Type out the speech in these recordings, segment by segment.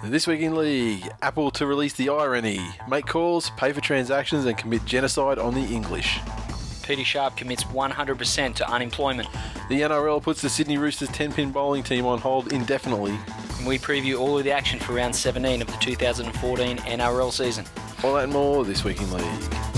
This week in league, Apple to release the irony, make calls, pay for transactions, and commit genocide on the English. Peter Sharp commits 100% to unemployment. The NRL puts the Sydney Roosters 10 pin bowling team on hold indefinitely. And we preview all of the action for round 17 of the 2014 NRL season. All that and more this week in league.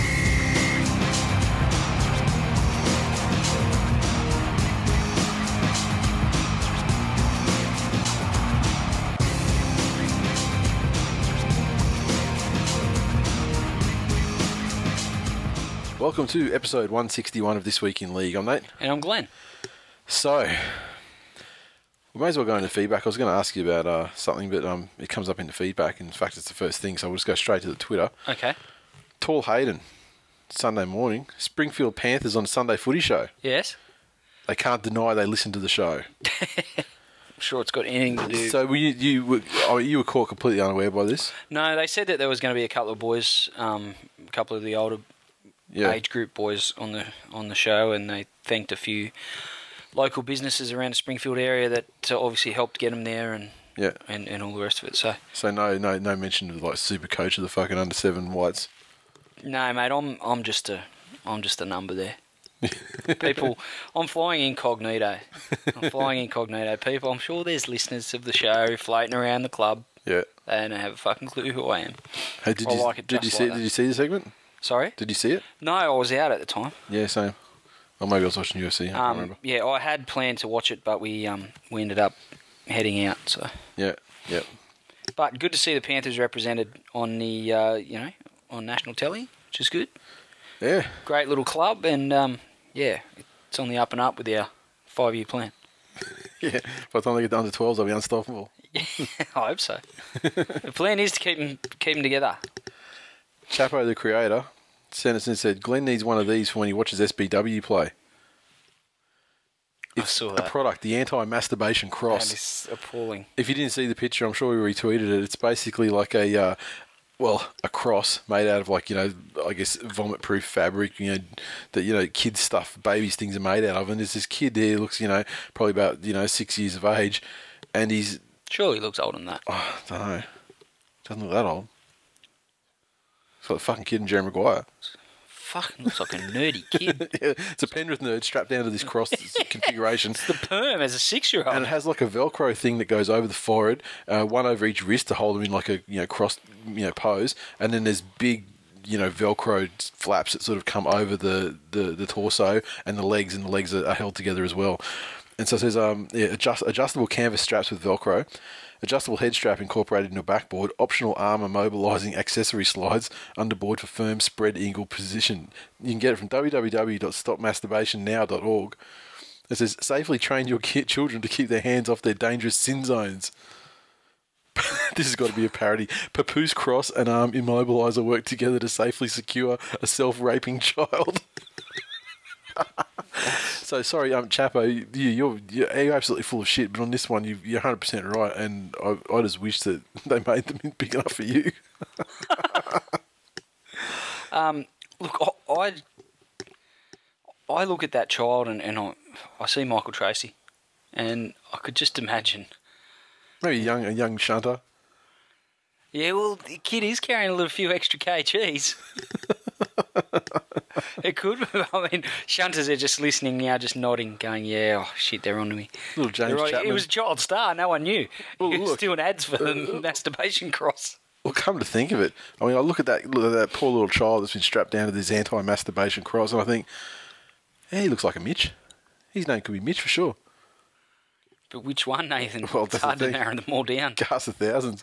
Welcome to episode 161 of This Week in League. I'm Nate. And I'm Glenn. So, we may as well go into feedback. I was going to ask you about uh, something, but um, it comes up in the feedback. In fact, it's the first thing, so we'll just go straight to the Twitter. Okay. Tall Hayden, Sunday morning. Springfield Panthers on Sunday Footy Show. Yes. They can't deny they listen to the show. I'm sure it's got anything to do. So were you you were, oh, you were caught completely unaware by this? no, they said that there was going to be a couple of boys, um, a couple of the older Yeah. age group boys on the on the show, and they thanked a few local businesses around the Springfield area that uh, obviously helped get them there and, Yeah. and, and all the rest of it. So So no no no mention of like super coach of the fucking under seven whites. no, mate, I'm I'm just a I'm just a number there. People, I'm flying incognito. I'm flying incognito. People, I'm sure there's listeners of the show floating around the club. Yeah. They don't have a fucking clue who I am. Hey, did I you like it did you see like did you see the segment? Sorry? Did you see it? No, I was out at the time. Yeah, same. Or maybe I was watching UFC. I Um, remember. yeah, I had planned to watch it, but we um, we ended up heading out. So, Yeah, yeah. but good to see the Panthers represented on the uh, you know on national telly, which is good. Yeah. Great little club, and um, yeah, it's on the up and up with our five year plan. Yeah. By the time they get down to 12s, they'll be unstoppable. Yeah, I hope so. the plan is to keep them keep them together. Chapo, the creator, sent us and said, Glenn needs one of these for when he watches SBW play. I saw that. A product, the anti-masturbation cross. is appalling. If you didn't see the picture, I'm sure we retweeted it. It's basically like a, uh, well, a cross made out of like you know, I guess vomit-proof fabric. You know, that you know, kids stuff, babies things are made out of. And there's this kid there, looks you know, probably about you know six years of age, and he's Surely he looks older than that. oh, I don't know, doesn't look that old. It's like fucking kid in Jerry Maguire. Fucking looks like a nerdy kid. it's a Penrith nerd strapped down to this cross configuration. It's the perm as a six year old. and it has like a Velcro thing that goes over the forehead, uh, one over each wrist to hold them in like a you know cross you know pose, and then there's big you know Velcro flaps that sort of come over the, the, the torso and the legs, and the legs are, are held together as well. And so it says um, yeah, adjust, adjustable canvas straps with Velcro, adjustable head strap incorporated into a backboard, optional arm immobilizing accessory slides underboard for firm spread eagle position. You can get it from www.stopmasturbationnow.org. It says safely train your children to keep their hands off their dangerous sin zones. this has got to be a parody. Papoose cross and arm immobilizer work together to safely secure a self-raping child. so sorry, um, Chapo, you, you're, you're absolutely full of shit. But on this one, you, you're 100 percent right, and I, I just wish that they made them big enough for you. Look, I, I, I look at that child and, and I, I see Michael Tracy, and I could just imagine. Maybe a young a young shunter. Yeah, well, the kid is carrying a little few extra kgs. it could. I mean, shunters are just listening now, just nodding, going, "Yeah, oh shit, they're onto me." Little James They're Chapman. It was a child star. No one knew. Well, he was look. doing ads for the masturbation cross. Well, come to think of it, I mean, I look at that look at that poor little child that's been strapped down to this anti-masturbation cross, and I think, hey, he looks like a Mitch. His name could be Mitch for sure. But which one, Nathan? Well, it's hard to narrow them all down. Cast of thousands,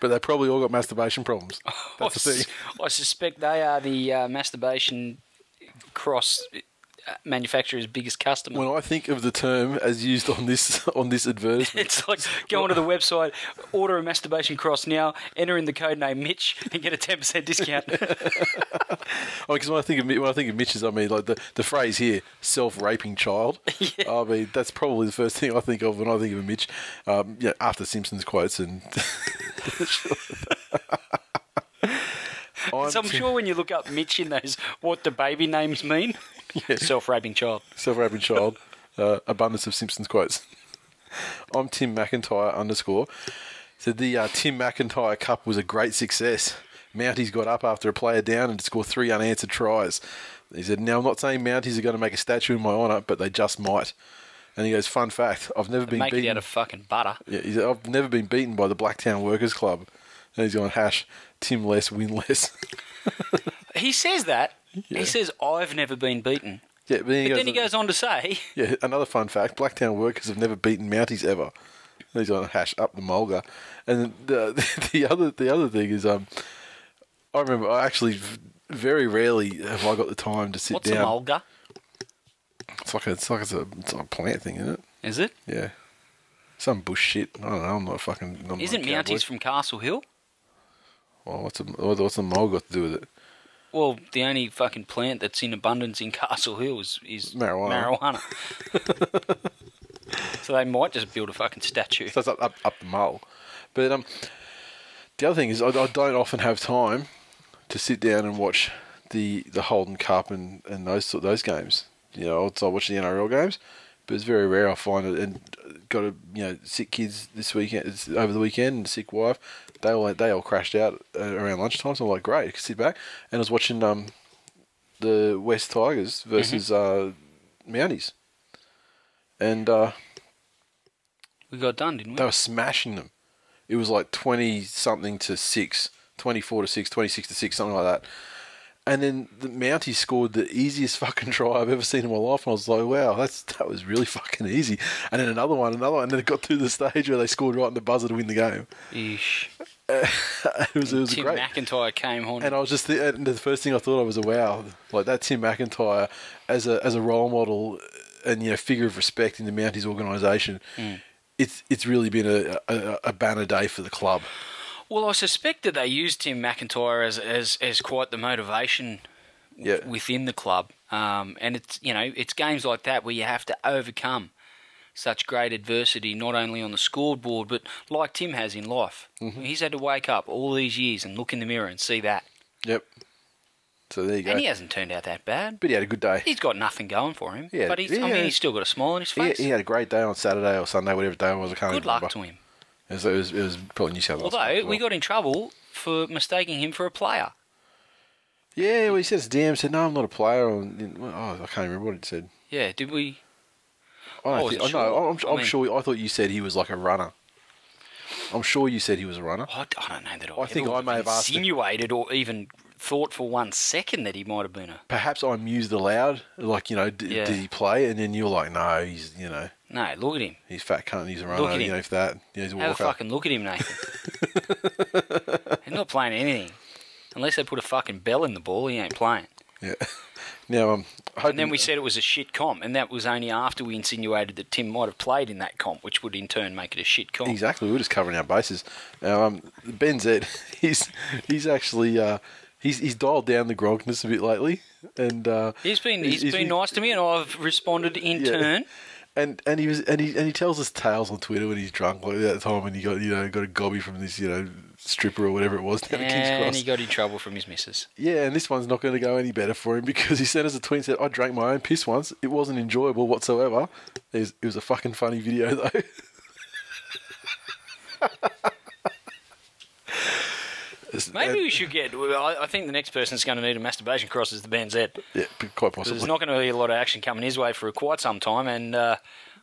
but they probably all got masturbation problems. That's the I, thing. s- I suspect they are the uh, masturbation cross manufacturer's biggest customer. When I think of the term as used on this on this advertisement, it's like go onto the website, order a masturbation cross now, enter in the code name Mitch, and get a ten percent discount. because when I think of when I think of Mitch's, I mean like the, the phrase here, self-raping child. I mean that's probably the first thing I think of when I think of a Mitch. Um, yeah, after Simpsons quotes and. I'm so I'm sure when you look up Mitch in those, what the baby names mean, self-raping child. Self-raping child. Uh, abundance of Simpsons quotes. I'm Tim McIntyre underscore. Said the uh, Tim McIntyre Cup was a great success. Mounties got up after a player down and scored three unanswered tries. He said, "Now I'm not saying Mounties are going to make a statue in my honour, but they just might." And he goes, "Fun fact: I've never been Make it out of fucking butter. yeah, he said, I've never been beaten by the Blacktown Workers Club." And he's going, "Hash Tim less, win. He says that. Yeah. He says, I've never been beaten. yeah, but then he But goes, then he goes on to say, Yeah, another fun fact: Blacktown workers have never beaten Mounties ever. He's on hash up the mulga, and the the other the other thing is um, I remember I actually very rarely have I got the time to sit What's a down. mulga? It's like a, it's like it's a it's like a plant thing, isn't it? Is it? Yeah, some bush shit. I don't know. I'm not fucking. I'm Isn't. Mounties from Castle Hill? Well, what's a, what's the mole got to do with it? Well, the only fucking plant that's in abundance in Castle Hill is, is Marijuana. marijuana. so they might just build a fucking statue. So it's up, up, up the mole. But um, the other thing is, I, I don't often have time to sit down and watch the the Holden Cup and, and those sort- those games. You know, I watch the NRL games, but it's very rare I find it. And got a you know sick kids this weekend, over the weekend, and sick wife. They all they all crashed out uh, around lunchtime. So I'm like, great, I can sit back. And I was watching um the West Tigers versus uh, Mounties, and. uh We got done, didn't we? they were smashing them. It was like 20 something to 6, 24 to 6, 26 to 6, something like that. And then the Mounties scored the easiest fucking try I've ever seen in my life. And I was like, wow, that's that was really fucking easy. And then another one, another one. And then it got to the stage where they scored right in the buzzer to win the game. Ish. it was, it was Tim great. McIntyre came on. And I was just th- and the first thing I thought of was, a wow, like that Tim McIntyre as a as a role model and you know figure of respect in the Mounties organisation. It's it's really been a, a a banner day for the club. Well, I suspect that they used Tim McIntyre as as, as quite the motivation Yeah. within the club. Um, and it's you know it's games like that where you have to overcome such great adversity, not only on the scoreboard but like Tim has in life. Mm-hmm. He's had to wake up all these years and look in the mirror and see that, Yep. So there you go. and he hasn't turned out that bad. but he had a good day. He's got nothing going for him, Yeah, but he's, I mean he's still got a smile on his He, face. he had a great day on Saturday or Sunday, whatever day it was. I can't Good luck remember. to him. It was, it was, it was probably New South Wales. Although as we got in trouble for mistaking him for a player. Yeah, well, he said his DM said, no, I'm not a player. And, oh, I can't remember what it said. Yeah, did we? I I don't wasn't think, I know. I'm, I I'm mean- sure. I thought you said he was like a runner. I'm sure you said he was a runner. I, I don't know that I, I think I may have insinuated or even thought for one second that he might have been a. Perhaps I mused aloud, like you know, d- Yeah. did he play? And then you're like, no, he's you know, No, look at him. he's fat cunt, he's a Look runner. at You know, if that, yeah, he's a Have a fucking look at him, Nathan. He's not playing anything. Unless they put a fucking bell in the ball, he ain't playing. Yeah. Now, um, And then we said it was a shit comp, and that was only after we insinuated that Tim might have played in that comp, which would in turn make it a shit comp. Exactly, we are just covering our bases. Now, um, Ben Zed, he's he's actually uh, he's he's dialed down the gronkness a bit lately, and uh, He's been he's- he's been he's- nice to me, and I've responded in Yeah. turn. and and he was and he and he tells us tales on Twitter when he's drunk, like that time when he got you know got a gobby from this you know stripper or whatever it was down at King's And he got in trouble from his missus. Yeah, and this one's not going to go any better for him because he sent us a tweet and said, I drank my own piss once. It wasn't enjoyable whatsoever. It was, it was a fucking funny video, though. Maybe we should get. I think the next person's going to need a masturbation cross is the Z. Yeah, quite possibly. There's not going to be a lot of action coming his way for quite some time, and uh,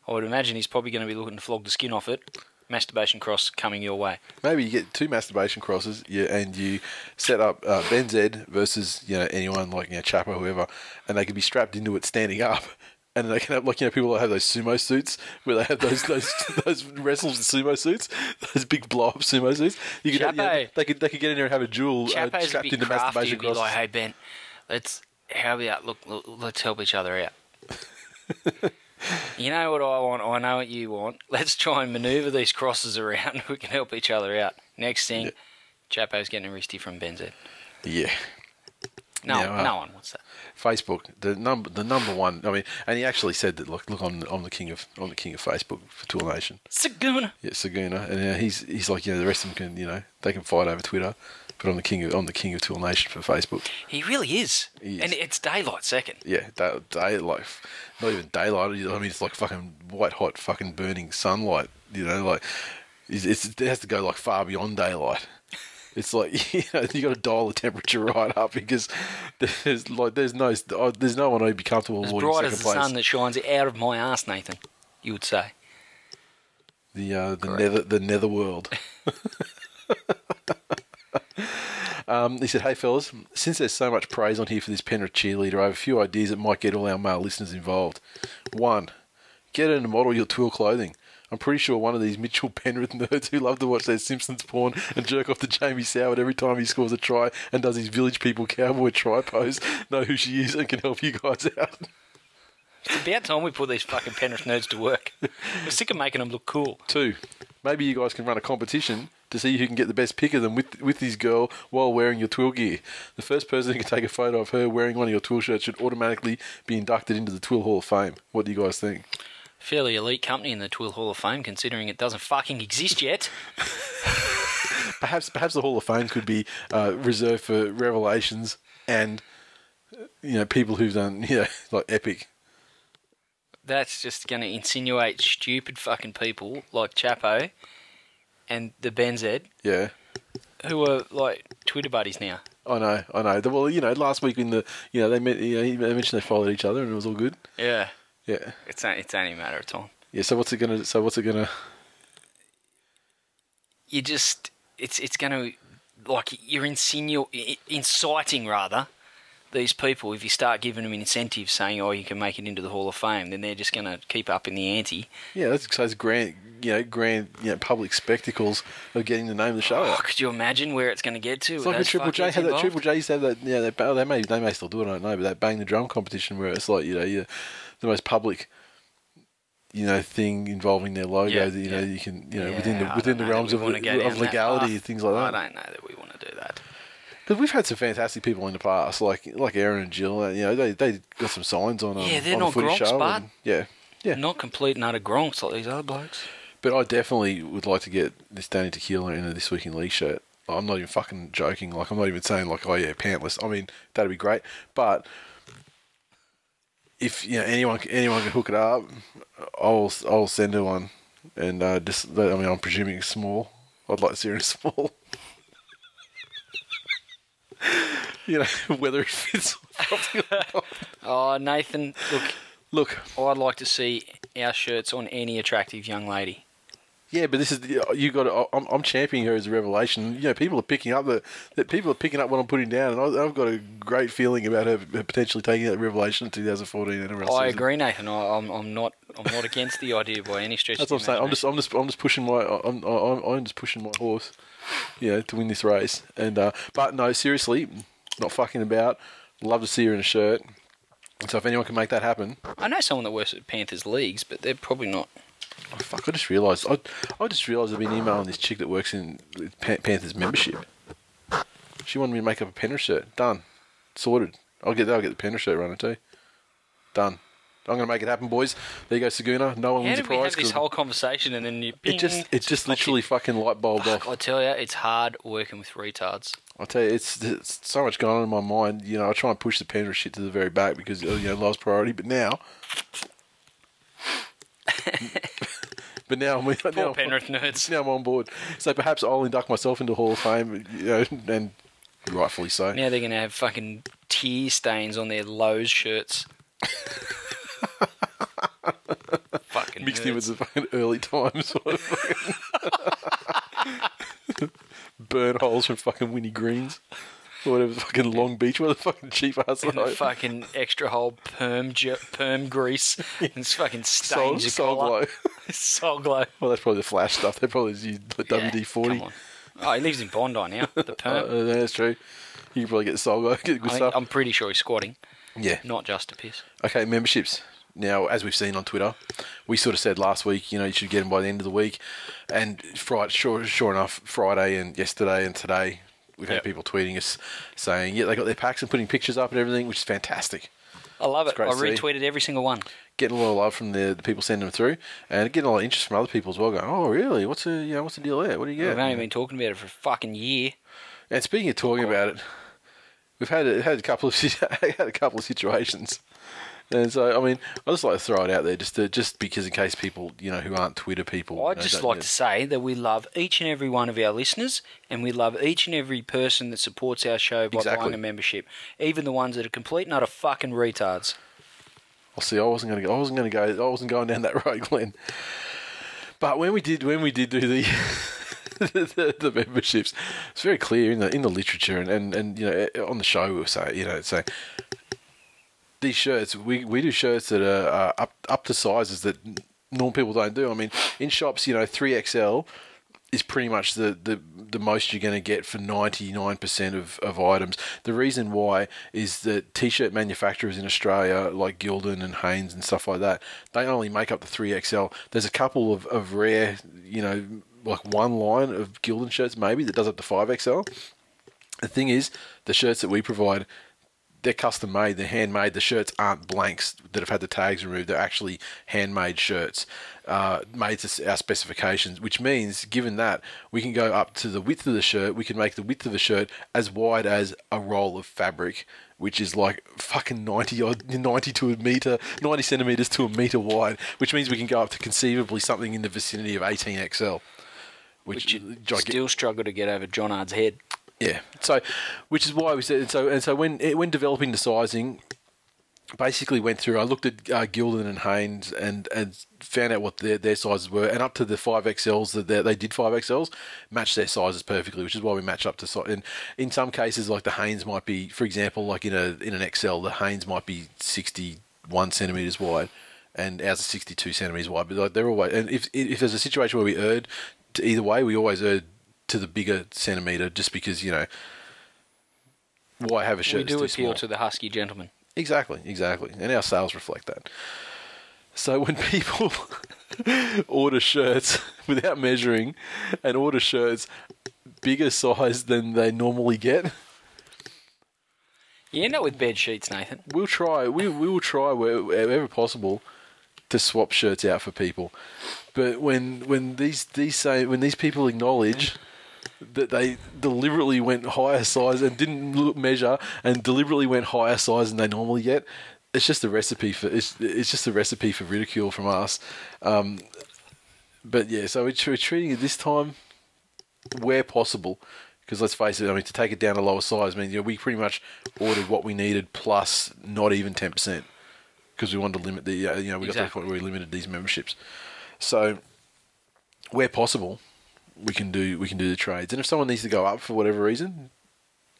I would imagine he's probably going to be looking to flog the skin off it. Masturbation cross coming your way. Maybe you get two masturbation crosses yeah, and you set up uh, Ben Zed versus you know anyone like you know Chapo, whoever, and they can be strapped into it standing up. And they can have like you know people that have those sumo suits where they have those those those wrestles in sumo suits, those big blow up sumo suits. You could, have- you know, they could they could get in there and have a duel uh, Chapo's strapped into masturbation Be crosses. like, hey Ben, let's how about look, look let's help each other out. You know what I want. I know what you want. Let's try and manoeuvre these crosses around. We can help each other out. Next thing, Chapo's getting a wristy from Benzed. yeah. No, Yeah, well. no one wants that. Facebook, the number, the number one. I mean, and he actually said that. Look, look, I'm, I'm the king of, I'm the king of Facebook for Tool Nation. Saguna. Yeah, Saguna, and uh, he's, he's like, you know, the rest of them can, you know, they can fight over Twitter, but I'm the king of, I'm the king of Tool Nation for Facebook. He really is. He is. And it's daylight second. Yeah, day, day like, not even daylight. I mean, it's like fucking white hot, fucking burning sunlight. You know, like it's, it has to go like far beyond daylight. It's like you know you got to dial the temperature right up because there's like there's no oh, there's no one who'd be comfortable As bright as the place. sun that shines out of my ass, Nathan. You would say. The uh, the Correct. nether the netherworld. um, he said, "Hey fellas, since there's so much praise on here for this Penrith cheerleader, I have a few ideas that might get all our male listeners involved. One, get her to model your tour clothing." I'm pretty sure one of these Mitchell Penrith nerds who love to watch their Simpsons porn and jerk off to Jamie Soward every time he scores a try and does his village people cowboy try pose know who she is and can help you guys out. It's about time we put these fucking Penrith nerds to work. We're sick of making them look cool. Two, maybe you guys can run a competition to see who can get the best pic of them with with this girl while wearing your TWiL gear. The first person who can take a photo of her wearing one of your TWiL shirts should automatically be inducted into the TWiL Hall of Fame. What do you guys think? Fairly elite company in the TWiL Hall of Fame, considering it doesn't fucking exist yet. Perhaps perhaps the Hall of Fame could be uh, reserved for revelations and uh, you know people who've done you know like epic. That's just going to insinuate stupid fucking people like Chapo and the Benzed, Yeah. who are like Twitter buddies now. I know, I know. Well, you know, last week in the, you know, they met, you know, they mentioned they followed each other and it was all good. Yeah, Yeah, it's a, it's only a matter of time. yeah. So what's it gonna? So what's it gonna? You just it's it's going to like you're insinu- inciting rather these people if you start giving them incentives saying oh you can make it into the Hall of Fame then they're just going to keep up in the ante. Yeah, that's those grand, you know, grand, you know, public spectacles of getting the name of the show Oh, out. could you imagine where it's going to get to? It's like a Triple J had that. Triple J used to have that. Yeah, they, oh, they may they may still do it. I don't know, but that bang the drum competition where it's like you know you the most public. You know, thing involving their logo. Yeah, that, you know, you can, you know, Yeah, within the within the realms of, we wanna go down of legality, things like that. I don't know that we want to do that. We've had some fantastic people in the past, like like Aaron and Jill. You know, they they got some signs on. Um, Yeah, they're on not Gronks, show but- yeah, yeah. Not complete and utter gronks like these other blokes. But I definitely would like to get this Danny Tequila in a this week in league shirt. I'm not even fucking joking. Like I'm not even saying like, oh yeah, pantless. I mean that'd be great. But if you know anyone anyone can hook it up, I'll I'll send her one. And uh, just I mean I'm presuming it's small. I'd like to see her in a small. you know whether it fits. or not. Oh, Nathan, look, Look, I'd like to see our shirts on any attractive young lady. Yeah, but this is you got. To, I'm, I'm championing her as a revelation. You know, people are picking up the that people are picking up what I'm putting down, and I, I've got a great feeling about her potentially taking that revelation in 2014 NRL I season. agree, Nathan. I, I'm, I'm not, I'm not against the idea by any stretch. That's of what I'm saying. I'm just. I'm just, I'm just pushing my, I'm, I'm, I'm just pushing my horse, you know, to win this race. And uh, but no, seriously, not fucking about. Love to see her in a shirt. So if anyone can make that happen, I know someone that works at Panthers leagues, but they're probably not. oh, fuck, I just realised. I, I just realised I've been emailing this chick that works in Pan- Panthers membership. She wanted me to make up a Penrith shirt. Done, sorted. I'll get, that. I'll get the Penrith shirt running too. Done. I'm going to make it happen, boys. There you go, Saguna. No one How wins a did we prize. have this whole conversation and then you? it just, it just literally fucking light bulb off. I tell you, it's hard working with retards. I tell you, it's, it's so much going on in my mind. You know, I try and push the Penrith shit to the very back because you know love's priority. But now, but now I'm now, Poor I'm- Penrith nerds. now I'm on board. So perhaps I'll induct myself into Hall of Fame. You know, and rightfully so. Now they're going to have fucking tear stains on their Lowe's shirts. fucking Mixed in with the fucking early times. sort of fucking- Burn holes from fucking Winnie Greens. Or whatever, fucking Long Beach, what the fucking cheap ass And the fucking extra whole perm ju- perm grease and it's fucking stains your collar. glow. Well, that's probably the flash stuff. They probably use the Yeah, WD forty. on. Oh, he lives in Bondi now. The Uh, perm. uh, that's true. You can probably get the soul glow, get the good I think, stuff. I'm pretty sure he's squatting, yeah. not just a piss. Okay, memberships. Now, as we've seen on Twitter, we sort of said last week, you know, you should get them by the end of the week. And Friday, sure, sure enough, Friday and yesterday and today, we've had people tweeting us saying, yeah, they got their packs and putting pictures up and everything, which is fantastic. I love it. great I retweeted every single one. Getting a lot of love from the, the people sending them through, and getting a lot of interest from other people as well. Going, oh, really? What's the you know, what's the deal there? What do you get? We've only been talking about it for a fucking year. And speaking of talking about it, we've had a, had a couple of had a couple of situations, And so, I mean, I just like to throw it out there, just to, just because in case people, you know, who aren't Twitter people. I'd you know, just like to say that we love each and every one of our listeners, and we love each and every person that supports our show by Exactly. buying a membership, even the ones that are complete and utter fucking retards. I'll see. I wasn't going to. go I wasn't going to go. I wasn't going down that road, Glenn. But when we did, when we did do the the, the memberships, it's very clear in the in the literature and, and, and you know eh, on the show we were saying you know saying these shirts we, we do shirts that are up up to sizes that normal people don't do. I mean, in shops, you know, three XL is pretty much the, the, the most you're going to get for 99% of, of items. The reason why is that t-shirt manufacturers in Australia, like Gildan and Hanes and stuff like that, they only make up the 3XL. There's a couple of, of rare, you know, like one line of Gildan shirts maybe that does up to 5XL. The thing is, the shirts that we provide, they're custom made, they're handmade. The shirts aren't blanks that have had the tags removed. They're actually handmade shirts, uh, made to our specifications. Which means, given that, we can go up to the width of the shirt. We can make the width of the shirt as wide as a roll of fabric, which is like fucking ninety odd, ninety to a meter, ninety centimeters to a meter wide. Which means we can go up to conceivably something in the vicinity of eighteen XL. Which, Which still struggle to get over John Ard's head. yeah. So, which is why we said so. And so when when developing the sizing, basically went through. I looked at uh, Gildan and Hanes and and found out what their their sizes were, and up to the five XLs that they, they did five XLs matched their sizes perfectly, which is why we match up to size. And in some cases, like the Hanes might be, for example, like in a in an XL, the Hanes might be sixty one centimeters wide. And ours is 62 centimeters wide, but like they're always. And if if there's a situation where we erred either way, we always erred to the bigger centimeter, just because you know why have a shirt we do appeal small? to the husky gentleman. Exactly, exactly. And our sales reflect that. So when people order shirts without measuring and order shirts bigger size than they normally get, You end up with bed sheets, Nathan. we'll try. We we will try wherever possible to swap shirts out for people. But when when these these say when these people acknowledge that they deliberately went higher size and didn't look, measure and deliberately went higher size than they normally get, it's just a recipe for it's it's just a recipe for ridicule from us. Um, but yeah, so we're, we're treating it this time where possible. Because let's face it, I mean, to take it down to lower size means you know, we pretty much ordered what we needed plus not even ten percent because we wanted to limit the uh, you know we got to the point where we limited these memberships. So where possible, we can do we can do the trades, and if someone needs to go up for whatever reason,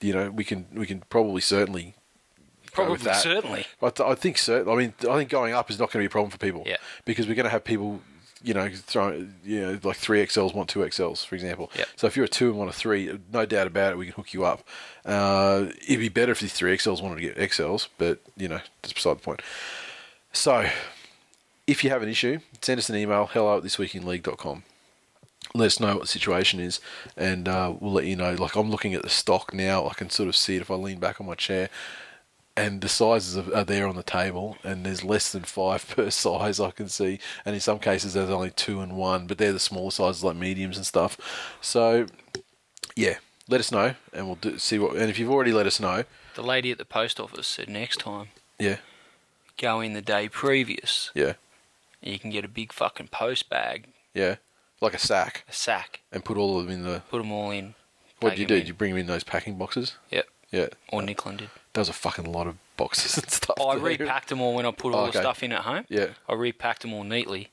you know, we can we can probably certainly Probably, certainly. I, th- I think so. I mean, I think going up is not going to be a problem for people. Yeah. Because we're going to have people, you know, throwing, you know, like three XLs want two XLs, for example. Yeah. So if you're a two and want a three, no doubt about it, we can hook you up. Uh, it'd be better if these three XLs wanted to get XLs, but you know, that's beside the point. So, if you have an issue, send us an email, hello at thisweekinleague.com. Let us know what the situation is, and uh, we'll let you know. Like, I'm looking at the stock now. I can sort of see it if I lean back on my chair and the sizes are, are there on the table, and there's less than five per size I can see, and in some cases there's only two and one, but they're the smaller sizes like mediums and stuff. So, yeah, let us know, and we'll do, see what. And if you've already let us know, The lady at the post office said next time, yeah, go in the day previous. yeah, You can get a big fucking post bag, yeah, like a sack, a sack, and put all of them in the. put them all in. What did you do? Did you bring them in those packing boxes? Yep. Yeah, Or Nicklin did. that was a fucking lot of boxes and stuff. Oh, I there. repacked them all when I put all oh, Okay. the stuff in at home. Yeah. I repacked them all neatly,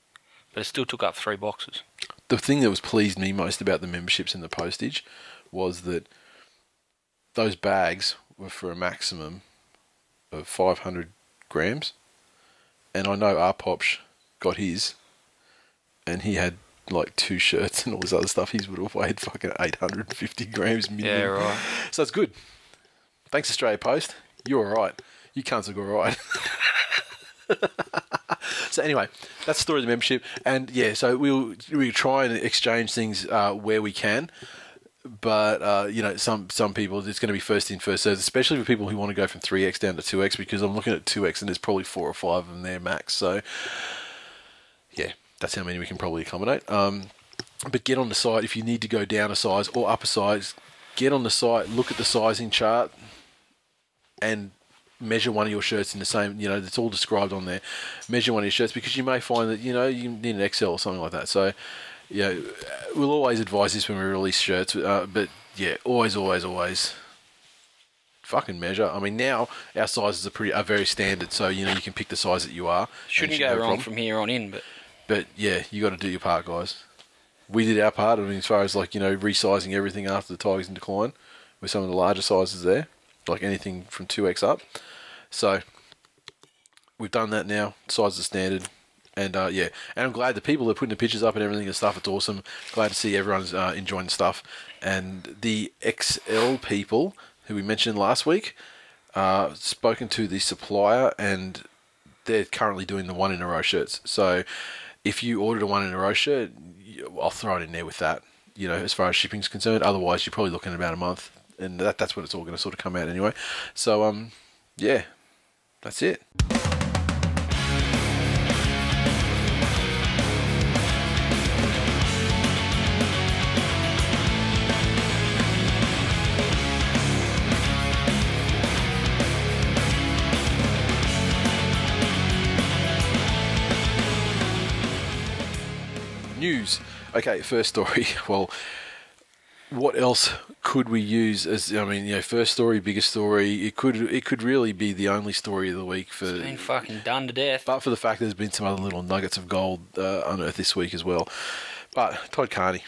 but it still took up three boxes. the thing that was pleased me most about the memberships and the postage was that those bags were for a maximum of 500 grams. And I know Arpopsh got his, and he had like two shirts and all this other stuff. He would have weighed fucking 850 grams minimum. Yeah, right. So it's good. Thanks, Australia Post. You're all right. You cunts are all right. so anyway, that's the story of the membership, and yeah, so we'll we'll try and exchange things uh, where we can. But uh, you know, some some people it's going to be first in first served, especially for people who want to go from three x down to two x. Because I'm looking at two x and there's probably four or five of them there max. So yeah, that's how many we can probably accommodate. Um, but get on the site if you need to go down a size or up a size. Get on the site, look at the sizing chart, and measure one of your shirts in the same, you know, it's all described on there. Measure one of your shirts because you may find that, you know, you need an XL or something like that. So, you know, we'll always advise this when we release shirts, uh, but yeah, always, always, always fucking measure. I mean, now our sizes are pretty are very standard, so you know you can pick the size that you are. Shouldn't go a wrong problem. from here on in, but But yeah, you got to do your part, guys. We did our part. I mean, as far as like you know, resizing everything after the Tigers in decline, with some of the larger sizes there, like anything from two X up. So we've done that now. Size is standard. And uh, yeah, and I'm glad the people are putting the pictures up and everything and stuff. It's awesome. Glad to see everyone's uh, enjoying stuff. And the XL people who we mentioned last week, uh, spoken to the supplier, and they're currently doing the one in a row shirts. So if you ordered a one in a row shirt, I'll throw it in there with that. You know, as far as shipping's concerned. Otherwise, you're probably looking at about a month, and that that's when it's all going to sort of come out anyway. So um, yeah, that's it. Okay, first story. Well, what else could we use as I mean, you know, first story, biggest story. It could it could really be the only story of the week for been fucking done to death. but for the fact there's been some other little nuggets of gold uh, unearthed this week as well. But Todd Carney.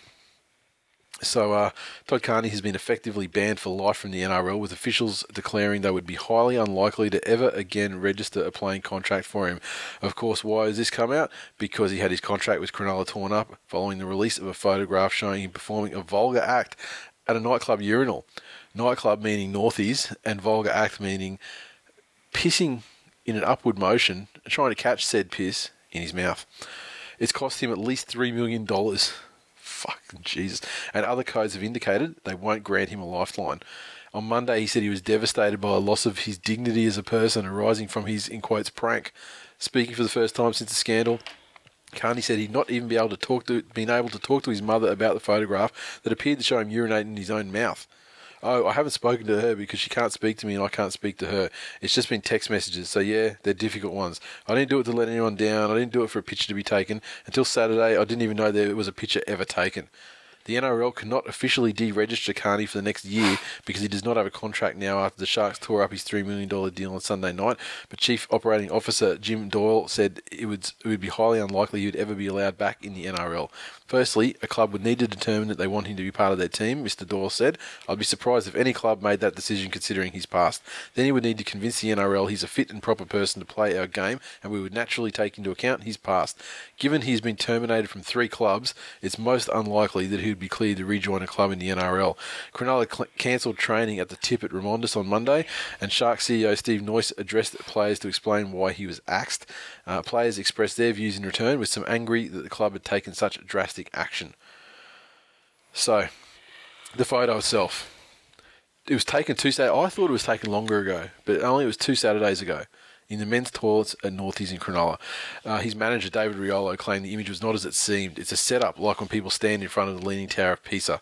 So uh, Todd Carney has been effectively banned for life from the NRL, with officials declaring they would be highly unlikely to ever again register a playing contract for him. Of course, why has this come out? Because he had his contract with Cronulla torn up following the release of a photograph showing him performing a vulgar act at a nightclub urinal. Nightclub meaning northies, and vulgar act meaning pissing in an upward motion, trying to catch said piss in his mouth. It's cost him at least $3 million. Fucking Jesus. And other codes have indicated they won't grant him a lifeline. On Monday, he said he was devastated by a loss of his dignity as a person arising from his, in quotes, prank. Speaking for the first time since the scandal, Carney said he'd not even be able to talk to, been able to talk to his mother about the photograph that appeared to show him urinating in his own mouth. Oh, I haven't spoken to her because she can't speak to me and I can't speak to her. It's just been text messages. So, yeah, they're difficult ones. I didn't do it to let anyone down. I didn't do it for a picture to be taken. Until Saturday, I didn't even know there was a picture ever taken. The NRL cannot officially deregister Carney for the next year because he does not have a contract now after the Sharks tore up his $3 million deal on Sunday night. But Chief Operating Officer Jim Doyle said it would, it would be highly unlikely he would ever be allowed back in the NRL. Firstly, a club would need to determine that they want him to be part of their team, Mr. Dawes said. I'd be surprised if any club made that decision considering his past. Then he would need to convince the NRL he's a fit and proper person to play our game, and we would naturally take into account his past. Given he's been terminated from three clubs, it's most unlikely that he would be cleared to rejoin a club in the NRL. Cronulla cl- cancelled training at the tip at Remondis on Monday, and Shark CEO Steve Noyce addressed players to explain why he was axed. Uh, players expressed their views in return, with some angry that the club had taken such drastic action. So, the photo itself. It was taken two Sat. I thought it was taken longer ago, but only it was two Saturdays ago in the men's toilets at Northies in Cronulla. Uh, his manager, David Riolo, claimed the image was not as it seemed. It's a setup, like when people stand in front of the Leaning Tower of Pisa.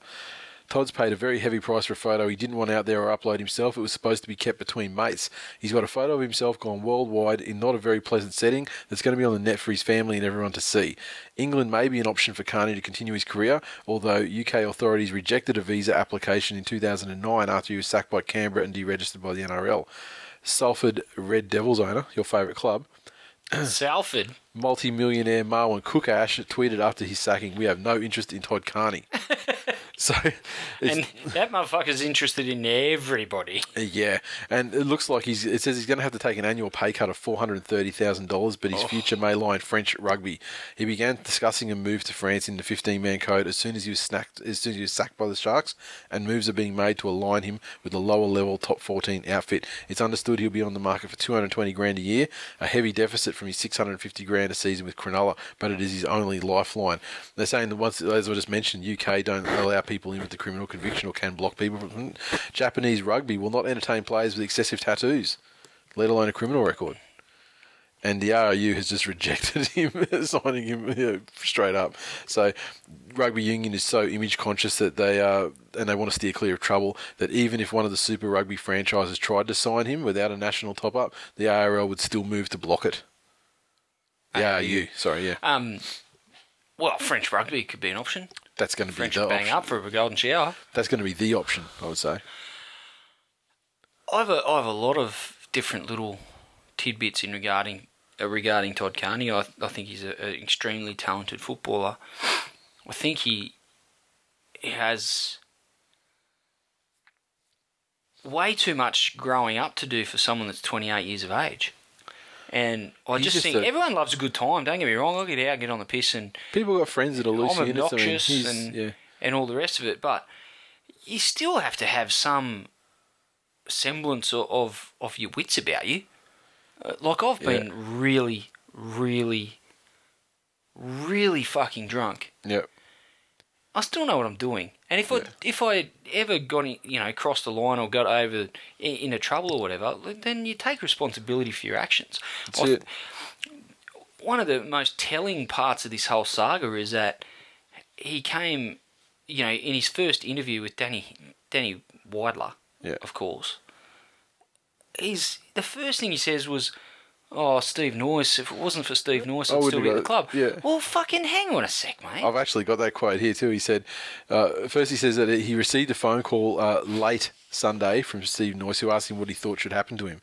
Todd's paid a very heavy price for a photo he didn't want out there or upload himself. It was supposed to be kept between mates. He's got a photo of himself gone worldwide in not a very pleasant setting that's going to be on the net for his family and everyone to see. England may be an option for Carney to continue his career, although UK authorities rejected a visa application in 2009 after he was sacked by Canberra and deregistered by the NRL. Salford Red Devils owner, your favourite club, Salford. multi-millionaire Marwan Koukash tweeted after his sacking, "We have no interest in Todd Carney." so, And that motherfucker's interested in everybody. yeah, and it looks like he's. It says he's going to have to take an annual pay cut of four hundred thirty thousand dollars, but his oh. future may lie in French rugby. He began discussing a move to France in the fifteen-man code as soon as he was snacked, as soon as he was sacked by the Sharks, and moves are being made to align him with the lower-level top fourteen outfit. It's understood he'll be on the market for two hundred twenty grand a year, a heavy deficit from his six hundred fifty grand a season with Cronulla, but it is his only lifeline. They're saying that once, as I just mentioned, UK don't allow people in with the criminal conviction or can block people. From, Japanese rugby will not entertain players with excessive tattoos, let alone a criminal record. and the RU has just rejected him, signing him you know, straight up. So, rugby union is so image conscious that they uh, and they want to steer clear of trouble. That even if one of the Super Rugby franchises tried to sign him without a national top up, the ARL would still move to block it. The ARU. RU, sorry, yeah, Um, well, French rugby could be an option. That's going to be French the bang option. up for a golden shower. That's going to be the option, I would say. I have a, I have a lot of different little tidbits in regarding uh, regarding Todd Carney. I, I think he's an extremely talented footballer. I think he, he has way too much growing up to do for someone that's 28 years of age. And I He's just, just think a- everyone loves a good time. Don't get me wrong. I'll get out, get on the piss, and People got friends that are loose I'm units. I mean, obnoxious he's- and yeah. and all the rest of it, but you still have to have some semblance of of, of your wits about you. Uh, like I've been really, really, really fucking drunk. yeah. I still know what I'm doing, and if I if I ever got in, you know crossed the line or got over in, into trouble or whatever, then you take responsibility for your actions. That's I- it. one of the most telling parts of this whole saga is that he came, you know, in his first interview with Danny Danny Weidler, Yeah. of course. He's the first thing he says was, "Oh, Steve Noyce. If it wasn't for Steve Noyce, I'd still be at the club." yeah. Well, fucking hang on a sec, mate. I've actually got that quote here too. He said, uh, first he says that he received a phone call uh, late Sunday from Steve Noyce who asked him what he thought should happen to him.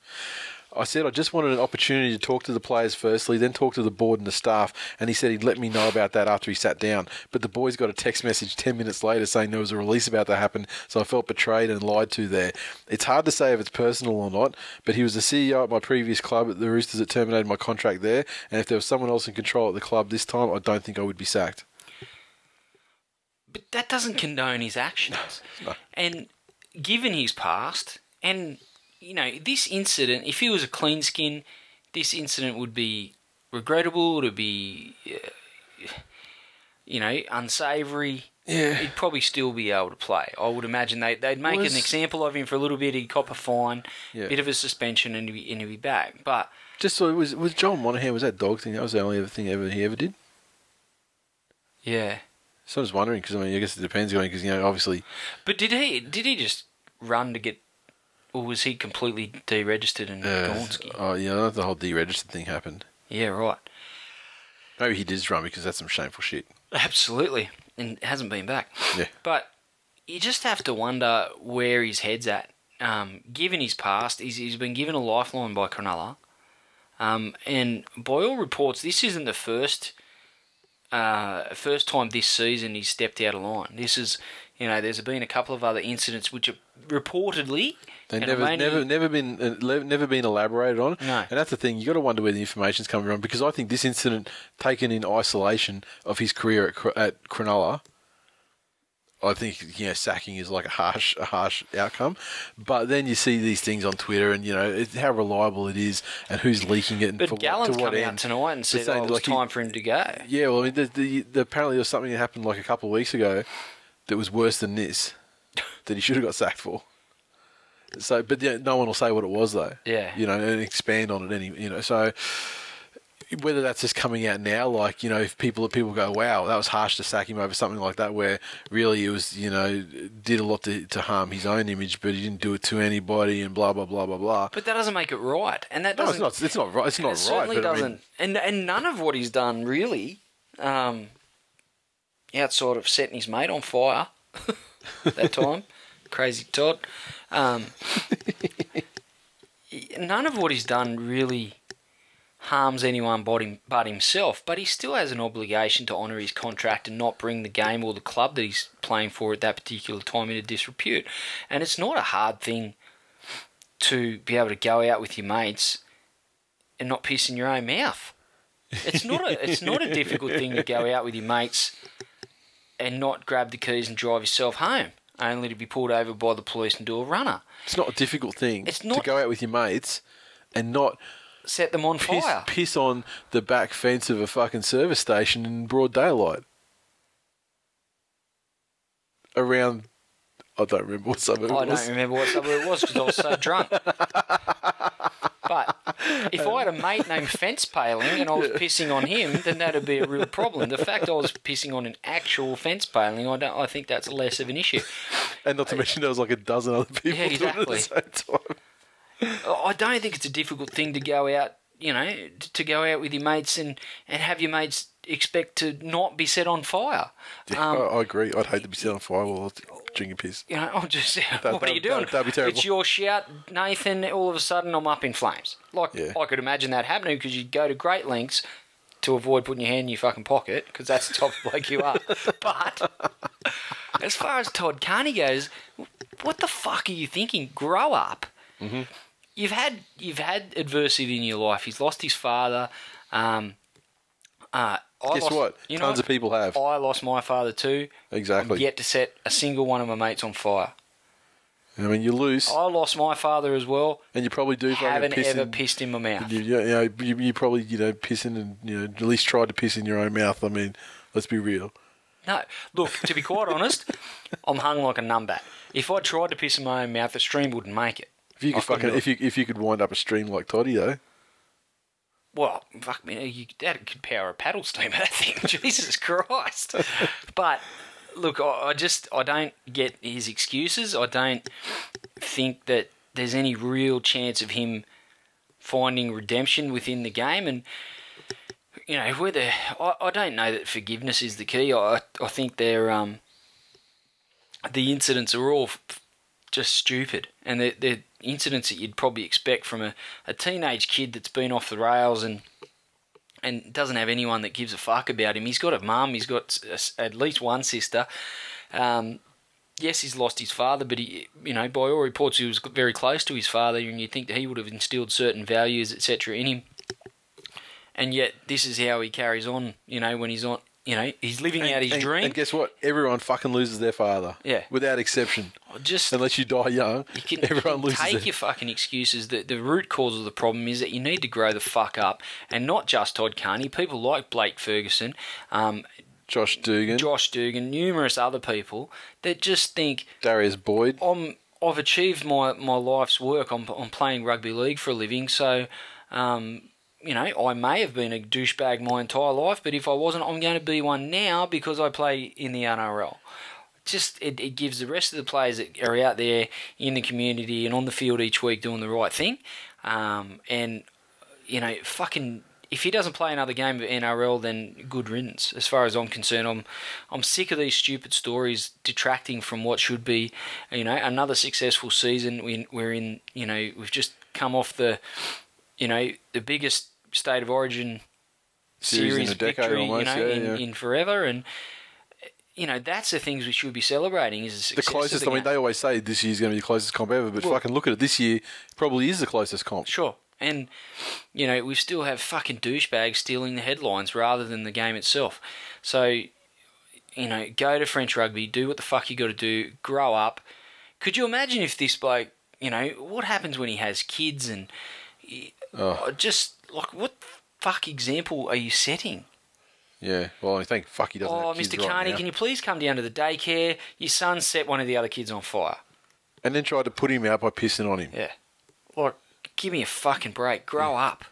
I said I just wanted an opportunity to talk to the players firstly, then talk to the board and the staff, and he said he'd let me know about that after he sat down. But the boys got a text message 10 minutes later saying there was a release about to happen, so I felt betrayed and lied to there. It's hard to say if it's personal or not, but he was the CEO at my previous club at the Roosters that terminated my contract there, and if there was someone else in control at the club this time, I don't think I would be sacked. but that doesn't condone his actions. No. And given his past, and you know, this incident, if he was a clean skin, this incident would be regrettable. It would be, uh, you know, unsavoury. Yeah. He'd probably still be able to play. I would imagine they, they'd make Was- an example of him for a little bit. He'd cop a fine, Yeah. bit of a suspension, and he'd be, and he'd be back. But Just so it was was John Monaghan was that dog thing that was the only other thing ever he ever did. yeah, So I was wondering because I mean I guess it depends going because you know obviously but did he did he just run to get, or was he completely deregistered and uh, gone ski? oh yeah, the whole deregistered thing happened. Yeah, right. Maybe he did run because that's some shameful shit. Absolutely, and hasn't been back. Yeah. But you just have to wonder where his head's at. Um, given his past, he's, he's been given a lifeline by Cronulla. Um, and by all reports, this isn't the first uh, first time this season he's stepped out of line. This is, you know, there's been a couple of other incidents which are reportedly They never, never, never been, uh, never been elaborated on. No. And that's the thing. You got to wonder where the information's coming from because I think this incident, taken in isolation of his career at, at Cronulla, I think you know sacking is like a harsh, a harsh outcome. But then you see these things on Twitter, and you know it's how reliable it is, and who's leaking it, and But for what, to what come out tonight and said, "Oh, it was like, he- time for him to go." Yeah, well, I mean, the, the, the, apparently there was something that happened like a couple of weeks ago that was worse than this that he should have got sacked for. So, but yeah, no one will say what it was though. Yeah. you know, and expand on it any, you know. So whether that's just coming out now, like you know, if people people go, "Wow, that was harsh to sack him over something like that," where really it was, you know, did a lot to, to harm his own image, but he didn't do it to anybody, and blah blah blah blah blah. But that doesn't make it right, and that No, doesn't. it's not. It's not right. It's not it right. certainly but I mean- doesn't. and and none of what he's done really, um, outside of setting his mate on fire at that time, crazy Todd. Um, none of what he's done really harms anyone but, him, but himself. But he still has an obligation to honour his contract and not bring the game or the club that he's playing for at that particular time into disrepute. And it's not a hard thing to be able to go out with your mates and not piss in your own mouth. It's not a it's not a difficult thing to go out with your mates and not grab the keys and drive yourself home, only to be pulled over by the police and do a runner. It's not a difficult thing It's not, to go out with your mates and not Set them on piss, fire. piss on the back fence of a fucking service station in broad daylight. Around, I don't remember what suburb I it was. don't remember what suburb it was because I was so drunk. But if I had a mate named Fence Paling and I was pissing on him, then that'd be a real problem. The fact I was pissing on an actual fence paling, I don't. I think that's less of an issue. And not to mention there was like a dozen other people Yeah, it at the exactly. same time. I don't think it's a difficult thing to go out, you know, to go out with your mates and, and have your mates expect to not be set on fire. Yeah, Um, I, agree. I'd hate to be set on fire while Drinking piss. You know, I'm just, what are that- you doing? that- that'd be terrible. It's your shout, Nathan. All of a sudden, I'm up in flames. Like Yeah. I could imagine that happening because you'd go to great lengths to avoid putting your hand in your fucking pocket because that's the type of bloke you are. But as far as Todd Carney goes, what the fuck are you thinking? Grow up. Mm-hmm. You've had you've had adversity in your life. He's lost his father. Um, uh, I Guess lost- what? You know Tons of people have. I lost my father too. Exactly. I'm yet to set a single one of my mates on fire. I mean, you lose, I lost my father as well. and you probably do fucking Haven't piss ever in, pissed in my mouth. You, you, know, you, you probably you know pissing and you know at least tried to piss in your own mouth. I mean, let's be real. No, look. To be quite honest, I'm hung like a numbat. If I tried to piss in my own mouth, the stream wouldn't make it. If you could fucking if you if you could wind up a stream like Toddy though, Well, fuck me, you, that could power a paddle steamer. That thing, Jesus Christ. But look, I, I just I don't get his excuses. I don't think that there's any real chance of him finding redemption within the game. And you know, whether I, I don't know that forgiveness is the key. I I think they're um the incidents are all f- just stupid, and they're, they're incidents that you'd probably expect from a, a teenage kid that's been off the rails and and doesn't have anyone that gives a fuck about him. He's got a mum. He's got s- at least one sister. Um, yes, he's lost his father, but he, you know, by all reports, he was very close to his father, and you'd think that he would have instilled certain values, etc., in him. And yet, this is how he carries on. You know, when he's on, you know, he's living out his and, dream. And guess what? Everyone fucking loses their father. Yeah. without exception. Just Unless you die young, You can, everyone you can loses. take their- your fucking excuses. The, the root cause of the problem is that you need to grow the fuck up, and not just Todd Carney. People like Blake Ferguson, um, Josh Dugan, Josh Dugan, numerous other people that just think Darius Boyd. I'm I've achieved my, my life's work. I'm I'm playing rugby league for a living, so. Um, you know, I may have been a douchebag my entire life, but if I wasn't, I'm going to be one now because I play in the NRL just it, it gives the rest of the players that are out there in the community and on the field each week doing the right thing. Um, and you know, fucking if he doesn't play another game of NRL, then good riddance. As far as I'm concerned, I'm I'm sick of these stupid stories detracting from what should be, you know, another successful season. We, we're in, you know, we've just come off the, you know, the biggest state of origin Series series, in a decade victory, almost, you know, yeah, in, yeah. in forever and you know, that's the things we should be celebrating. Is the, The closest. the I mean, they always say this year's going to be the closest comp ever, but Well- fucking look at it. This year probably is the closest comp. Sure. And, you know, we still have fucking douchebags stealing the headlines rather than the game itself. So, you know, go to French rugby, do what the fuck you got to do, grow up. Could you imagine if this bloke, you know, what happens when he has kids and Oh. just, like, what fuck example are you setting? Yeah. Well, I think fuck he doesn't. Oh, Mr. right Carney, now. can you please come down to the daycare? Your son set one of the other kids on fire. And then tried to put him out by pissing on him. Yeah. Like, give me a fucking break. Grow mm. up.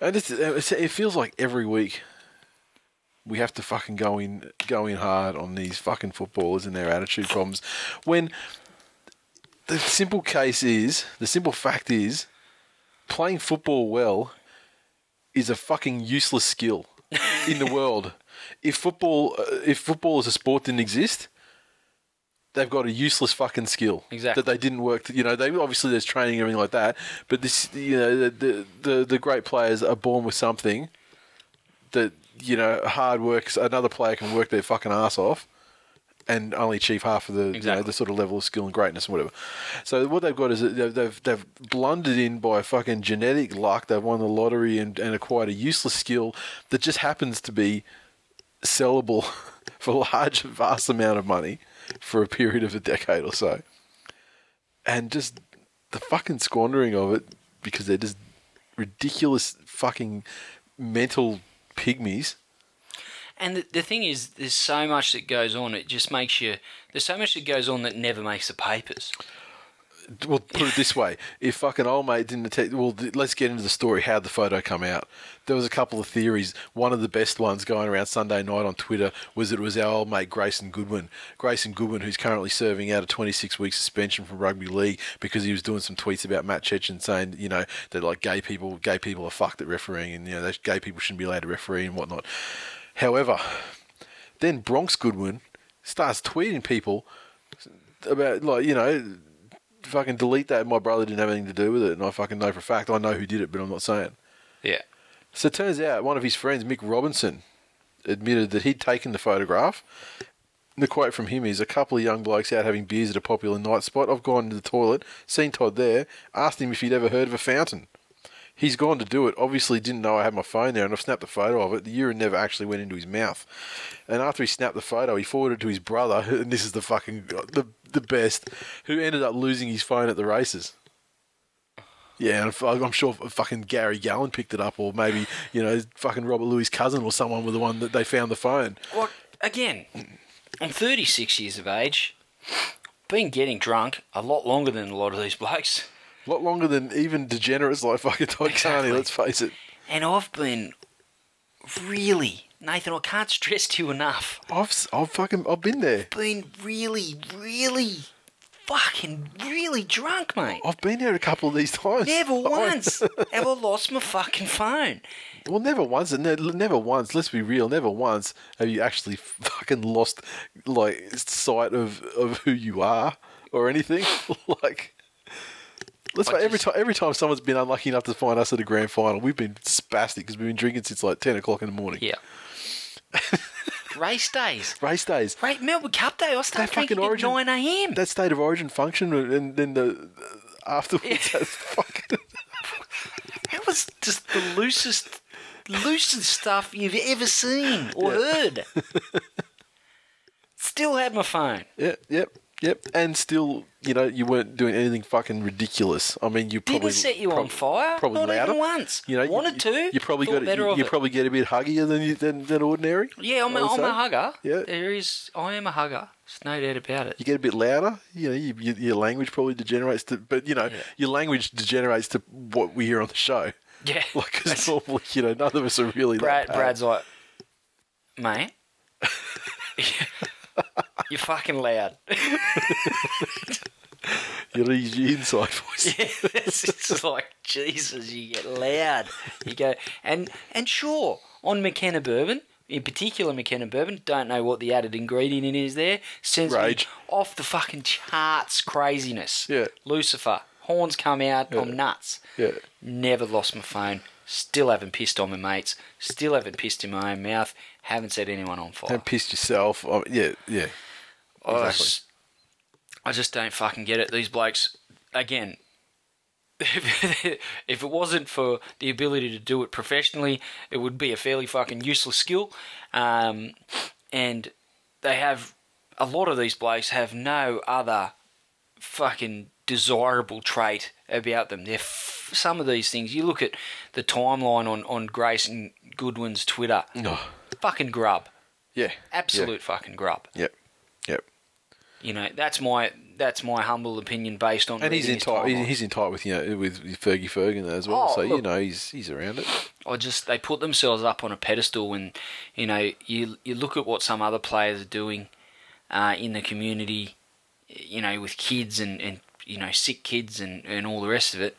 And it's, it's, it feels like every week we have to fucking go in go in hard on these fucking footballers and their attitude problems. When the simple case is, the simple fact is, playing football well is a fucking useless skill in the world. If football, uh, if football as a sport didn't exist, they've got a useless fucking skill Exactly. that they didn't work. To, you know, they obviously there's training and everything like that, but this, you know, the the, the, the great players are born with something that you know hard work. Another player can work their fucking ass off. And only achieve half of the you know, the sort of level of skill and greatness and whatever. So what they've got is they've they've, they've blundered in by fucking genetic luck. They've won the lottery and, and acquired a useless skill that just happens to be sellable for a large, vast amount of money for a period of a decade or so. And just the fucking squandering of it because they're just ridiculous fucking mental pygmies. And the, the thing is, there's so much that goes on. It just makes you. There's so much that goes on that never makes the papers. well, put it this way: if fucking old mate didn't attack, well, th- let's get into the story. How'd the photo come out? There was a couple of theories. One of the best ones going around Sunday night on Twitter was that it was our old mate Grayson Goodwin. Grayson Goodwin, who's currently serving out a 26 week suspension from rugby league because he was doing some tweets about Matt Cecchin saying, you know, that like gay people, gay people are fucked at refereeing, and you know, gay people shouldn't be allowed to referee and whatnot. However, then Bronx Goodwin starts tweeting people about like you know fucking delete that. My brother didn't have anything to do with it, and I fucking know for a fact. I know who did it, but I'm not saying. Yeah. So it turns out one of his friends, Mick Robinson, admitted that he'd taken the photograph. The quote from him is: "A couple of young blokes out having beers at a popular night spot. I've gone to the toilet, seen Todd there, asked him if he'd ever heard of a fountain. He's gone to do it. Obviously, didn't know I had my phone there, and I've snapped a photo of it. The urine never actually went into his mouth. And after he snapped the photo, he forwarded it to his brother, and this is the fucking the the best, who ended up losing his phone at the races. Yeah, and I'm sure fucking Gary Gallen picked it up, or maybe you know fucking Robert Lui's cousin or someone was the one that they found the phone. Well, again, I'm 36 years of age. Been getting drunk a lot longer than a lot of these blokes. A lot longer than even degenerates like fucking Todd Exactly. Carney. Let's face it. And I've been really, Nathan, I can't stress to you enough. I've I've fucking I've been there. Been really, really, fucking really drunk, mate. I've been there a couple of these times. Never once have I lost my fucking phone. Well, never once, and never once. Let's be real. Never once have you actually fucking lost like sight of, of who you are or anything. like, let's face every time every time someone's been unlucky enough to find us at a grand final, we've been spastic because we've been drinking since like ten o'clock in the morning. Yeah. Race days. Race days, Right, Melbourne Cup Day. I started drinking at 9 a.m. that state of origin function, and then the afterwards, that's fucking. That was just the loosest, loosest stuff you've ever seen or heard. Still had my phone. Yep, yep, yep. And still, you know, you weren't doing anything fucking ridiculous. I mean, you probably Didn't set you on fire. Probably Not louder. even once. You know, wanted you, to. You probably got better you, of you it. probably get a bit huggier than you, than, than ordinary. Yeah, I'm, a, I'm a hugger. Yeah. There is. I am a hugger. There's no doubt about it. You get a bit louder. You know, you, you, your language probably degenerates to, but you know, Yeah. your language degenerates to what we hear on the show. Yeah. Like, because normally, you know, none of us are really Brad, that. Brad's like, mate, you're fucking loud. You lose your inside voice. Yeah, it's, it's like Jesus. You get loud. You go and and sure on McKenna bourbon, in particular McKenna bourbon. Don't know what the added ingredient in is there. Sends me Rage. off the fucking charts. Craziness. Yeah. Lucifer horns come out. Yeah. I'm nuts. Yeah. Never lost my phone. Still haven't pissed on my mates. Still haven't pissed in my own mouth. Haven't set anyone on fire. Don't piss yourself. I yeah, yeah. I just, I just don't fucking get it. These blokes, again, if it wasn't for the ability to do it professionally, it would be a fairly fucking useless skill. Um, and they have, a lot of these blokes have no other fucking desirable trait about them. They're f- some of these things. You look at the timeline on, on Grayson Goodwin's Twitter. Oh, Fucking grub. yeah. Absolute fucking grub. Yep. Yep. You know, that's my that's my humble opinion based on. And he's in tight. He's in tight with you know with Fergie Ferguson as well. Oh, so you know he's he's around it. I just they put themselves up on a pedestal, and you know, you you look at what some other players are doing uh, in the community, you know, with kids and and you know sick kids and and all the rest of it,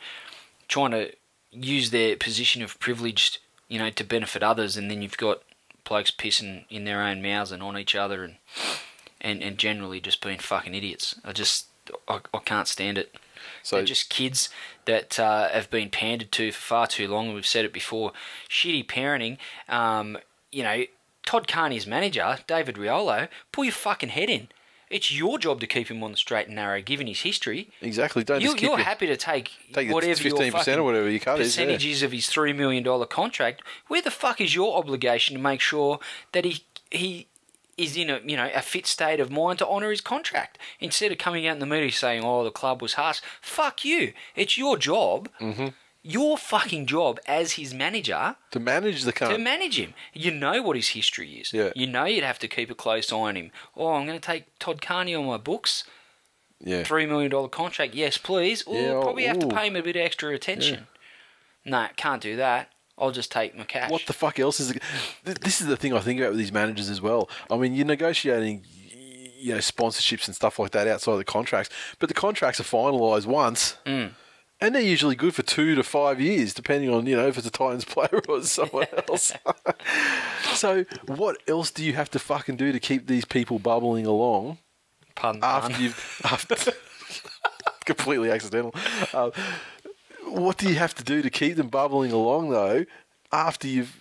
trying to use their position of privilege, you know, to benefit others, and then you've got blokes pissing in their own mouths and on each other, and and and generally just being fucking idiots. I just I, I can't stand it. So They're just kids that uh, have been pandered to for far too long. and We've said it before. Shitty parenting. Um, you know, Todd Carney's manager, David Riolo, pull your fucking head in. It's your job to keep him on the straight and narrow, given his history. exactly. Don't You, just keep you're your- happy to take, Take whatever 15% or whatever your cut is, yeah. percentages of his three million dollar contract. Where the fuck is your obligation to make sure that he he is in a you know a fit state of mind to honour his contract instead of coming out in the media saying, "Oh, the club was harsh." Fuck you! It's your job. Mm-hmm. Your fucking job as his manager to manage the car to manage him. You know what his history is. Yeah. You know you'd have to keep a close eye on him. Oh, I'm going to take Todd Carney on my books. Yeah. three million dollar contract. Yes, please. Or Yeah, oh, probably have to pay him a bit of extra attention. No, can't do that. I'll just take my cash. What the fuck else is? Th- This is the thing I think about with these managers as well. I mean, you're negotiating, you know, sponsorships and stuff like that outside of the contracts, but the contracts are finalised once, Mm. And they're usually good for two to five years, depending on you know if it's a Titans player or someone else. so, what else do you have to fucking do to keep these people bubbling along Pun, after pun. you've after completely accidental? Uh, what do you have to do to keep them bubbling along though after you've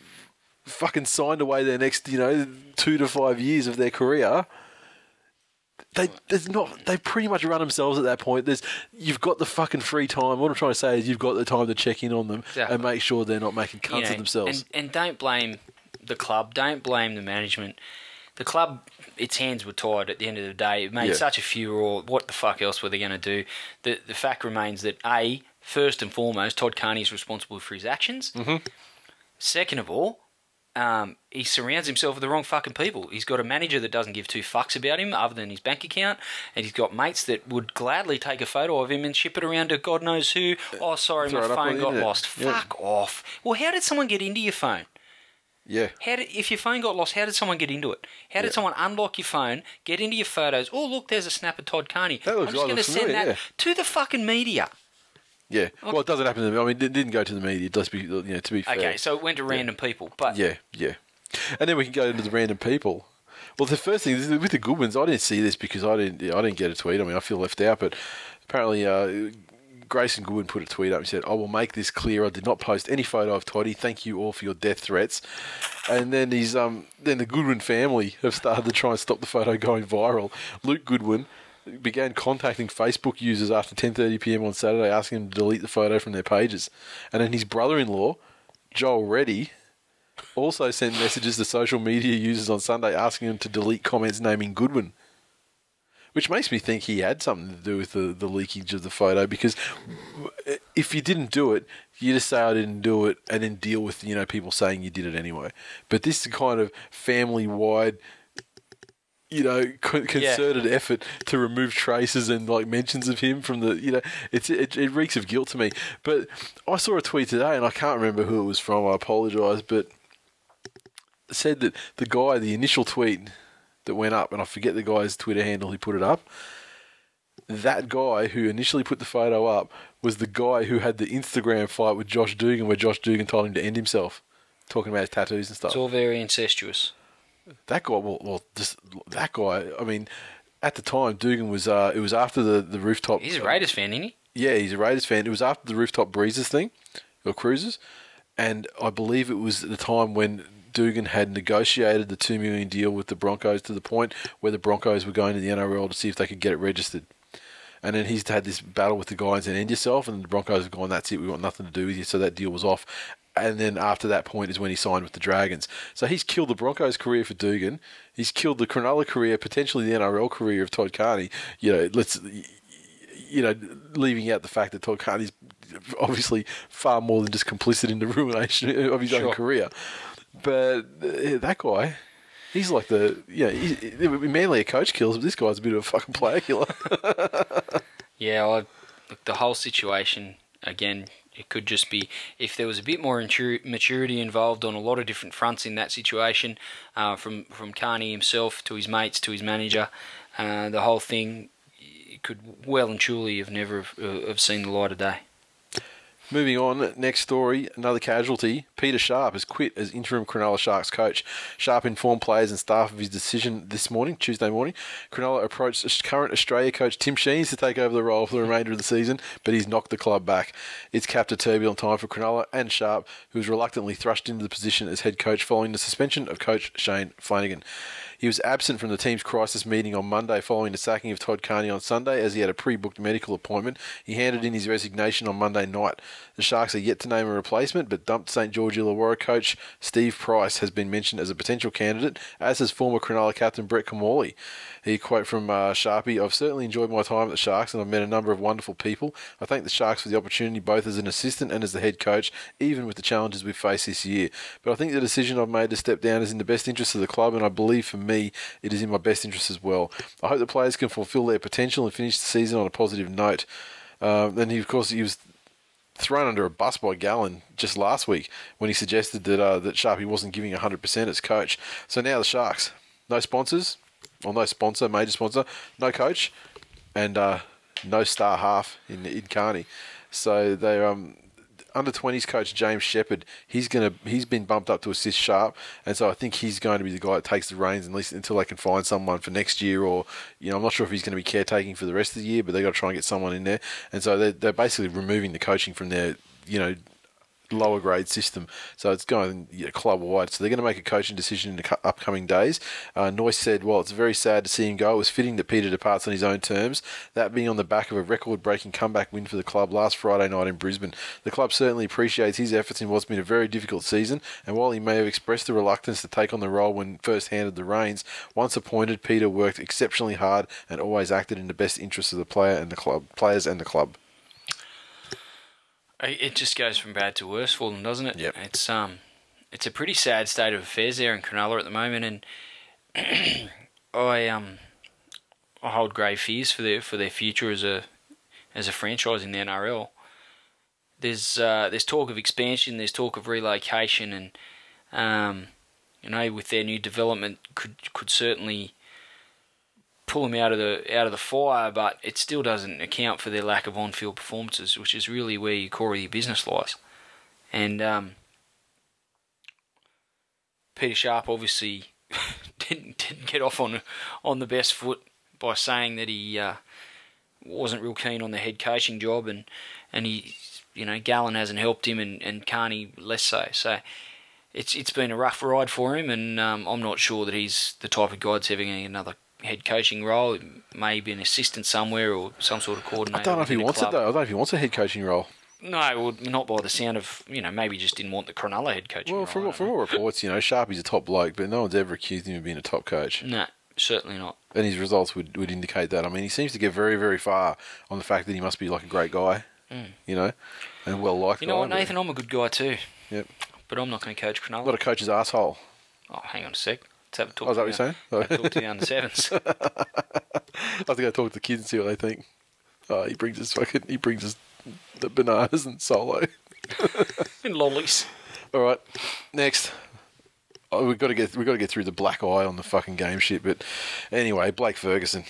fucking signed away their next you know two to five years of their career they there's not they pretty much run themselves at that point there's you've got the fucking free time what i'm trying to say is you've got the time to check in on them Exactly. and make sure they're not making cunts you know, of themselves And, and don't blame the club. Don't blame the management. The club, its hands were tied at the end of the day. It made Yeah. such a furor. What the fuck else were they going to do? The the fact remains that a first and foremost, Todd Carney is responsible for his actions. Mm-hmm. Second of all. Um, he surrounds himself with the wrong fucking people. He's got a manager that doesn't give two fucks about him other than his bank account, and he's got mates that would gladly take a photo of him and ship it around to God knows who. Oh, sorry, Throw my it up on phone got lost. Yeah. Fuck off. Well, how did someone get into your phone? yeah How did, if your phone got lost, how did someone get into it? How did Yeah. someone unlock your phone, get into your photos? Oh, look, there's a snap of Todd Carney. I'm just like going to send that yeah. to the fucking media. Yeah well it doesn't happen to them i mean it didn't go to the media let's be you know to be fair Okay, so it went to random people, but Yeah, yeah. And then we can go into the random people. Well, the first thing is with the good ones, I didn't see this because I didn't. I didn't get a tweet. I mean, I feel left out. But apparently, uh, Grayson Goodwin put a tweet up. and said, "I will make this clear. I did not post any photo of Toddy. Thank you all for your death threats." And then he's um. Then the Goodwin family have started to try and stop the photo going viral. Luke Goodwin began contacting Facebook users after 10:30 p.m. on Saturday, asking them to delete the photo from their pages. And then his brother-in-law, Joel Reddy, also sent messages to social media users on Sunday asking them to delete comments naming Goodwin. Which makes me think he had something to do with the, the leakage of the photo because if you didn't do it, you just say I didn't do it and then deal with you know people saying you did it anyway. But this is kind of family wide, you know, co- concerted effort to remove traces and like mentions of him from the you know it's it, it reeks of guilt to me. But I saw a tweet today and I can't remember who it was from. I apologise, but said that the guy, the initial tweet that went up, and I forget the guy's Twitter handle who put it up. That guy who initially put the photo up was the guy who had the Instagram fight with Josh Dugan, where Josh Dugan told him to end himself, talking about his tattoos and stuff. it's all very incestuous. That guy, well, well, just that guy. I mean, at the time, Dugan was. Uh, it was after the the rooftop. He's a Raiders fan, isn't he? Yeah, he's a Raiders fan. It was after the rooftop breezes thing, or cruises, and I believe it was at the time when Dugan had negotiated the two million deal with the Broncos to the point where the Broncos were going to the NRL to see if they could get it registered. And then he's had this battle with the guys and end yourself, and the Broncos have gone, that's it, we want nothing to do with you. So that deal was off. And then after that point is when he signed with the Dragons. So he's killed the Broncos' career for Dugan. He's killed the Cronulla career, potentially the NRL career of Todd Carney. You know, let's you know, leaving out the fact that Todd Carney's obviously far more than just complicit in the ruination of his own career. But that guy, he's like the yeah, he, he- Manly a coach kills, but this guy's a bit of a fucking player killer. Yeah, I, look, the whole situation again. It could just be if there was a bit more maturity involved on a lot of different fronts in that situation, uh, from from Carney himself to his mates to his manager, uh, the whole thing could well and truly have never have, uh, have seen the light of day. Moving on, next story, another casualty. Peter Sharp has quit as interim Cronulla Sharks coach. Sharp informed players and staff of his decision this morning, Tuesday morning. Cronulla approached current Australia coach Tim Sheens to take over the role for the remainder of the season, but he's knocked the club back. It's capped a turbulent time for Cronulla and Sharp, who was reluctantly thrust into the position as head coach following the suspension of coach Shane Flanagan. He was absent from the team's crisis meeting on Monday following the sacking of Todd Carney on Sunday as he had a pre booked medical appointment. He handed in his resignation on Monday night. The Sharks are yet to name a replacement, but dumped St. George Illawarra coach Steve Price has been mentioned as a potential candidate, as has former Cronulla captain Brett Kimmorley. He quote from uh, Sharpie, I've certainly enjoyed my time at the Sharks and I've met a number of wonderful people. I thank the Sharks for the opportunity both as an assistant and as the head coach, even with the challenges we've faced this year. But I think the decision I've made to step down is in the best interest of the club and I believe for me, it is in my best interest as well. I hope the players can fulfil their potential and finish the season on a positive note. Um, of course, he was thrown under a bus by Gallen just last week when he suggested that uh, that Sharpie wasn't giving 100% as coach. So now the Sharks, no sponsors, or no sponsor, major sponsor, no coach, and uh, no star half in in Carney. So they're um, under 20s coach James Shepherd. He's gonna he's been bumped up to assist Sharp, and so I think he's going to be the guy that takes the reins at least until they can find someone for next year. Or you know, I'm not sure if he's going to be caretaking for the rest of the year, but they got to try and get someone in there. And so they're, they're basically removing the coaching from their you know lower grade system. So it's going yeah, club wide. So they're going to make a coaching decision in the upcoming days. Uh, Noyce said, "Well, it's very sad to see him go. It was fitting that Peter departs on his own terms. That being on the back of a record-breaking comeback win for the club last Friday night in Brisbane. The club certainly appreciates his efforts in what's been a very difficult season. And while he may have expressed a reluctance to take on the role when first handed the reins, once appointed, Peter worked exceptionally hard and always acted in the best interests of the player and the club, players and the club." It just goes from bad to worse for them, doesn't it? Yep. It's um, it's a pretty sad state of affairs there in Cronulla at the moment, and I um, I hold grave fears for their for their future as a as a franchise in the NRL. There's uh, there's talk of expansion, there's talk of relocation, and um, you know, with their new development, could could certainly pull them out of the out of the fire, but it still doesn't account for their lack of on-field performances, which is really where your core of your business lies. And um, Peter Sharp obviously didn't didn't get off on on the best foot by saying that he uh, wasn't real keen on the head coaching job, and and he you know Gallen hasn't helped him, and and Carney less so. So. It's, it's been a rough ride for him, and um, I'm not sure that he's the type of guy that's going another head coaching role, maybe an assistant somewhere or some sort of coordinator. I don't know if he wants it though. I don't know if he wants a head coaching role. No, well, not by the sound of you know maybe just didn't want the Cronulla head coaching. Well, role, from from all reports, you know, Sharpie's a top bloke, but no one's ever accused him of being a top coach. no, certainly not. And his results would, would indicate that. I mean, he seems to get very, very far on the fact that he must be like a great guy, mm. you know, and well liked. You know what, Nathan? I'm a good guy too. Yep. But I'm not going to coach Cronulla. A lot of coaches asshole. Oh, hang on a sec. Let's have a talk. Oh, is that to what you're saying? Talk to the under sevens. I have to go talk to the kids and see what they think. Oh, he brings us fucking, he brings us the bananas and solo. and lollies. All right, next. Oh, we've got to get we've got to get through the black eye on the fucking game shit. But anyway, Blake Ferguson.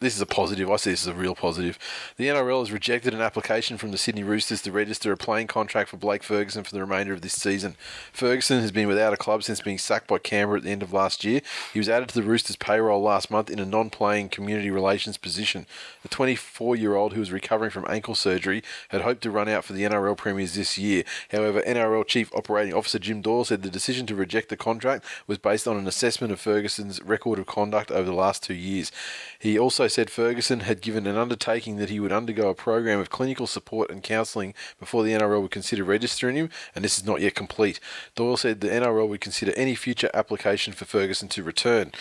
This is a positive. I see this as a real positive. The NRL has rejected an application from the Sydney Roosters to register a playing contract for Blake Ferguson for the remainder of this season. Ferguson has been without a club since being sacked by Canberra at the end of last year. He was added to the Roosters payroll last month in a non-playing community relations position. The 24-year-old who was recovering from ankle surgery had hoped to run out for the NRL premiers this year. However, NRL Chief Operating Officer Jim Doyle said the decision to reject the contract was based on an assessment of Ferguson's record of conduct over the last two years. He also said Ferguson had given an undertaking that he would undergo a program of clinical support and counselling before the NRL would consider registering him, and this is not yet complete. Doyle said the NRL would consider any future application for Ferguson to return.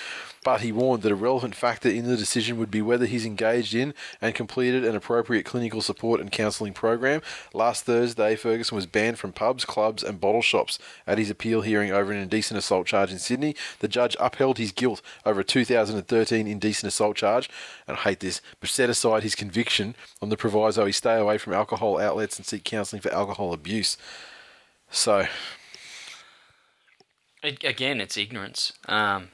But he warned that a relevant factor in the decision would be whether he's engaged in and completed an appropriate clinical support and counselling program. Last Thursday, Ferguson was banned from pubs, clubs, and bottle shops at his appeal hearing over an indecent assault charge in Sydney. The judge upheld his guilt over a 2013 indecent assault charge, and I hate this, but set aside his conviction on the proviso he stay away from alcohol outlets and seek counselling for alcohol abuse. So, again, it's ignorance. Um,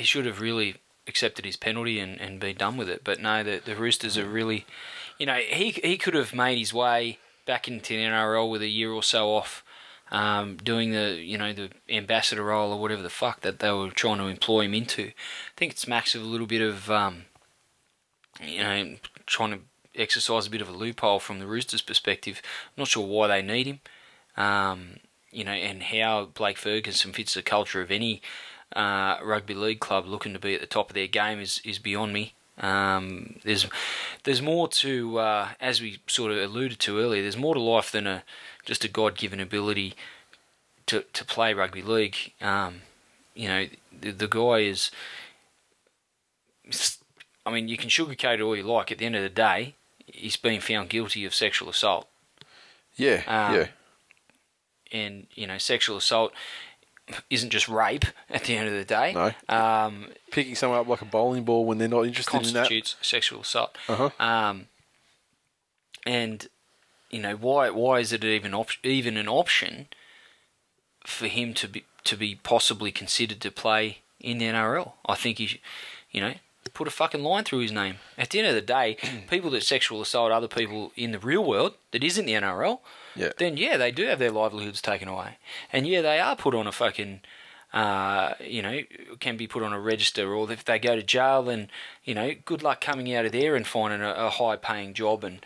he should have really accepted his penalty and, and been done with it. But no, the, the Roosters are really, you know, he he could have made his way back into the NRL with a year or so off, um, doing the you know the ambassador role or whatever the fuck that they were trying to employ him into. I think it smacks of a little bit of, um, you know, trying to exercise a bit of a loophole from the Roosters' perspective. I'm not sure why they need him. Um, you know, and how Blake Ferguson fits the culture of any uh, rugby league club looking to be at the top of their game is, is beyond me. Um, there's there's more to, uh, as we sort of alluded to earlier, there's more to life than a just a God given ability to to play rugby league. Um, you know, the, the guy is. I mean, you can sugarcoat it all you like. At the end of the day, he's been found guilty of sexual assault yeah, Um, yeah. and you know sexual assault isn't just rape at the end of the day. No. Um, Picking someone up like a bowling ball when they're not interested in that. constitutes sexual assault. Uh-huh. Um, and you know why? Why is it even op- even an option for him to be to be possibly considered to play in the NRL? I think he, should, you know, put a fucking line through his name. At the end of the day, people that sexual assault other people in the real world that isn't the NRL, Yeah. then yeah, they do have their livelihoods taken away, and yeah, they are put on a fucking. Uh, you know, can be put on a register, or if they go to jail, then you know, good luck coming out of there and finding a, a high-paying job, and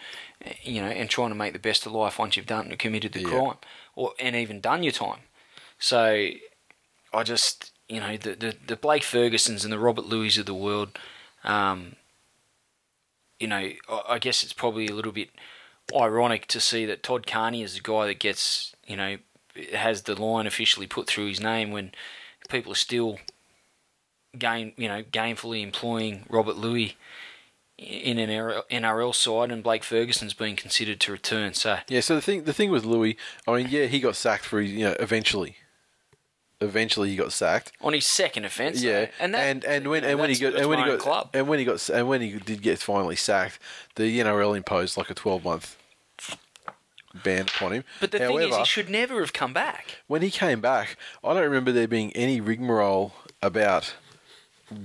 you know, and trying to make the best of life once you've done committed the Yeah. crime, or and even done your time. So, I just, you know, the the, the Blake Fergusons and the Robert Lui of the world, um, you know, I, I guess it's probably a little bit ironic to see that Todd Carney is the guy that gets, you know, has the line officially put through his name when people are still gain, you know, gainfully employing Robert Lui in an NRL side, and Blake Ferguson's being considered to return. So Yeah, so the thing the thing with Lui, I mean, yeah, he got sacked for his, you know, eventually. Eventually, he got sacked. on his second offence, though, Yeah, and that, and and when and when he got and when he got club. and when he got and when he did get finally sacked, the NRL imposed like a twelve month ban upon him. But the However, thing is, he should never have come back. when he came back, I don't remember there being any rigmarole about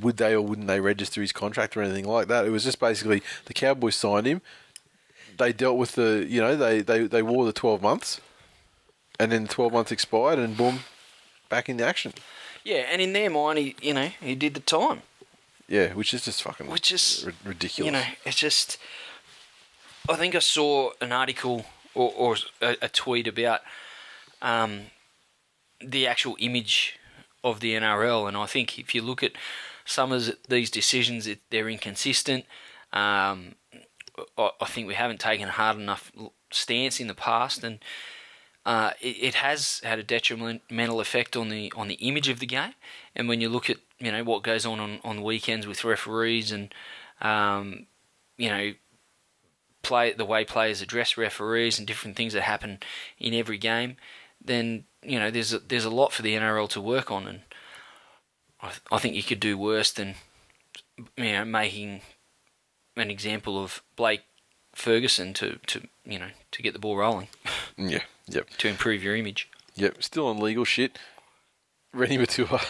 would they or wouldn't they register his contract or anything like that. It was just basically the Cowboys signed him. They dealt with the, you know, they, they, they wore the 12 months, and then the 12 months expired, and boom, back in the action. Yeah, and in their mind, he, you know, he did the time, Yeah, which is just fucking which is ri- ridiculous. You know, it's just. I think I saw an article or, or a, a tweet about um, the actual image of the NRL, and I think if you look at some of these decisions, it, they're inconsistent. Um, I, I think we haven't taken a hard enough stance in the past, and uh, it, it has had a detrimental effect on the on the image of the game. And when you look at you know what goes on on, on weekends with referees and um, you know play the way players address referees and different things that happen in every game, then you know there's a, there's a lot for the NRL to work on, and I, th- I think you could do worse than you know making an example of Blake Ferguson to, to you know to get the ball rolling Yeah, yep. to improve your image. Yep, still on legal shit. Reni Maitua.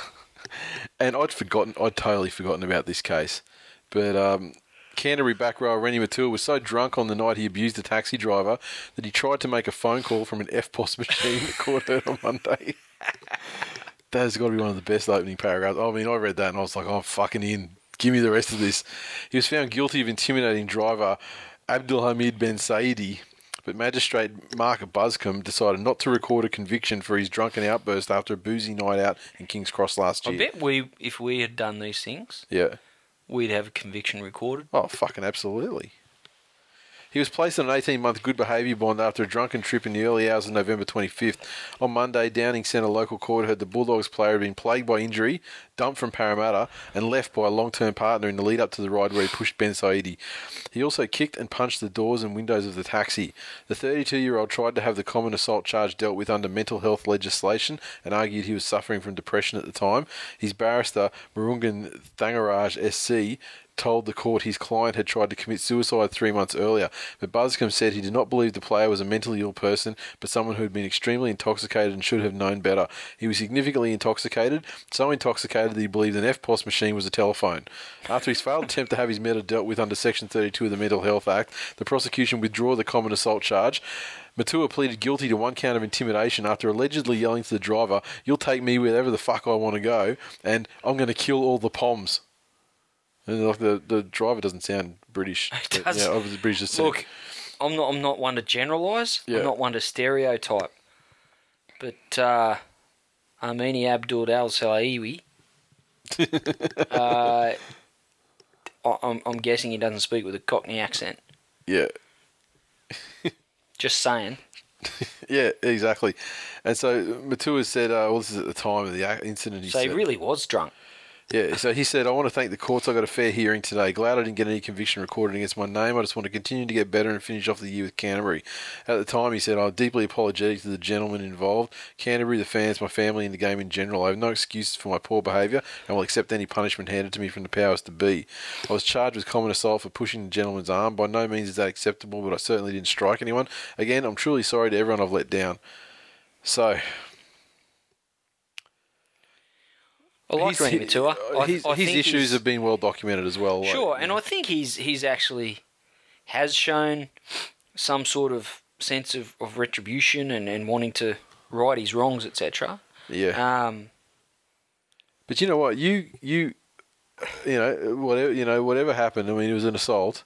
and I'd forgotten, I'd totally forgotten about this case. But um, Canterbury back rower Reni Maitua was so drunk on the night he abused a taxi driver that he tried to make a phone call from an EFTPOS machine that caught her on Monday. that has got to be one of the best opening paragraphs. I mean, I read that and I was like, I'm fucking in. Give me the rest of this. He was found guilty of intimidating driver Abdul Hamid Ben Saidi, but magistrate Mark Buscombe decided not to record a conviction for his drunken outburst after a boozy night out in King's Cross last year. I bet we if we had done these things, Yeah. We'd have a conviction recorded. Oh, fucking absolutely. He was placed on an 18 month good behaviour bond after a drunken trip in the early hours of November 25th. On Monday, Downing Centre local court heard the Bulldogs player had been plagued by injury, dumped from Parramatta, and left by a long term partner in the lead up to the ride where he pushed Ben Saidi. He also kicked and punched the doors and windows of the taxi. The 32 year old tried to have the common assault charge dealt with under mental health legislation and argued he was suffering from depression at the time. His barrister, Murugan Thangaraj SC, told the court his client had tried to commit suicide three months earlier, but Buscombe said he did not believe the player was a mentally ill person, but someone who had been extremely intoxicated and should have known better. He was significantly intoxicated, so intoxicated that he believed an EFTPOS machine was a telephone. After his failed attempt to have his matter dealt with under Section 32 of the Mental Health Act, the prosecution withdrew the common assault charge. Maitua pleaded guilty to one count of intimidation after allegedly yelling to the driver, You'll take me wherever the fuck I want to go, and I'm going to kill all the POMs. And like the, the driver doesn't sound British. It does. Yeah, obviously British. just Look, I'm not I'm not one to generalise. Yeah. I'm not one to stereotype. But uh, Armeni Abdul Al Salawi, uh, I'm, I'm guessing he doesn't speak with a Cockney accent. Yeah, Just saying. yeah, exactly. And so Maitua said, uh, well, this is at the time of the incident. He said. So he said, really was drunk. Yeah, so he said, I want to thank the courts. I got a fair hearing today. Glad I didn't get any conviction recorded against my name. I just want to continue to get better and finish off the year with Canterbury. At the time, he said, I'm deeply apologetic to the gentlemen involved, Canterbury, the fans, my family, and the game in general. I have no excuses for my poor behaviour and will accept any punishment handed to me from the powers to be. I was charged with common assault for pushing the gentleman's arm. By no means is that acceptable, but I certainly didn't strike anyone. Again, I'm truly sorry to everyone I've let down. So, I like his- Reni Maitua. I, his, I his issues he's- have been well documented as well. Sure, and. I think he's he's actually has shown some sort of sense of, of retribution and, and wanting to right his wrongs, etc. yeah. Um, But you know what? You you you know whatever you know whatever happened. I mean, it was an assault.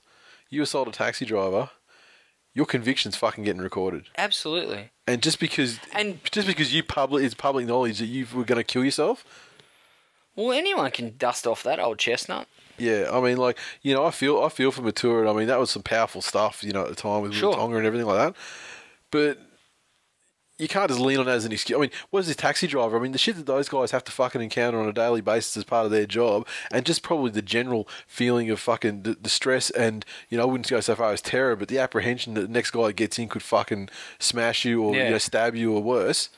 You assault a taxi driver. Your conviction's fucking getting recorded. absolutely. And just because And- just because you public it's public knowledge that you were going to kill yourself. Well, anyone can dust off that old chestnut. Yeah, I mean, like you know, I feel I feel for Maitua. I mean, that was some powerful stuff, you know, at the time with Sure. Tonga and everything like that. But you can't just lean on that as an excuse. I mean, what is this taxi driver? I mean, the shit that those guys have to fucking encounter on a daily basis as part of their job, and just probably the general feeling of fucking the, the stress and you know, I wouldn't go so far as terror, but the apprehension that the next guy that gets in could fucking smash you or Yeah. you know stab you or worse.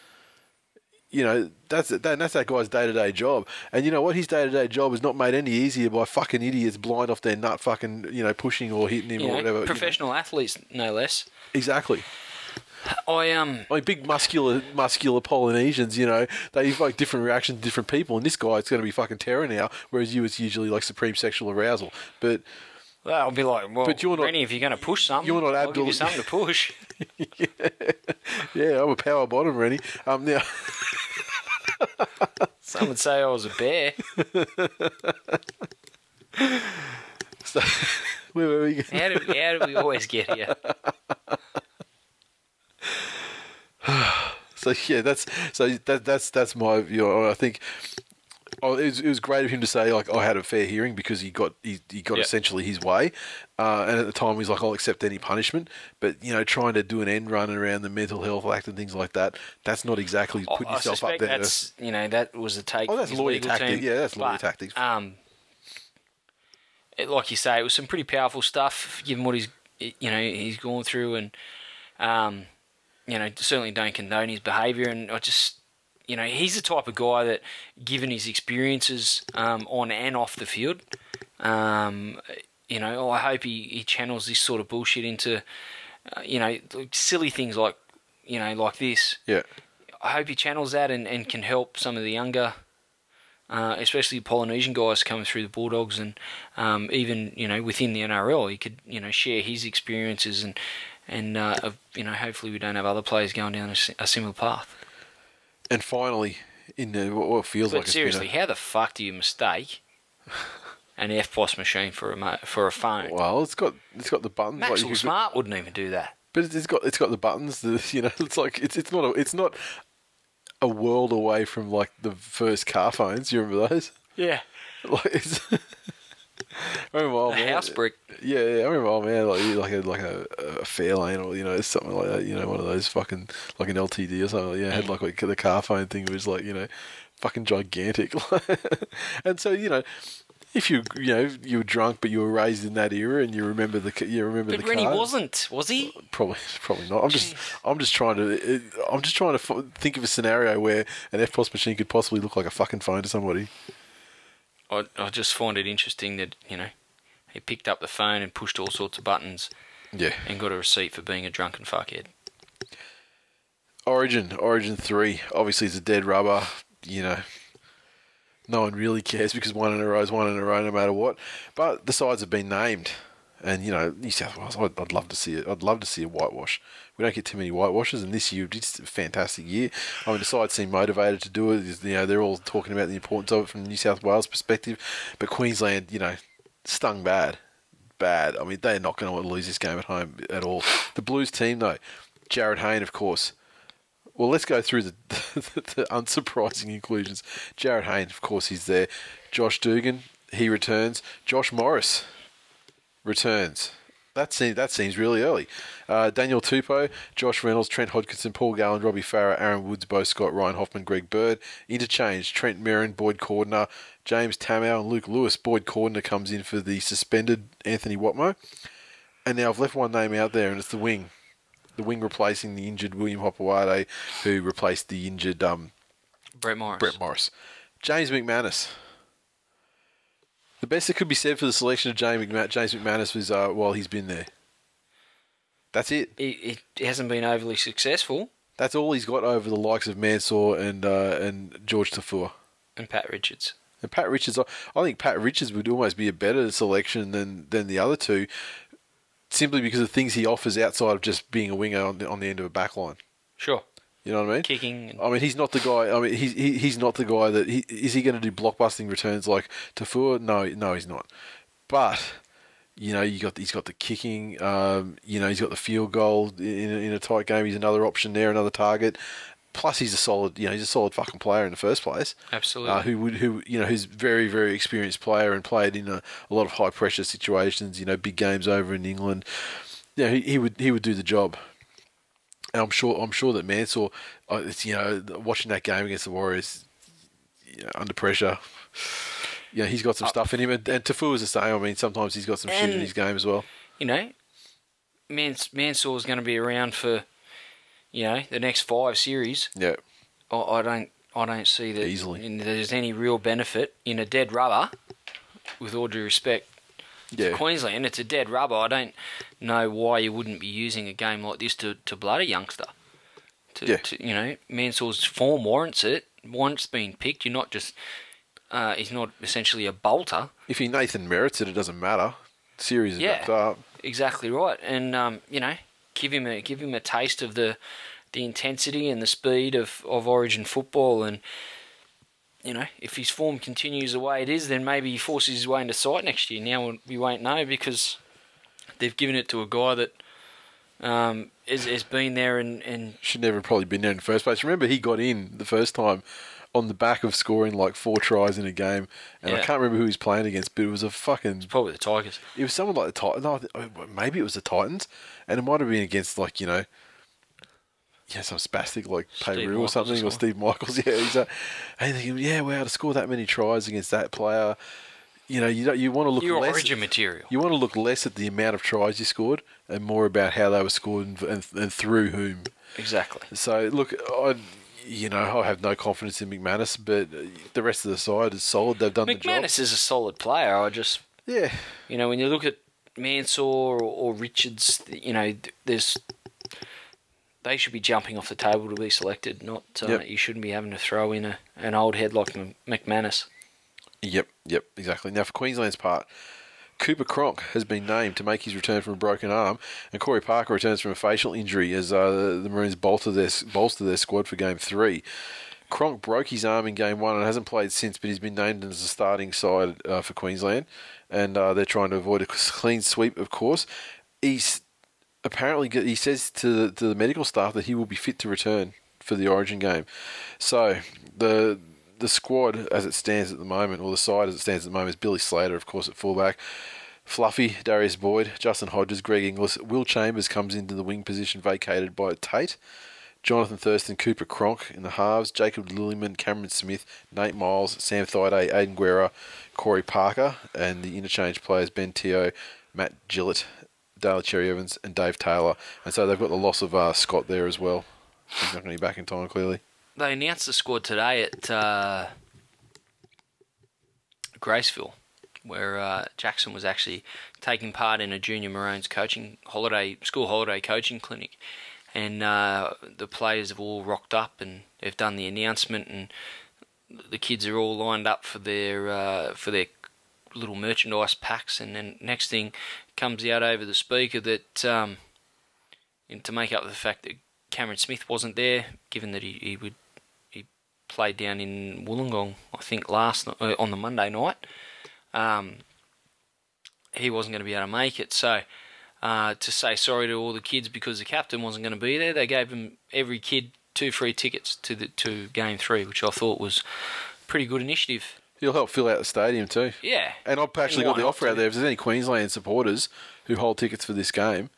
You know, that's that, that's that guy's day to day job. And you know what? His day to day job is not made any easier by fucking idiots blind off their nut fucking, you know, pushing or hitting him You or know, whatever. you know. professional athletes, no less. Exactly. I um, I mean, big muscular, muscular Polynesians, you know, they have like different reactions to different people. And this guy, it's going to be fucking terror now, whereas you, it's usually like supreme sexual arousal. But well, I'll be like, well, But you're not- Reni, if you're going to push something, you're not I'll give you Abdul- something to push. yeah, yeah, I'm a power bottom, Reni. Um, now, Some would say I was a bear. so, where were we? How do, how do we always get here? So yeah, that's so that that's that's my view. I think oh, it, was, it was great of him to say like I had a fair hearing because he got he, he got Yeah. essentially his way, uh, and at the time he was like I'll accept any punishment. But you know, trying to do an end run around the mental health act and things like that, that's not exactly putting I yourself up there. that's you know that was the take. Oh, that's lawyer legal tactic. team. Yeah, that's lawyer tactics. Um, it, like you say, it was some pretty powerful stuff, given what he's you know he's gone through, and um, you know certainly don't condone his behaviour. And I just you know he's the type of guy that, given his experiences um, on and off the field, um, you know I hope he, he channels this sort of bullshit into uh, you know silly things like you know like this. yeah, I hope he channels that and, and can help some of the younger, uh, especially Polynesian guys coming through the Bulldogs and um, even you know within the NRL. He could you know share his experiences and and uh, you know hopefully we don't have other players going down a, a similar path. And finally, in the, what feels But like seriously, how the fuck do you mistake an EFTPOS machine for a for a phone? well, it's got it's got the buttons. like Maxwell could- Smart wouldn't even do that. But it's got it's got the buttons. The, you know, it's like it's it's not a, it's not a world away from like the first car phones. You remember those? Yeah, Like. I remember, oh, man, house brick. Yeah, yeah, I remember, oh man, like like a like a, a Fairlane or you know something like that. You know, one of those fucking like an LTD or something. Yeah, had mm. like, like the car phone thing It was like you know, fucking gigantic. and so you know, if you you know you were drunk but you were raised in that era and you remember the you remember But the Reni car. wasn't, was he? Uh, probably, probably not. I'm just, I'm just trying to, uh, I'm just trying to think of a scenario where an EFTPOS machine could possibly look like a fucking phone to somebody. I, I just find it interesting that you know he picked up the phone and pushed all sorts of buttons Yeah. and got a receipt for being a drunken fuckhead. Origin, Origin three, obviously it's a dead rubber. You know, no one really cares because one in a row is one in a row, no matter what. But the sides have been named, and you know, New South Wales, I'd, I'd love to see it. I'd love to see a whitewash. We don't get too many whitewashes, and this year it's a fantastic year. I mean, the side seem motivated to do it. You know, they're all talking about the importance of it from the New South Wales perspective, but Queensland, you know, stung bad, bad. I mean, they're not going to lose this game at home at all. The Blues team, though, Jarryd Hayne, of course. Well, let's go through the, the, unsurprising inclusions. Jarryd Hayne, of course, he's there. Josh Dugan, he returns. Josh Morris returns. That seems that seems really early. Uh, Daniel Tupou, Josh Reynolds, Trent Hodgkinson, Paul Gallen, Robbie Farah, Aaron Woods, Beau Scott, Ryan Hoffman, Greg Bird. Interchange: Trent Merrin, Boyd Cordner, James Tamou and Luke Lewis. Boyd Cordner comes in for the suspended Anthony Watmough. And now I've left one name out there, and it's the wing. The wing replacing the injured William Hopoate, who replaced the injured um, Brett Morris. Brett Morris. James McManus. The best that could be said for the selection of James, McMa- James McManus was uh, while he's been there. That's it. It, it hasn't been overly successful. That's all he's got over the likes of Mansour and uh, and George Tafur. And Pat Richards. And Pat Richards, I think Pat Richards would almost be a better selection than, than the other two, simply because of things he offers outside of just being a winger on the, on the end of a back line. Sure. You know what I mean? Kicking. And, I mean, he's not the guy. I mean, he's he, he's not the guy that he is. He going to do blockbusting returns like Tafur? No, no, he's not. But you know, you got he's got the kicking. Um, you know, he's got the field goal in a, in a tight game. He's another option there, another target. Plus, he's a solid. You know, he's a solid fucking player in the first place. absolutely. Uh, who would who you know who's very very experienced player and played in a, a lot of high pressure situations. You know, big games over in England. Yeah, he, he would he would do the job. And I'm sure I'm sure that Mansour, uh, it's, you know, watching that game against the Warriors, you know, under pressure. Yeah, he's got some stuff in him, and, and Tafu is the same. I mean, sometimes he's got some shit in his game as well. you know, Mans- Mansour's going to be around for, you know, the next five series. Yeah, I, I don't, I don't see that Easily. there's any real benefit in a dead rubber. With all due respect, yeah, Queensland, it's a dead rubber. I don't know why you wouldn't be using a game like this to, to blood a youngster. To, Yeah. to, you know, Mansour's form warrants it. Once being picked, you're not just. Uh, he's not essentially a bolter. If he Nathan merits it, it doesn't matter. Series is Yeah. wrapped up. Exactly right, and um, you know, give him a give him a taste of the the intensity and the speed of, of Origin football, and you know, if his form continues the way it is, then maybe he forces his way into sight next year. Now we won't know because they've given it to a guy that um, has, has been there and, and should never have probably been there in the first place. Remember, he got in the first time on the back of scoring like four tries in a game, and I can't remember who he was playing against, but it was a fucking. probably the Tigers. It was someone like the Titans. No, oh, maybe it was the Titans, and it might have been against like you know, yeah, some spastic like Steve Peru or something, or or Steve Michaels. Yeah, he's a, and thinking, yeah, wow, to score that many tries against that player, you know, you don't, you want to look Your less. Origin material. You want to look less at the amount of tries you scored and more about how they were scored and, and, and through whom. Exactly. So look, I you know I have no confidence in McManus, but the rest of the side is solid. They've done the job. McManus is a solid player. I just Yeah, You know, when you look at Mansour or, or Richards, you know, there's they should be jumping off the table to be selected. Not uh, Yep. you shouldn't be having to throw in a, an old head like McManus. yep, yep, exactly. Now for Queensland's part, Cooper Cronk has been named to make his return from a broken arm, and Corey Parker returns from a facial injury as uh, the, the Maroons bolster their bolster their squad for Game Three. Cronk broke his arm in Game One and hasn't played since, but he's been named as a starting side uh, for Queensland, and uh, they're trying to avoid a clean sweep, of course. He's apparently he says to the, to the medical staff that he will be fit to return for the Origin game. So the the squad as it stands at the moment, or the side as it stands at the moment, is Billy Slater, of course, at fullback. Fluffy, Darius Boyd, Justin Hodges, Greg Inglis, Will Chambers comes into the wing position vacated by Tate. Jonathan Thurston, Cooper Cronk in the halves, Jacob Lillyman, Cameron Smith, Nate Myles, Sam Thaiday, Aidan Guerra, Corey Parker, and the interchange players Ben Teo, Matt Gillett, Daly Cherry Evans, and Dave Taylor. And so they've got the loss of uh, Scott there as well. He's not going to be back in time, clearly. They announced the squad today at uh, Graceville, where uh, Jackson was actually taking part in a junior Maroons coaching holiday school holiday coaching clinic, and uh, the players have all rocked up and they've done the announcement, and the kids are all lined up for their uh, for their little merchandise packs, and then next thing comes out over the speaker that um, and to make up the fact that Cameron Smith wasn't there, given that he, he would he played down in Wollongong, I think last uh, on the Monday night. Um, he wasn't going to be able to make it, so uh, to say sorry to all the kids because the captain wasn't going to be there, they gave them every kid two free tickets to the to game three, which I thought was pretty good initiative. He'll help fill out the stadium too. Yeah, And I've actually got the offer out there. If there's any Queensland supporters who hold tickets for this game,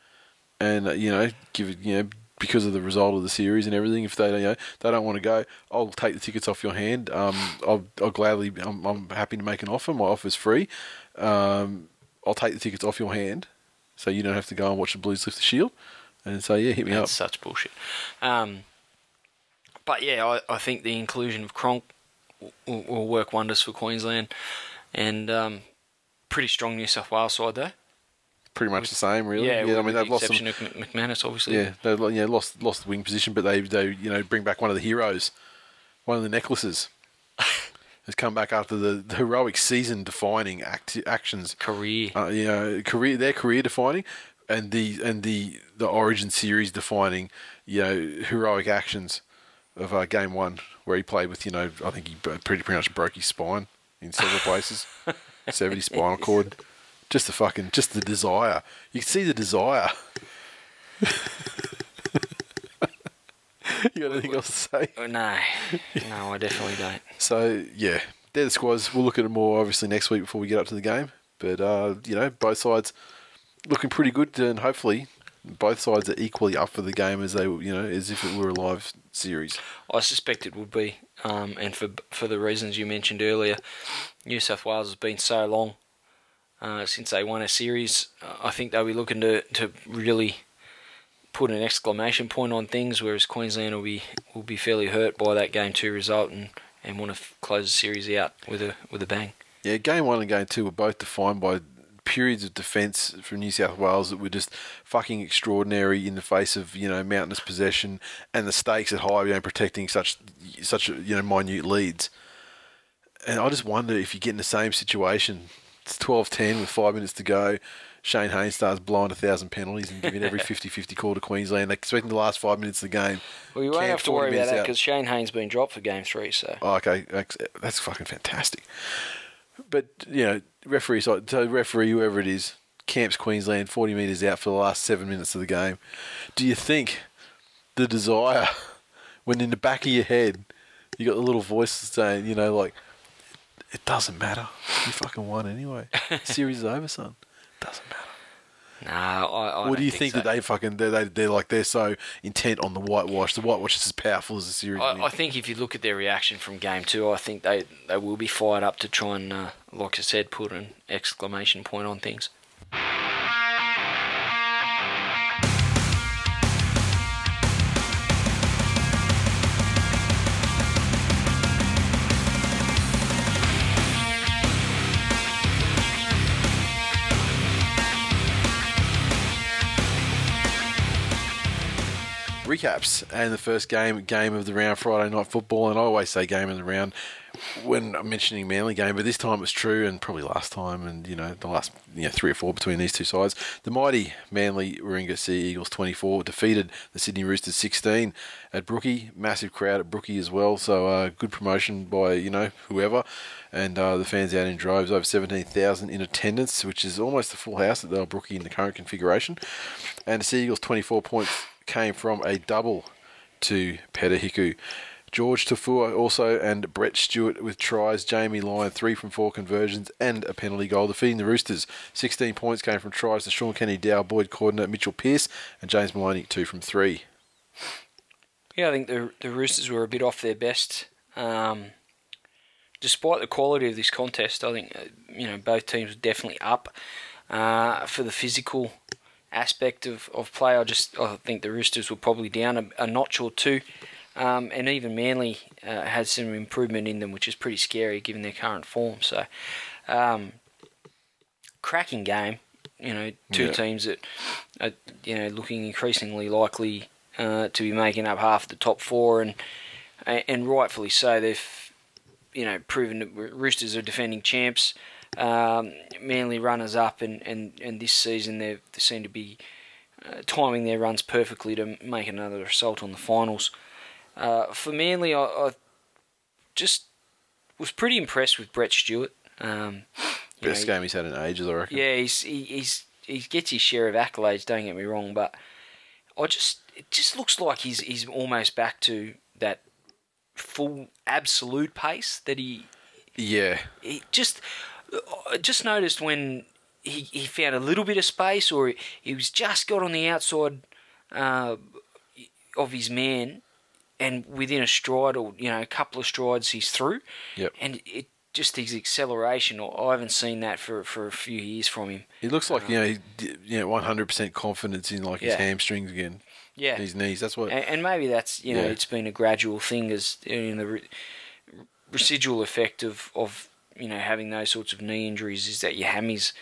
and uh, you know, give it, you know, because of the result of the series and everything. If they don't, you know, they don't want to go, I'll take the tickets off your hand. Um, I'll, I'll gladly. I'm, I'm happy to make an offer. My offer's free. Um, I'll take the tickets off your hand, so you don't have to go and watch the Blues lift the shield. And so yeah, hit me That's up. such bullshit. Um, but yeah, I, I think the inclusion of Cronk will, will work wonders for Queensland, and um, pretty strong New South Wales side though. Pretty much the same, really. Yeah, I mean they've lost some. of McManus, obviously. Yeah, they lo- yeah lost lost the wing position, but they they you know bring back one of the heroes, one of the necklaces. has come back after the, the heroic season defining act, actions. Career. Uh, you know, career their career defining, and the and the the Origin series defining. You know, heroic actions of uh, game one where he played with you know I think he pretty pretty much broke his spine in several places, severed his spinal cord. Just the fucking just the desire. You can see the desire. you got anything else to say? Uh, no, no, I definitely don't. So yeah, they're the squads. We'll look at it more obviously next week before we get up to the game. But uh, you know, both sides looking pretty good, and hopefully both sides are equally up for the game as they you know as if it were a live series. I suspect it would be, um, and for for the reasons you mentioned earlier, New South Wales has been so long uh, since they won a series. I think they'll be looking to, to really put an exclamation point on things, whereas Queensland will be will be fairly hurt by that game two result and, and want to f- close the series out with a with a bang. Yeah, game one and game two were both defined by periods of defence from New South Wales that were just fucking extraordinary in the face of you know mountainous possession and the stakes at high, you know, protecting such such you know minute leads. And I just wonder if you get in the same situation. It's 12-10 with five minutes to go. Shane Haynes starts blowing a thousand penalties and giving every 50-50 call to Queensland. They're expecting the last five minutes of the game. Well, you won't Camp have to worry about that because Shane Haynes been dropped for game three. So Oh, okay, that's that's fucking fantastic. But you know, referee, so so referee, whoever it is, camps Queensland forty meters out for the last seven minutes of the game. Do you think the desire, when in the back of your head, you got the little voice saying, you know, like, it doesn't matter, you fucking won anyway. Series is over, son. Doesn't matter. No, I. I or don't you think, so. that they fucking they they they're like they're so intent on the whitewash? The whitewash is as powerful as the series. I, I think if you look at their reaction from game two, I think they, they will be fired up to try and, uh, like I said, put an exclamation point on things. Recaps and the first game game of the round Friday night football. And I always say game of the round when I'm mentioning Manly game but this time it's true and probably last time and you know the last you know three or four between these two sides. The mighty Manly Warringah Sea Eagles 24 defeated the Sydney Roosters 16 at Brookie. Massive crowd at Brookie as well. So uh, good promotion by you know whoever. And uh, the fans out in droves over 17,000 in attendance which is almost the full house at the Brookie in the current configuration. And the Sea Eagles 24 points came from a double to Petahiku. Jorge Taufua also and Brett Stewart with tries. Jamie Lyon, three from four conversions and a penalty goal. Defeating the Roosters, 16 points came from tries to Shaun Kenny-Dowall, Boyd Cordner, Mitchell Pearce, and James Maloney, two from three. Yeah, I think the the Roosters were a bit off their best. Um, despite the quality of this contest, I think uh, you know both teams were definitely up uh, for the physical aspect of, of play. I just I think the Roosters were probably down a, a notch or two, um, and even Manly uh, had some improvement in them, which is pretty scary given their current form. So, um, cracking game. You know, two Yeah. teams that are you know looking increasingly likely uh, to be making up half the top four, and and rightfully so. They've you know proven that Roosters are defending champs, um, Manly runners up, and, and, and this season they they seem to be uh, timing their runs perfectly to make another assault on the finals. Uh, for Manly, I, I just was pretty impressed with Brett Stewart. Um, Best know, game he's had in ages, I reckon. yeah, he's he, he's he gets his share of accolades. Don't get me wrong, but I just it just looks like he's he's almost back to that full absolute pace that he Yeah. he just I just noticed when he, he found a little bit of space or he, he was just got on the outside uh, of his man, and within a stride or you know a couple of strides he's through. Yep. And it just his acceleration. or I haven't seen that for for a few years from him. He looks like you know, he, you know, one hundred percent confidence in like his hamstrings again, Yeah. his knees. That's what. And, and maybe that's you know Yeah. it's been a gradual thing as in the re- residual effect of of you know having those sorts of knee injuries is that your hammies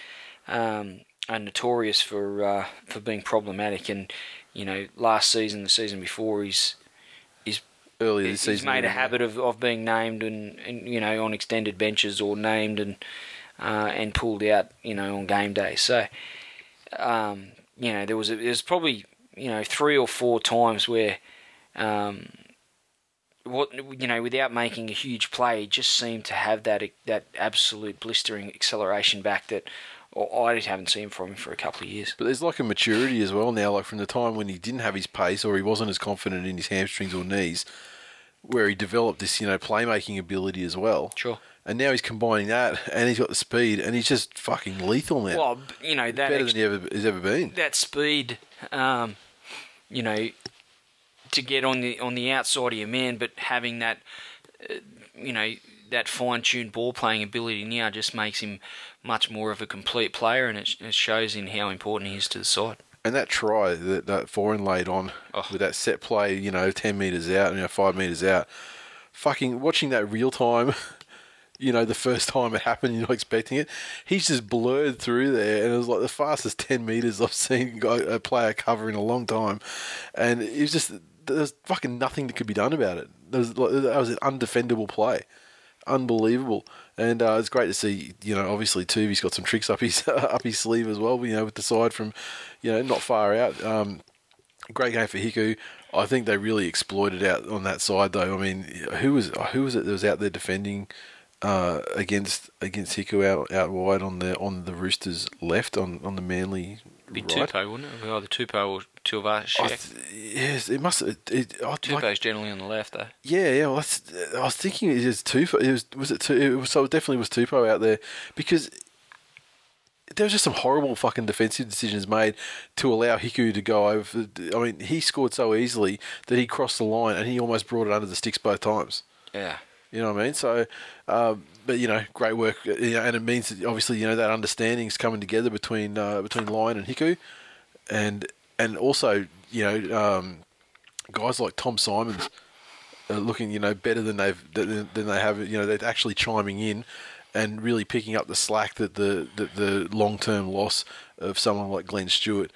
um, are notorious for uh, for being problematic. And you know last season, the season before, he's he's earlier this he's season, made a habit of, of being named and, and you know on extended benches or named and uh, and pulled out you know on game day. So um, you know there was a, there's probably you know three or four times where um, what you know without making a huge play, just seemed to have that that absolute blistering acceleration back that. Or I just haven't seen from him for a couple of years. But there's like a maturity as well now, like from the time when he didn't have his pace or he wasn't as confident in his hamstrings or knees, where he developed this, you know, playmaking ability as well. Sure. And now he's combining that, and he's got the speed, and he's just fucking lethal now. Well, you know that Better ex- than he ever has ever been. that speed, um, you know, to get on the on the outside of your man, but having that, uh, you know, that fine tuned ball playing ability now just makes him much more of a complete player, and it, it shows in how important he is to the side. And that try that that foreign laid on Oh. with that set play, you know, ten meters out, you know, five meters out. Fucking watching that real time, you know, the first time it happened, you're not expecting it. He's just blurred through there, and it was like the fastest ten meters I've seen a player cover in a long time. And it was just there was fucking nothing that could be done about it. Was that was an undefendable play, unbelievable. And uh, it's great to see, you know, obviously Tuvi's got some tricks up his up his sleeve as well. You know, with the side from, you know, not far out. Um, great game for Hiku. I think they really exploited out on that side though. I mean, who was who was it that was out there defending uh, against against Hiku out out wide on the on the Roosters left on on the Manly Be right? Tupou, wouldn't it? Either Tupou or Tuivasa. I th- yes, it must. It, it, I, like, Tupou's generally on the left, though. yeah, yeah. Well, that's, I was thinking it was. It was was it two? It was, so it definitely was Tupou out there because there was just some horrible fucking defensive decisions made to allow Hiku to go over. I mean, he scored so easily that he crossed the line and he almost brought it under the sticks both times. Yeah. You know what I mean? So, um, but you know, great work, you know, and it means that obviously you know that understanding is coming together between uh, between Lyon and Hiku, and and also you know um, guys like Tom Symonds are looking you know better than they've than, than they have. You know, they're actually chiming in and really picking up the slack that the that the long term loss of someone like Glenn Stewart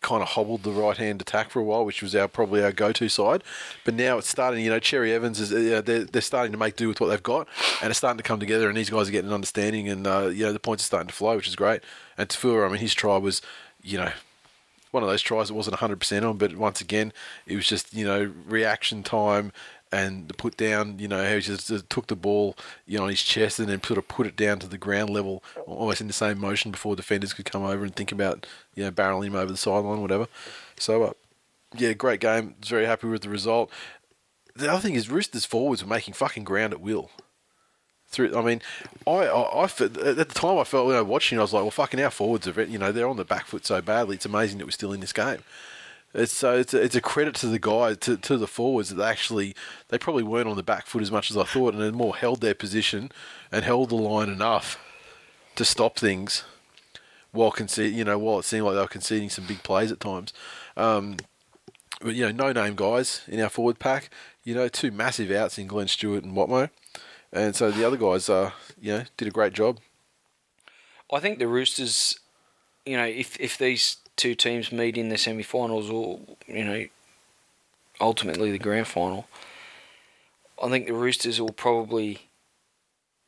kind of hobbled the right hand attack for a while, which was our probably our go to side. But now it's starting. You know, Cherry Evans is uh, they're they're starting to make do with what they've got, and it's starting to come together. And these guys are getting an understanding, and uh, you know the points are starting to flow, which is great. And Tafua, I mean, his try was, you know. One of those tries that wasn't 100% on, but once again, it was just, you know, reaction time and the put down, you know, how he just, took the ball, you know, on his chest and then sort of put it down to the ground level, almost in the same motion before defenders could come over and think about, you know, barreling him over the sideline, whatever. So, uh, yeah, great game. Very happy with the result. The other thing is, Roosters forwards were making fucking ground at will. Through, I mean, I, I, I at the time I felt I was watching, I was like, well, fucking our forwards are, you know, they're on the back foot so badly. It's amazing that we're still in this game. It's so it's a, it's a credit to the guys to, to the forwards that they actually they probably weren't on the back foot as much as I thought, and then more held their position and held the line enough to stop things while concede, you know, while it seemed like they were conceding some big plays at times. Um, but you know, no name guys in our forward pack. You know, two massive outs in Glenn Stewart and Watmough, and so the other guys, uh, you know, did a great job. I think the Roosters, you know, if if these two teams meet in the semi-finals or you know, ultimately the grand final, I think the Roosters will probably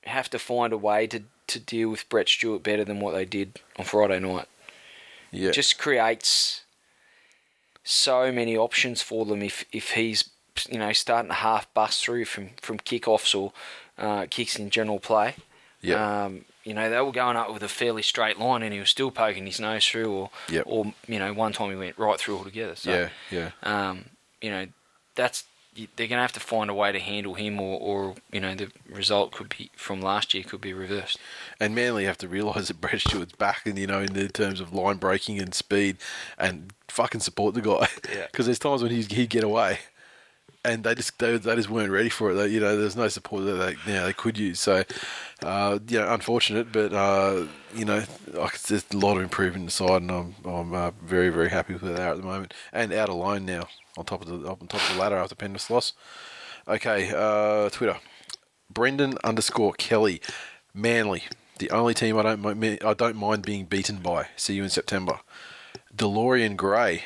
have to find a way to to deal with Brett Stewart better than what they did on Friday night. Yeah, Just creates so many options for them if if he's you know starting to half bust through from from kickoffs or uh, kicks in general play. yeah, Um, you know, they were going up with a fairly straight line, and he was still poking his nose through, or, Yep. or you know, one time he went right through altogether. So, yeah, yeah. um, you know, that's they're going to have to find a way to handle him, or, or you know the result could be from last year could be reversed. And Manly have to realise that Brett Stewart's back, and you know, in the terms of line breaking and speed, and fucking support the guy. Yeah. Because there's times when he'd, he'd get away, and they just they, they just weren't ready for it. They, you know, there's no support that they you know, they could use. So, uh, you know, unfortunate, but uh, you know, there's a lot of improvement inside, and I'm I'm uh, very very happy with where they are at the moment, and out alone now on top of the on top of the ladder after Penrith's loss. Okay, uh, Twitter. Brendan underscore Kelly, Manly, the only team I don't I don't mind being beaten by. See you in September. DeLorean Gray,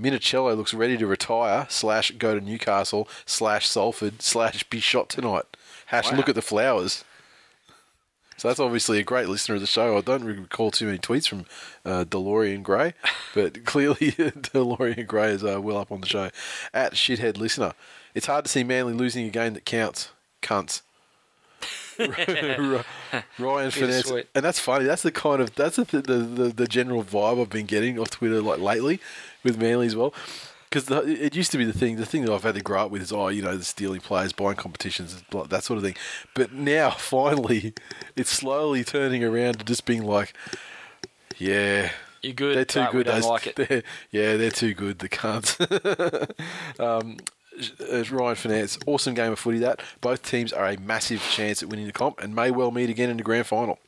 Minichiello looks ready to retire slash go to Newcastle slash Salford slash be shot tonight. Hash Wow. look at the flowers. So that's obviously a great listener of the show. I don't recall too many tweets from uh, DeLorean Gray, but clearly DeLorean Gray is uh, well up on the show. At shithead listener, it's hard to see Manly losing a game that counts. Cunts. Ryan Finesse, and that's funny. That's the kind of that's the, the the the general vibe I've been getting off Twitter like lately with Manly as well. Because it used to be the thing. The thing that I've had to grow up with is oh, you know, the stealing players, buying competitions, that sort of thing. But now, finally, it's slowly turning around to just being like, yeah, You're good. they're too good. Like it. they're- yeah, they're too good. The cunts. um, uh, Ryan Finance, awesome game of footy. That both teams are a massive chance at winning the comp and may well meet again in the grand final.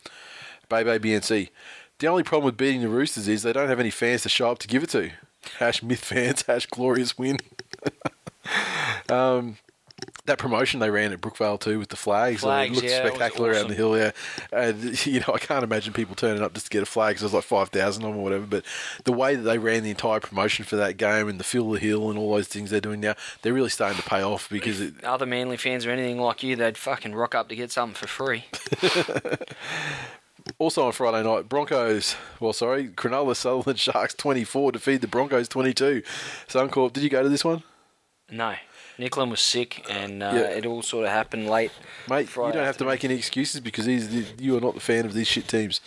Bebe BNC. The only problem with beating the Roosters is they don't have any fans to show up to give it to. Hash myth fans. Hash glorious win. um, that promotion they ran at Brookvale too with the flags, Flags, it looked yeah, that was spectacular around the hill. Yeah, and you know I can't imagine people turning up just to get a flag. 'cause there's like five thousand of them or whatever. But the way that they ran the entire promotion for that game and the fill the hill and all those things they're doing now, they're really starting to pay off because it, Other Manly fans or anything like you, they'd fucking rock up to get something for free. Also on Friday night, Broncos. Well, sorry, Cronulla Sutherland Sharks twenty four defeat the Broncos twenty two. Suncorp, did you go to this one, No. Nicklan was sick, and uh, Yeah. it all sort of happened late. mate? Friday you don't have to make any excuses because he's the, you are not the fan of these shit teams.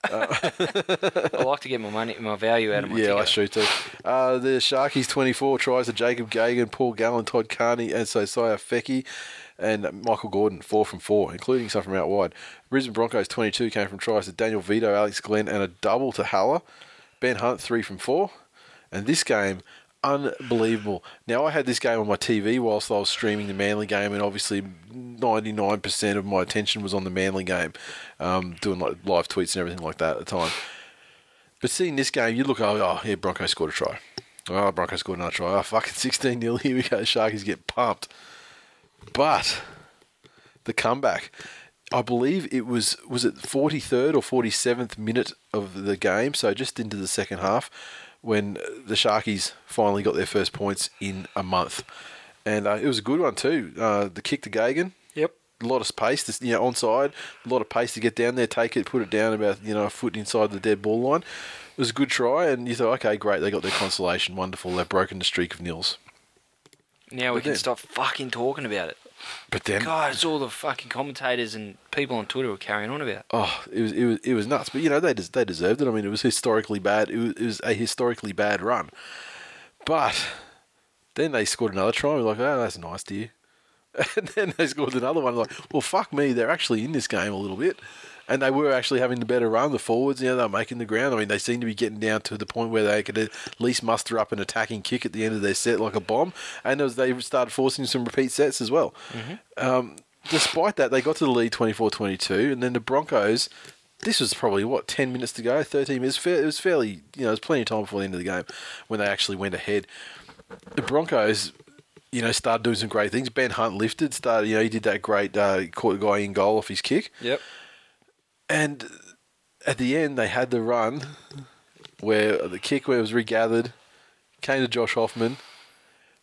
I like to get my money, my value out of my yeah, I ticket. shoot too. Uh, the Sharkies 24 tries to Jacob Gagan, Paul Gallen, Todd Carney, and Sosaia Feki, and Michael Gordon, four from four, including some from out wide. Brisbane Broncos 22 came from tries to Daniel Vidot, Alex Glenn, and a double to Haller. Ben Hunt, three from four. And this game, unbelievable. Now, I had this game on my TV whilst I was streaming the Manly game, and obviously 99% of my attention was on the Manly game, um, doing like live tweets and everything like that at the time. But seeing this game, you look, oh, oh yeah, Broncos scored a try. Oh, Broncos scored another try. Oh, fucking 16 0. Here we go. Sharkies get pumped. But the comeback, I believe it was, was it 43rd or 47th minute of the game, so just into the second half, when the Sharkies finally got their first points in a month. And uh, it was a good one, too. Uh, the kick to Gagan, Yep. a lot of pace, to, you know, onside, a lot of pace to get down there, take it, put it down about you know a foot inside the dead ball line. It was a good try, and you thought, okay, great, they got their consolation, wonderful, they've broken the streak of nils. Now we But can then- stop fucking talking about it. But then, God, it's all the fucking commentators and people on Twitter were carrying on about. oh, it was it was it was nuts. But you know they des- they deserved it. I mean, it was historically bad. It was, it was a historically bad run. But then they scored another try. We're like, oh, that's nice to you. And then they scored another one. Like, well, fuck me, they're actually in this game a little bit. And they were actually having the better run, the forwards, you know, they were making the ground. I mean, they seem to be getting down to the point where they could at least muster up an attacking kick at the end of their set like a bomb. And as they started forcing some repeat sets as well. Um, despite that, they got to the lead 24 22. And then the Broncos, this was probably, what, 10 minutes to go, 13 minutes. It was fairly, you know, it was plenty of time before the end of the game when they actually went ahead. The Broncos you know, started doing some great things. Ben Hunt lifted, started, you know, he did that great, uh, caught a guy in goal off his kick. Yep. And at the end, they had the run where the kick where it was regathered, came to Josh Hoffman.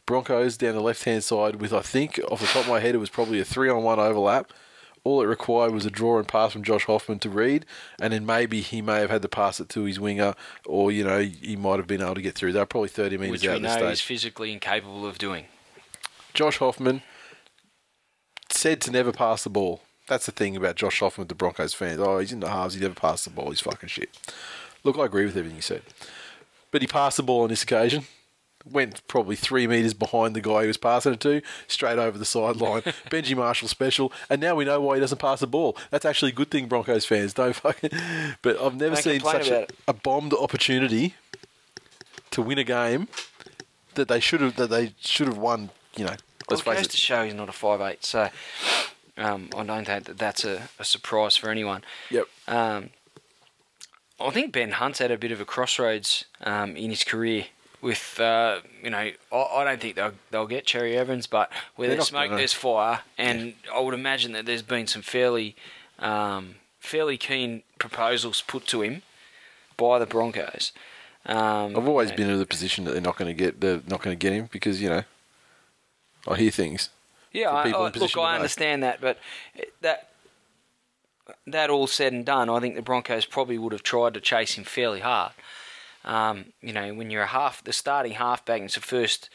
Broncos down the left hand side with, I think, off the top of my head, it was probably a three on one overlap. All it required was a draw and pass from Josh Hoffman to Reed, and then maybe he may have had to pass it to his winger, or you know he might have been able to get through. They're probably thirty metres Which out we at the know he's physically incapable of doing. Josh Hoffman said to never pass the ball. That's the thing about Josh Hoffman with the Broncos fans. Oh, he's in the halves. He never passed the ball. He's fucking shit. Look, I agree with everything you said. But he passed the ball on this occasion. went probably three metres behind the guy he was passing it to, straight over the sideline. Benji Marshall special, and now we know why he doesn't pass the ball. That's actually a good thing, Broncos fans. Don't fucking. But I've never seen such a, a bombed opportunity to win a game that they should have that they should have won. You know, Well, let's it face goes it. to show he's not a five eight, so um, I don't think that that's a, a surprise for anyone. Yep. Um, I think Ben Hunt's had a bit of a crossroads um, in his career. With uh, you know, I, I don't think they'll they'll get Cherry Evans, but where They're there's smoke, gonna. there's fire, and I would imagine that there's been some fairly um, fairly keen proposals put to him by the Broncos. Um, I've always you know, been in the position that they're not going to get they're not going to get him because you know I hear things. Yeah, I, people I, look, I understand that, but that that all said and done, I think the Broncos probably would have tried to chase him fairly hard. Um, you know, when you're a half, the starting halfback, and it's the first,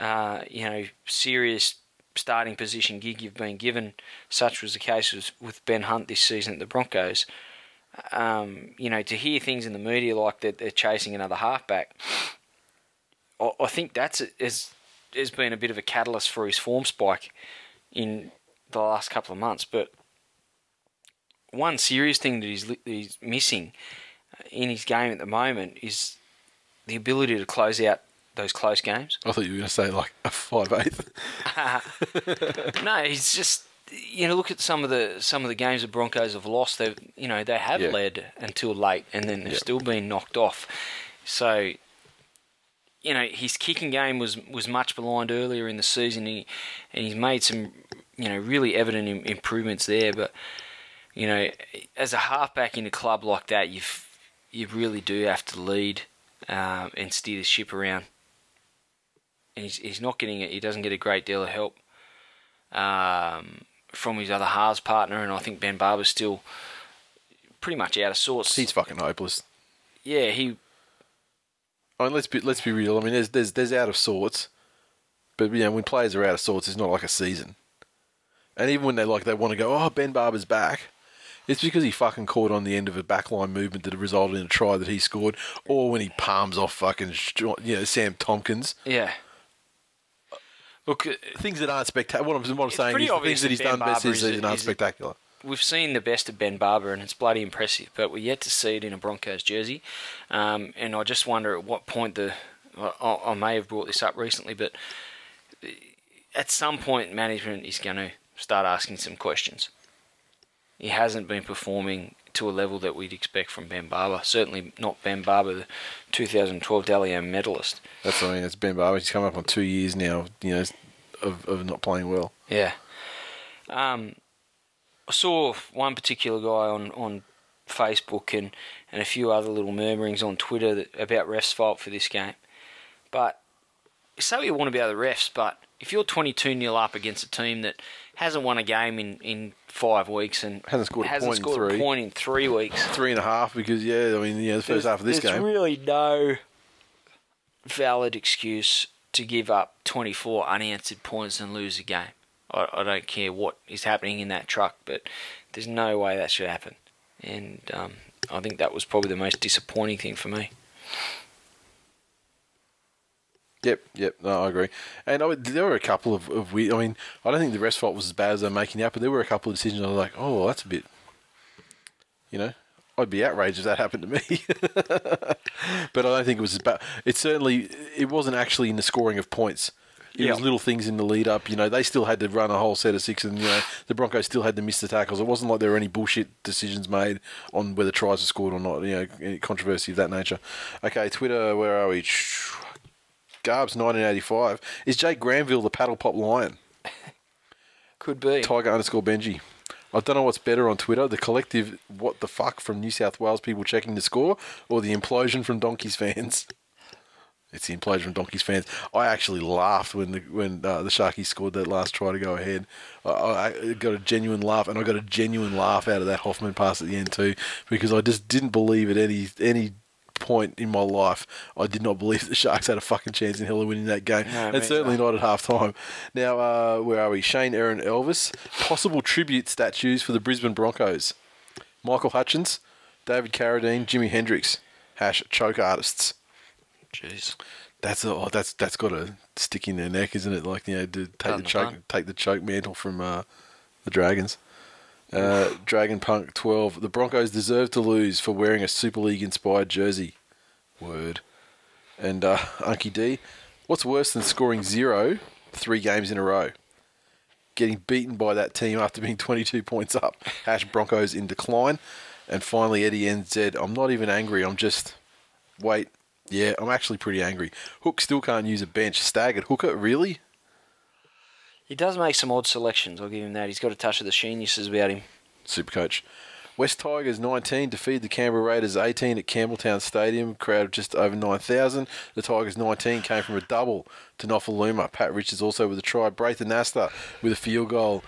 uh, you know, serious starting position gig you've been given. Such was the case with, with Ben Hunt this season at the Broncos. Um, you know, to hear things in the media like that they're chasing another halfback, I, I think that's has has been a bit of a catalyst for his form spike in the last couple of months. But one serious thing that he's, that he's missing uh, in his game at the moment is the ability to close out those close games. I thought you were going to say like a five eighth. no, he's just you know look at some of the some of the games the Broncos have lost. They you know they have Yeah. led until late and then they've still been knocked off. So you know his kicking game was was much maligned earlier in the season, he, and he's made some you know really evident im- improvements there. But you know as a halfback in a club like that, you you really do have to lead um, and steer the ship around. And he's he's not getting it. He doesn't get a great deal of help um, from his other halves partner, and I think Ben Barba's still pretty much out of sorts. He's fucking hopeless. yeah, he I mean, let's be let's be real. I mean, there's there's there's out of sorts, but you know, when players are out of sorts, it's not like a season. And even when they like they want to go, oh, Ben Barba's back, it's because he fucking caught on the end of a backline movement that resulted in a try that he scored, or when he palms off fucking you know Sam Tomkins. yeah. Look, Things that aren't spectacular. What I'm, what I'm saying is the things that he's Ben done best this season aren't spectacular. We've seen the best of Ben Barba, and it's bloody impressive. But we're yet to see it in a Broncos jersey. Um, and I just wonder at what point the I, I may have brought this up recently, but at some point management is going to start asking some questions. He hasn't been performing to a level that we'd expect from Ben Barba. Certainly not Ben Barba, the 2012 Dally M medalist. That's what I mean. It's Ben Barba. He's come up on two years now. You know, of of not playing well. Yeah. Um, I saw one particular guy on, on Facebook and, and a few other little murmurings on Twitter that, about refs' fault for this game. But say what you want about the refs, but if you're 22 0 up against a team that hasn't won a game in, in five weeks and Hasn't scored a hasn't point in scored three. a point in three weeks, Three and a half because yeah, I mean yeah, the first half of this there's game. There's really no valid excuse to give up 24 unanswered points and lose a game. I, I don't care what is happening in that truck, but there's no way that should happen. And um, I think that was probably the most disappointing thing for me. Yep, yep, no, I agree. And I, there were a couple of, of weird. I mean, I don't think the rest fault was as bad as they're making out, but there were a couple of decisions I was like, oh, that's a bit. You know, I'd be outraged if that happened to me. but I don't think it was as bad. It certainly it wasn't actually in the scoring of points. It was little things in the lead up. You know, they still had to run a whole set of six, and you know the Broncos still had to miss the tackles. It wasn't like there were any bullshit decisions made on whether tries were scored or not. You know, any controversy of that nature. Okay, Twitter, where are we? Garbs, 1985. Is Jake Granville the paddle pop lion? Could be. Tiger underscore Benji. I don't know what's better on Twitter: the collective "what the fuck" from New South Wales people checking the score, or the implosion from Donkeys fans. It's the implosion from Donkeys fans. I actually laughed when the when uh, the Sharkies scored that last try to go ahead. I, I got a genuine laugh, and I got a genuine laugh out of that Hoffman pass at the end too, because I just didn't believe at any any point in my life I did not believe the Sharks had a fucking chance in hell of winning that game, No, and certainly either. not at half time. Now, uh, where are we? Shane, Aaron, Elvis. Possible tribute statues for the Brisbane Broncos. Michael Hutchence, David Carradine, Jimi Hendrix. Hash choke artists. Jeez. That's a, oh, that's that's got to stick in their neck, isn't it? Like you know, to take the choke, take the choke mantle from uh, the Dragons. Uh, Dragon Punk twelve. The Broncos deserve to lose for wearing a Super League inspired jersey. Word. And uh, Unky D, what's worse than scoring zero three games in a row? Getting beaten by that team after being 22 points up. Hash Broncos in decline. And finally, Eddie NZ, I'm not even angry. I'm just. Wait. Yeah, I'm actually pretty angry. Hook still can't use a bench. Staggered. Hooker, really? He does make some odd selections. I'll give him that. He's got a touch of the geniuses about him. Super coach. West Tigers 19 defeated the Canberra Raiders 18 at Campbelltown Stadium, crowd of just over 9,000. The Tigers 19 came from a double to Nofoaluma. Pat Richards also with a try. Braith Anasta with a field goal.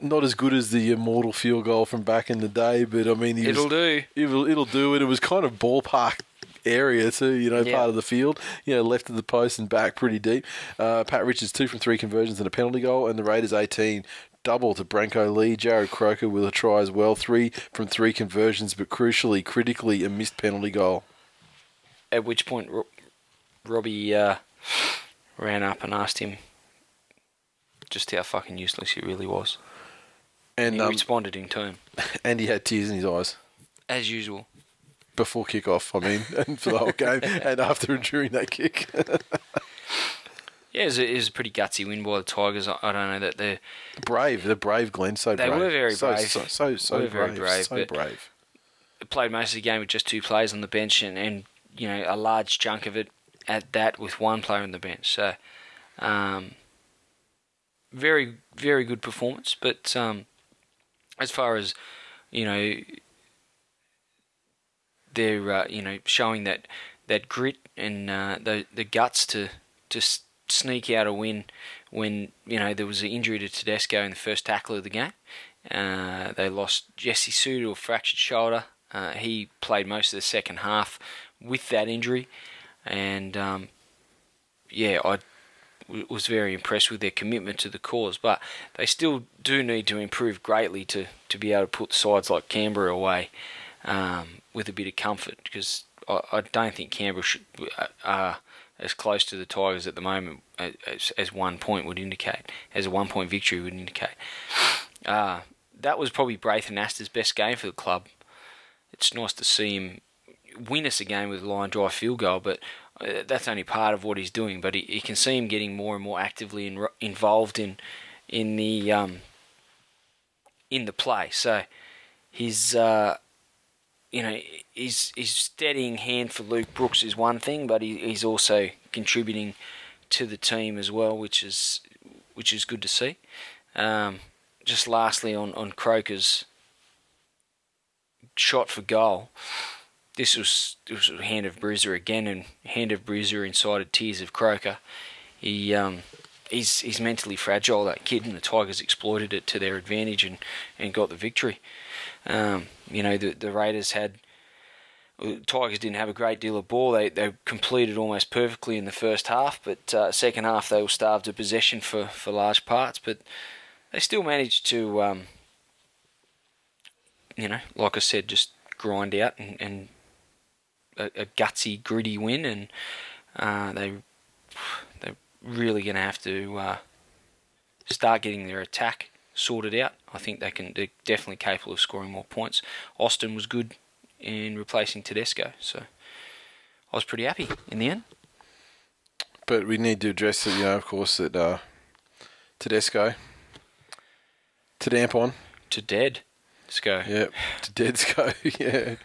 Not as good as the immortal field goal from back in the day, but I mean, It'll do. It'll, it'll do it. It was kind of ballpark area too, you know, Yeah. part of the field, you know, left of the post and back pretty deep. Uh, Pat Richards two from three conversions and a penalty goal, and the Raiders 18 double to Brenko Lee. Jarrod Croker with a try as well, three from three conversions, but crucially, critically, a missed penalty goal. At which point, Ro- Robbie uh, ran up and asked him just how fucking useless he really was. And he um, responded in turn, and he had tears in his eyes as usual. Before kick-off. I mean, and for the whole game, and after and during that kick. Yeah, it was, a, it was a pretty gutsy win by the Tigers. I, I don't know that they're brave, the brave Glenn, so They brave. were very so, brave. So so, very brave, so brave. played most of the game with just two players on the bench, and, and you know a large chunk of it at that with one player on the bench. So, um, very very good performance. But um, as far as you know, they're uh, you know showing that that grit and uh, the the guts to to sneak out a win when you know there was an injury to Tedesco in the first tackle of the game. Uh, they lost Jesse Sue to a fractured shoulder. Uh, he played most of the second half with that injury, and um, yeah, I w- was very impressed with their commitment to the cause. But they still do need to improve greatly to, to be able to put sides like Canberra away um, with a bit of comfort because I, I don't think Canberra should, uh, are as close to the Tigers at the moment as, as one point would indicate, as a one point victory would indicate. Uh, that was probably Braith Anasta's best game for the club. It's nice to see him win us a game with a line drive field goal, but uh, that's only part of what he's doing. But you can see him getting more and more actively in, involved in in the um, in the play. So his uh, you know his his steadying hand for Luke Brooks is one thing, but he, he's also contributing to the team as well, which is which is good to see. Um, just lastly on on Croker's shot for goal. This was this was hand of Bruiser again, and hand of Bruiser incited tears of Croker. He um, he's he's mentally fragile that kid, and the Tigers exploited it to their advantage and, and got the victory. Um, you know the the Raiders had. Tigers didn't have a great deal of ball. They they completed almost perfectly in the first half, but uh, second half they were starved of possession for, for large parts. But they still managed to, um, you know, like I said, just grind out and, and a, a gutsy, gritty win, and uh, they they're really going to have to uh, start getting their attack sorted out. I think they can. They're definitely capable of scoring more points. Austin was good in replacing Tedesco, so I was pretty happy in the end. But we need to address it, you know, of course, that uh, Tedesco, to damp on To dead, go. yeah, to Deadsco, yeah.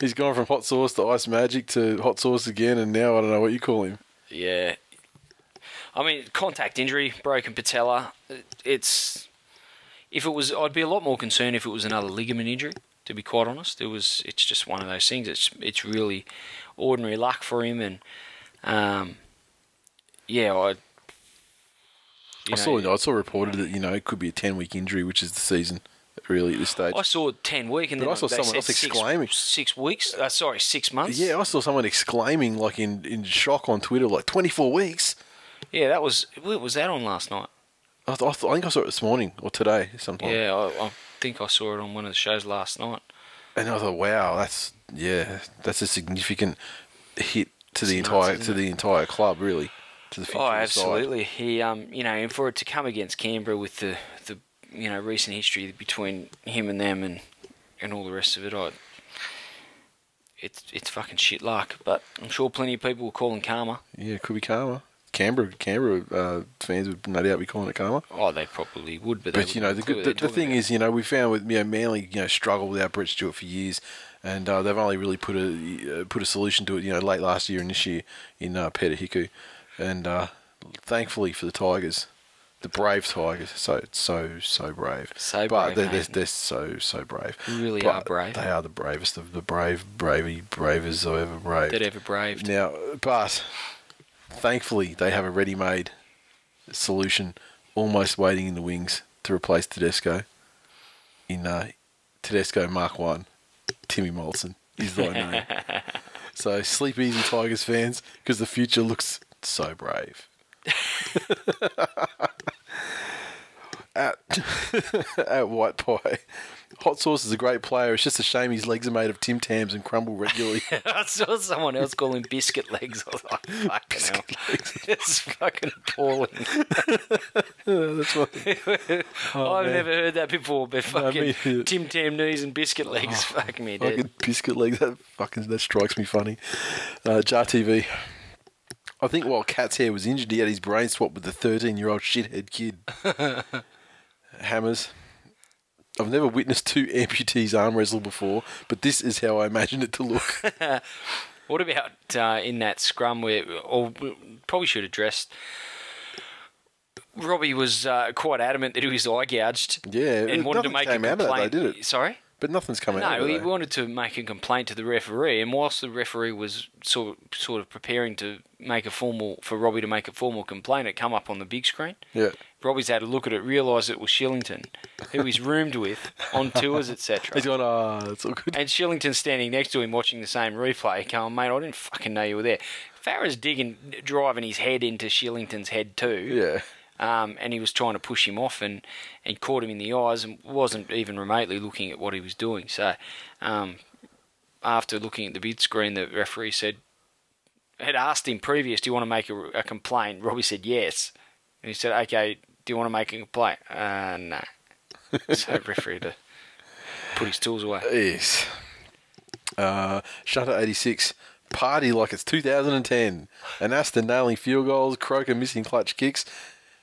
He's gone from hot sauce to ice magic to hot sauce again, and now I don't know what you call him. Yeah. I mean, contact injury, broken patella. It's if it was, I'd be a lot more concerned if it was another ligament injury. To be quite honest, it was. It's just one of those things. It's it's really ordinary luck for him, and um, yeah, I. I know, saw I saw reported that you know it could be a ten week injury, which is the season really at this stage. I saw ten week, and But then I saw someone else exclaiming. six weeks. Uh, sorry, six months. Yeah, I saw someone exclaiming like in, in shock on Twitter, like twenty four weeks. yeah. That was. What was that on last night? I, th- I, th- I think I saw it this morning or today sometime. Yeah, I, I think I saw it on one of the shows last night. And I thought, wow, that's yeah, that's a significant hit to the It's entire nuts, to isn't the entire club, really, to the future. Oh, the side. absolutely. He, um, you know, and for it to come against Canberra with the, the, you know, recent history between him and them and, and all the rest of it, I, it's it's fucking shit luck. But I'm sure plenty of people will call him karma. Yeah, it could be karma. Canberra, Canberra uh, fans would no doubt be calling it karma. Oh, they probably would, but But you know, the, good, the, the thing talking is, you know, we found with you know Manly, you know, struggled without Brett Stewart for years, and uh, they've only really put a uh, put a solution to it, you know, late last year and this year in uh, Peter Hiku, and uh, thankfully for the Tigers, the brave Tigers, so so so brave, So but brave, they're, they're, they're so so brave, Really But are brave. They are the bravest of the brave, bravey bravest I've ever braved. that ever braved. Now, but thankfully, they have a ready-made solution, almost waiting in the wings to replace Tedesco. In uh, Tedesco Mark One, Timmy Moltzen is thy name. so sleep easy, Tigers fans, because the future looks so brave. at at White Pie, Hot Sauce is a great player. It's just a shame his legs are made of Tim Tams and crumble regularly. I saw someone else call him biscuit legs. I was like, fucking hell. It's fucking appalling. That's what. Oh, I've man. never heard that before, but No, fucking me neither. Tim Tam knees and biscuit legs. fuck me dead. Fucking biscuit legs. That fucking that strikes me funny. Uh, Jar TV. I think while Cat's hair was injured, he had his brain swapped with the 13 year old shithead kid. Hammers. I've never witnessed two amputees arm wrestle before, but this is how I imagine it to look. What about uh, in that scrum where, or probably should address. Robbie was uh, quite adamant that he was eye gouged. Yeah, and wanted to make a of that, complaint. though, did it? Sorry. But nothing's coming out No, of he wanted to make a complaint to the referee, and whilst the referee was sort sort of preparing to make a formal for Robbie to make a formal complaint, it come up on the big screen. Yeah. Robbie's had a look at it, realised it was Shillington, who he's roomed with on tours, etc. He's gone, ah, that's all good. And Shillington's standing next to him watching the same replay, going, mate, I didn't fucking know you were there. Farah's digging, driving his head into Shillington's head too. Yeah. Um, and he was trying to push him off and, and caught him in the eyes and wasn't even remotely looking at what he was doing. So um, after looking at the bid screen, the referee said, had asked him previous, do you want to make a, a complaint? Robbie said yes. And he said, okay, do you want to make a complaint? Uh, no. so referee to put his tools away. Yes. Uh, Shutter 86. Party like it's 2010. And Aston nailing field goals, Croker missing clutch kicks.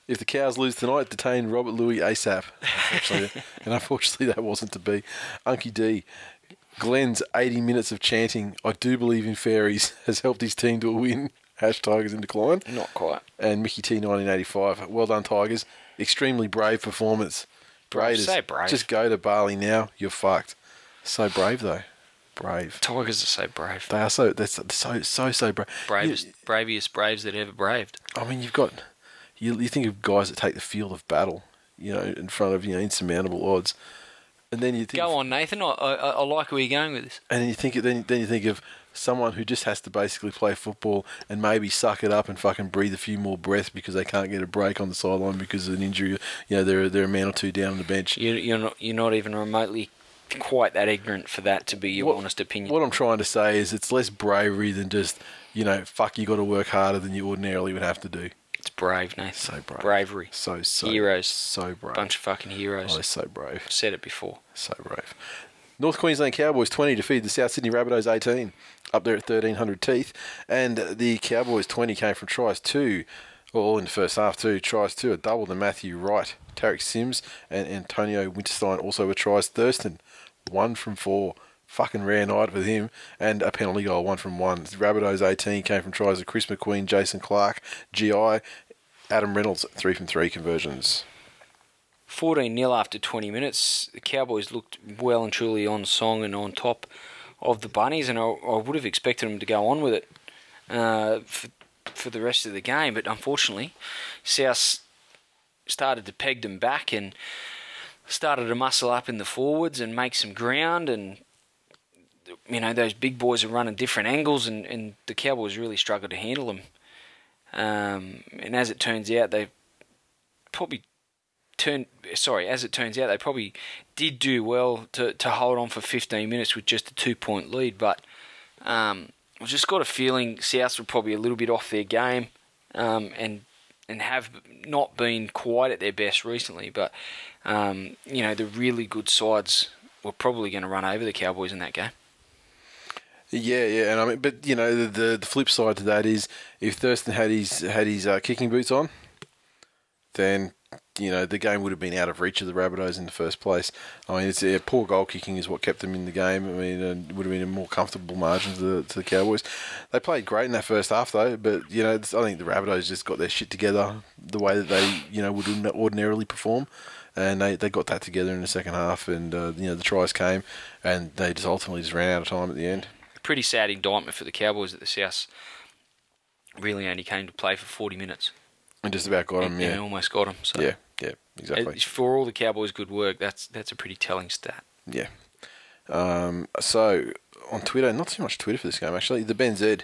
If the Cows lose tonight, detain Robert Lui ASAP. Unfortunately, and unfortunately, that wasn't to be. Unky D. Glenn's 80 minutes of chanting, I do believe in fairies, has helped his team to a win. Hash Tigers in decline. Not quite. And Mickey T 1985. Well done, Tigers. Extremely brave performance. Brave, Raiders, say brave. Just go to Bali now. You're fucked. So brave though. Brave. Tigers are so brave. They are so. That's so so so brave. Bravest, You- braviest braves that ever braved. I mean, you've got. You, you think of guys that take the field of battle, you know, in front of you know insurmountable odds, and then you think. Go on, Nathan. I, I, I like where you're going with this. And then you think. Then then you think of someone who just has to basically play football and maybe suck it up and fucking breathe a few more breaths because they can't get a break on the sideline because of an injury. You know, they're they're a man or two down on the bench. You, you're not. You're not even remotely quite that ignorant for that to be your What- honest opinion. What I'm trying to say is it's less bravery than just, you know, fuck, you got to work harder than you ordinarily would have to do. It's brave, Nathan. So brave. Bravery. So, so. Heroes. So brave. Bunch of fucking Oh, heroes. they're so brave. Said it before. So brave. North Queensland Cowboys 20 defeated the South Sydney Rabbitohs 18, up there at 1300SMILES. And the Cowboys 20 came from tries two, all in the first half, two tries two, a double to Matthew Wright, Tariq Sims, and Antonio Winterstein also were tries. Thurston, one from four. Fucking rare night with him, and a penalty goal, one from one. Rabbitohs 18 came from tries of Chris McQueen, Jason Clark, GI, Adam Reynolds, three from three conversions. 14 0 after 20 minutes. The Cowboys looked well and truly on song and on top of the Bunnies, and I, I would have expected them to go on with it uh, for, for the rest of the game, but unfortunately, South started to peg them back and started to muscle up in the forwards and make some ground and you know those big boys are running different angles and, and the Cowboys really struggled to handle them um, and as it turns out they probably turned sorry as it turns out they probably did do well to, to hold on for 15 minutes with just a two point lead but um, I've just got a feeling South were probably a little bit off their game, um, and and have not been quite at their best recently. But um, you know, the really good sides were probably going to run over the Cowboys in that game. Yeah, yeah, and I mean, but you know, the, the flip side to that is if Thurston had his had his uh, kicking boots on, then you know the game would have been out of reach of the Rabbitohs in the first place. I mean, it's yeah, poor goal kicking is what kept them in the game. I mean, it would have been a more comfortable margin to the, to the Cowboys. They played great in that first half though, but you know, I think the Rabbitohs just got their shit together the way that they you know would ordinarily perform and they, they got that together in the second half, and uh, you know the tries came, and they just ultimately just ran out of time at the end pretty sad indictment for the Cowboys that the South really only came to play for 40 minutes. And just about got him, yeah. And almost got him. So yeah, yeah, exactly. For all the Cowboys' good work, that's that's a pretty telling stat. Yeah. Um, so on Twitter, not too much Twitter for this game actually. The Benzed,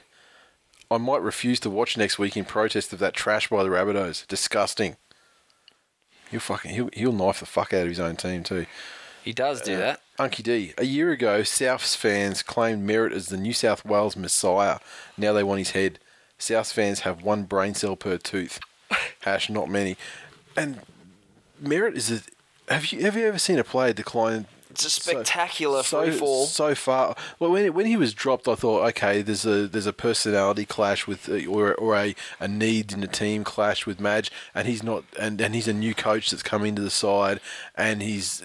I might refuse to watch next week in protest of that trash by the Rabbitohs. Disgusting. He'll fucking he'll he'll knife the fuck out of his own team too. He does do uh, that. Unky D. A year ago, Souths fans claimed Merritt as the New South Wales Messiah. Now they want his head. Souths fans have one brain cell per tooth. Hash, not many. And Merritt is a. Have you have you ever seen a player decline? It's a spectacular so, free fall. So far, well, when when he was dropped, I thought, okay, there's a there's a personality clash with, uh, or or a, a need in the team clash with Madge, and he's not, and, and he's a new coach that's come into the side, and he's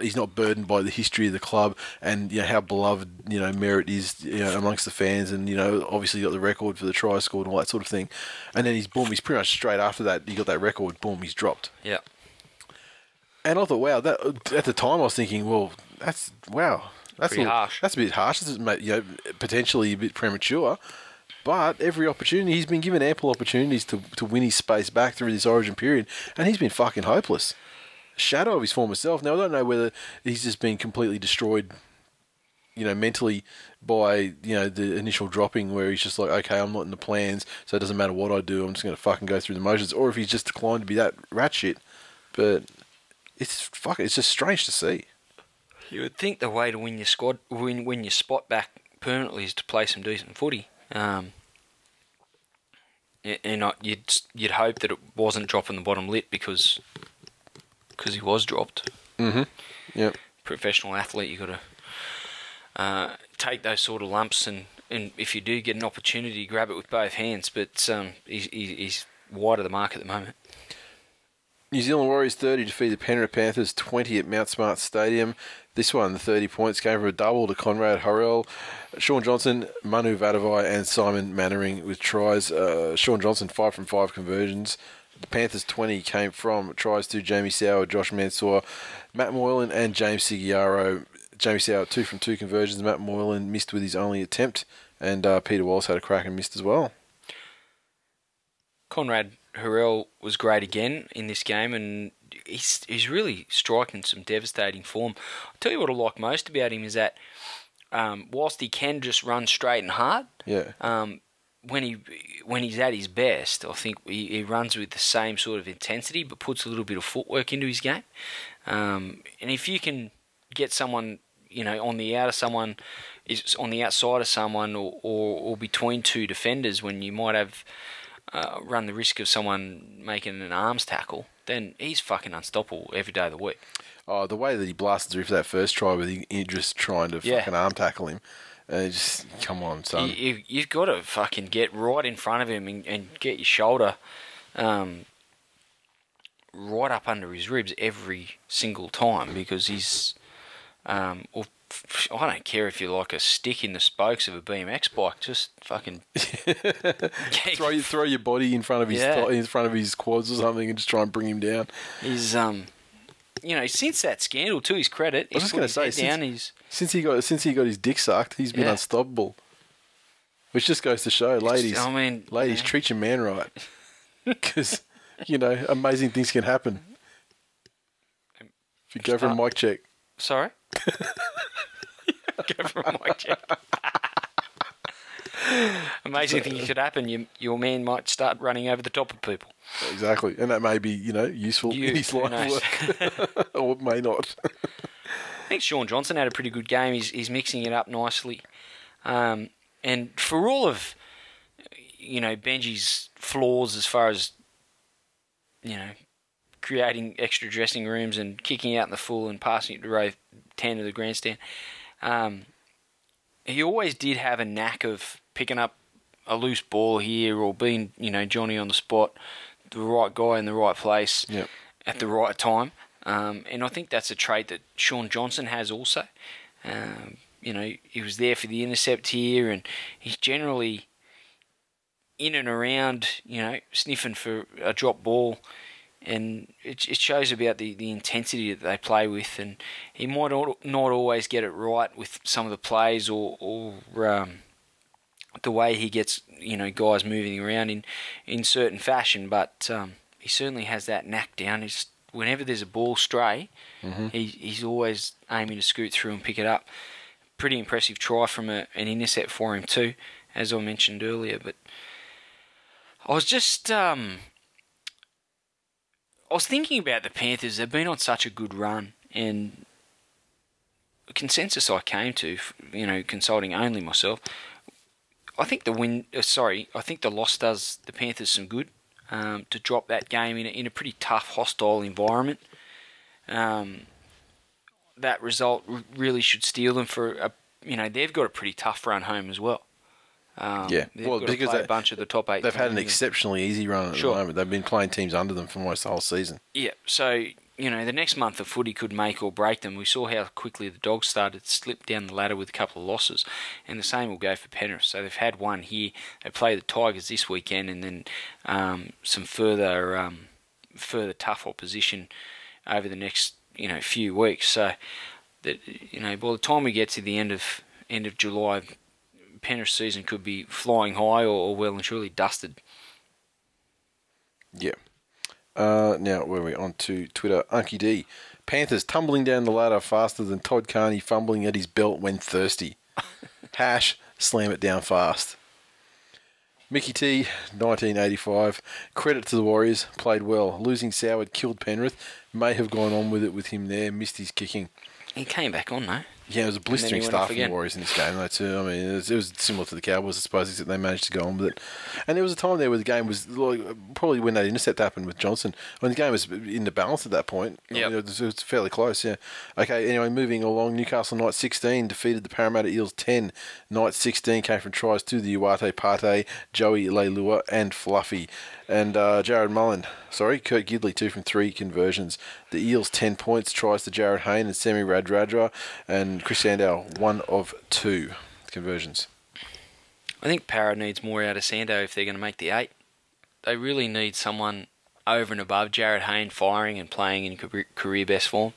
he's not burdened by the history of the club and you know how beloved you know Merritt is you know amongst the fans and you know obviously got the record for the try scored and all that sort of thing. And then he's boom he's pretty much straight after that he got that record boom he's dropped. Yeah. And I thought wow that at the time I was thinking well that's wow that's Pretty a, harsh. that's a bit harsh that's you know potentially a bit premature but every opportunity he's been given ample opportunities to, to win his space back through this origin period and he's been fucking hopeless shadow of his former self. Now I don't know whether he's just been completely destroyed, you know, mentally by you know the initial dropping, where he's just like, okay, I'm not in the plans, so it doesn't matter what I do, I'm just going to fucking go through the motions, or if he's just declined to be that rat shit. But it's fuck, it's just strange to see. You would think the way to win your squad, win win your spot back permanently, is to play some decent footy. Um, and you'd you'd hope that it wasn't dropping the bottom lit because because he was dropped. Mm-hmm. Yep. Professional athlete, you got to uh, take those sort of lumps, and, and if you do get an opportunity, grab it with both hands. But um, he's, he's wide of the mark at the moment. New Zealand Warriors 30 defeat the Penrith Panthers 20 at Mount Smart Stadium. This one, the 30 points, came from a double to Konrad Hurrell, Shaun Johnson, Manu Vatuvei, and Simon Mannering with tries. Uh, Shaun Johnson, 5 from 5 conversions the Panthers 20 came from tries to Jamie Soward, Josh Mansour, Matt Moylan, and James Segeyaro. Jamie Soward, two from two conversions. Matt Moylan missed with his only attempt, and uh, Peter Wallace had a crack and missed as well. Konrad Hurrell was great again in this game, and he's, he's really striking some devastating form. I'll tell you what I like most about him is that um, whilst he can just run straight and hard, yeah, um, when he when he's at his best, I think he, he, runs with the same sort of intensity, but puts a little bit of footwork into his game. Um, and if you can get someone, you know, on the outer someone is on the outside of someone, or, or, or between two defenders, when you might have uh, run the risk of someone making an arms tackle, then he's fucking unstoppable every day of the week. Oh, the way that he blasted through for that first try with Idris trying to yeah. fucking arm tackle him. Uh, just come on, son. You, you, have got to fucking get right in front of him and, and get your shoulder um, right up under his ribs every single time because he's. Um, or I don't care if you're like a stick in the spokes of a BMX bike. Just fucking throw throw your body in front of his yeah. th- in front of his quads or something and just try and bring him down. He's um you know, since that scandal, to his credit, I was just going to say, since, down, he's, since he got since he got his dick sucked, he's been yeah. unstoppable. Which just goes to show, ladies, I mean, ladies, yeah. treat your man right, because you know amazing things can happen. If you go for a mic check, sorry, go for a mic check. Amazing thing could happen. You, your man might start running over the top of people. Exactly, and that may be you know useful you, in his line work, or may not. I think Shaun Johnson had a pretty good game. He's, he's mixing it up nicely. Um, and for all of you know Benji's flaws as far as you know creating extra dressing rooms and kicking out in the full and passing it to row ten of the grandstand, um, he always did have a knack of picking up a loose ball here or being you know Johnny on the spot, the right guy in the right place Yep. at the right time. Um, and I think that's a trait that Shaun Johnson has also. Um, you know, he was there for the intercept here, and he's generally in and around, you know, sniffing for a drop ball. And it, it shows about the, the intensity that they play with. And he might not always get it right with some of the plays or, or um, the way he gets, you know, guys moving around in, in certain fashion, but um, he certainly has that knack down. He's, whenever there's a ball stray, he, he's always aiming to scoot through and pick it up. Pretty impressive try from a, an intercept for him too, as I mentioned earlier. But I was just, um, I was thinking about the Panthers. They've been on such a good run, and the consensus I came to, you know, consulting only myself, I think the win. Uh, sorry, I think the loss does the Panthers some good um, to drop that game in a, in a pretty tough, hostile environment. Um, that result really should steal them for a. You know, they've got a pretty tough run home as well. Um, Yeah. they've Well, because they- a bunch of the top eight. They've had an exceptionally easy run at Sure. the moment. They've been playing teams under them for almost the whole season. Yeah, so you know the next month of footy could make or break them. We saw how quickly the Dogs started to slip down the ladder with a couple of losses, and the same will go for Penrith. So they've had one here. They play the Tigers this weekend, and then um, some further um, further tough opposition over the next you know few weeks. So that you know by the time we get to the end of end of July, Penrith season could be flying high or, or well and truly dusted. Yeah. Uh, now, where are we? On to Twitter. Unky D. Panthers tumbling down the ladder faster than Todd Carney fumbling at his belt when thirsty. Hash, slam it down fast. Mickey T, 1985. Credit to the Warriors, played well. Losing Soward killed Penrith. May have gone on with it with him there. Missed his kicking. He came back on though. Yeah, it was a blistering start from the. Warriors in this game, though, too. I mean, it was, it was similar to the Cowboys, I suppose, except they managed to go on with it. And there was a time there where the game was like, probably when that intercept happened with Johnson, when the game was in the balance at that point. I mean, it, was, it was fairly close, yeah. Okay, anyway, moving along, Newcastle Knights 16 defeated the Parramatta Eels 10. Knights 16 came from tries to the Uate Pate, Joey Leilua, and Fluffy. And uh, Jarrod Mullen, sorry, Kurt Gidley, two from three conversions. The Eels, 10 points, tries to Jarryd Hayne and Semi Radradra, and Chris Sandow, one of two conversions. I think Para needs more out of Sandow if they're going to make the eight. They really need someone over and above Jarryd Hayne firing and playing in career- best form.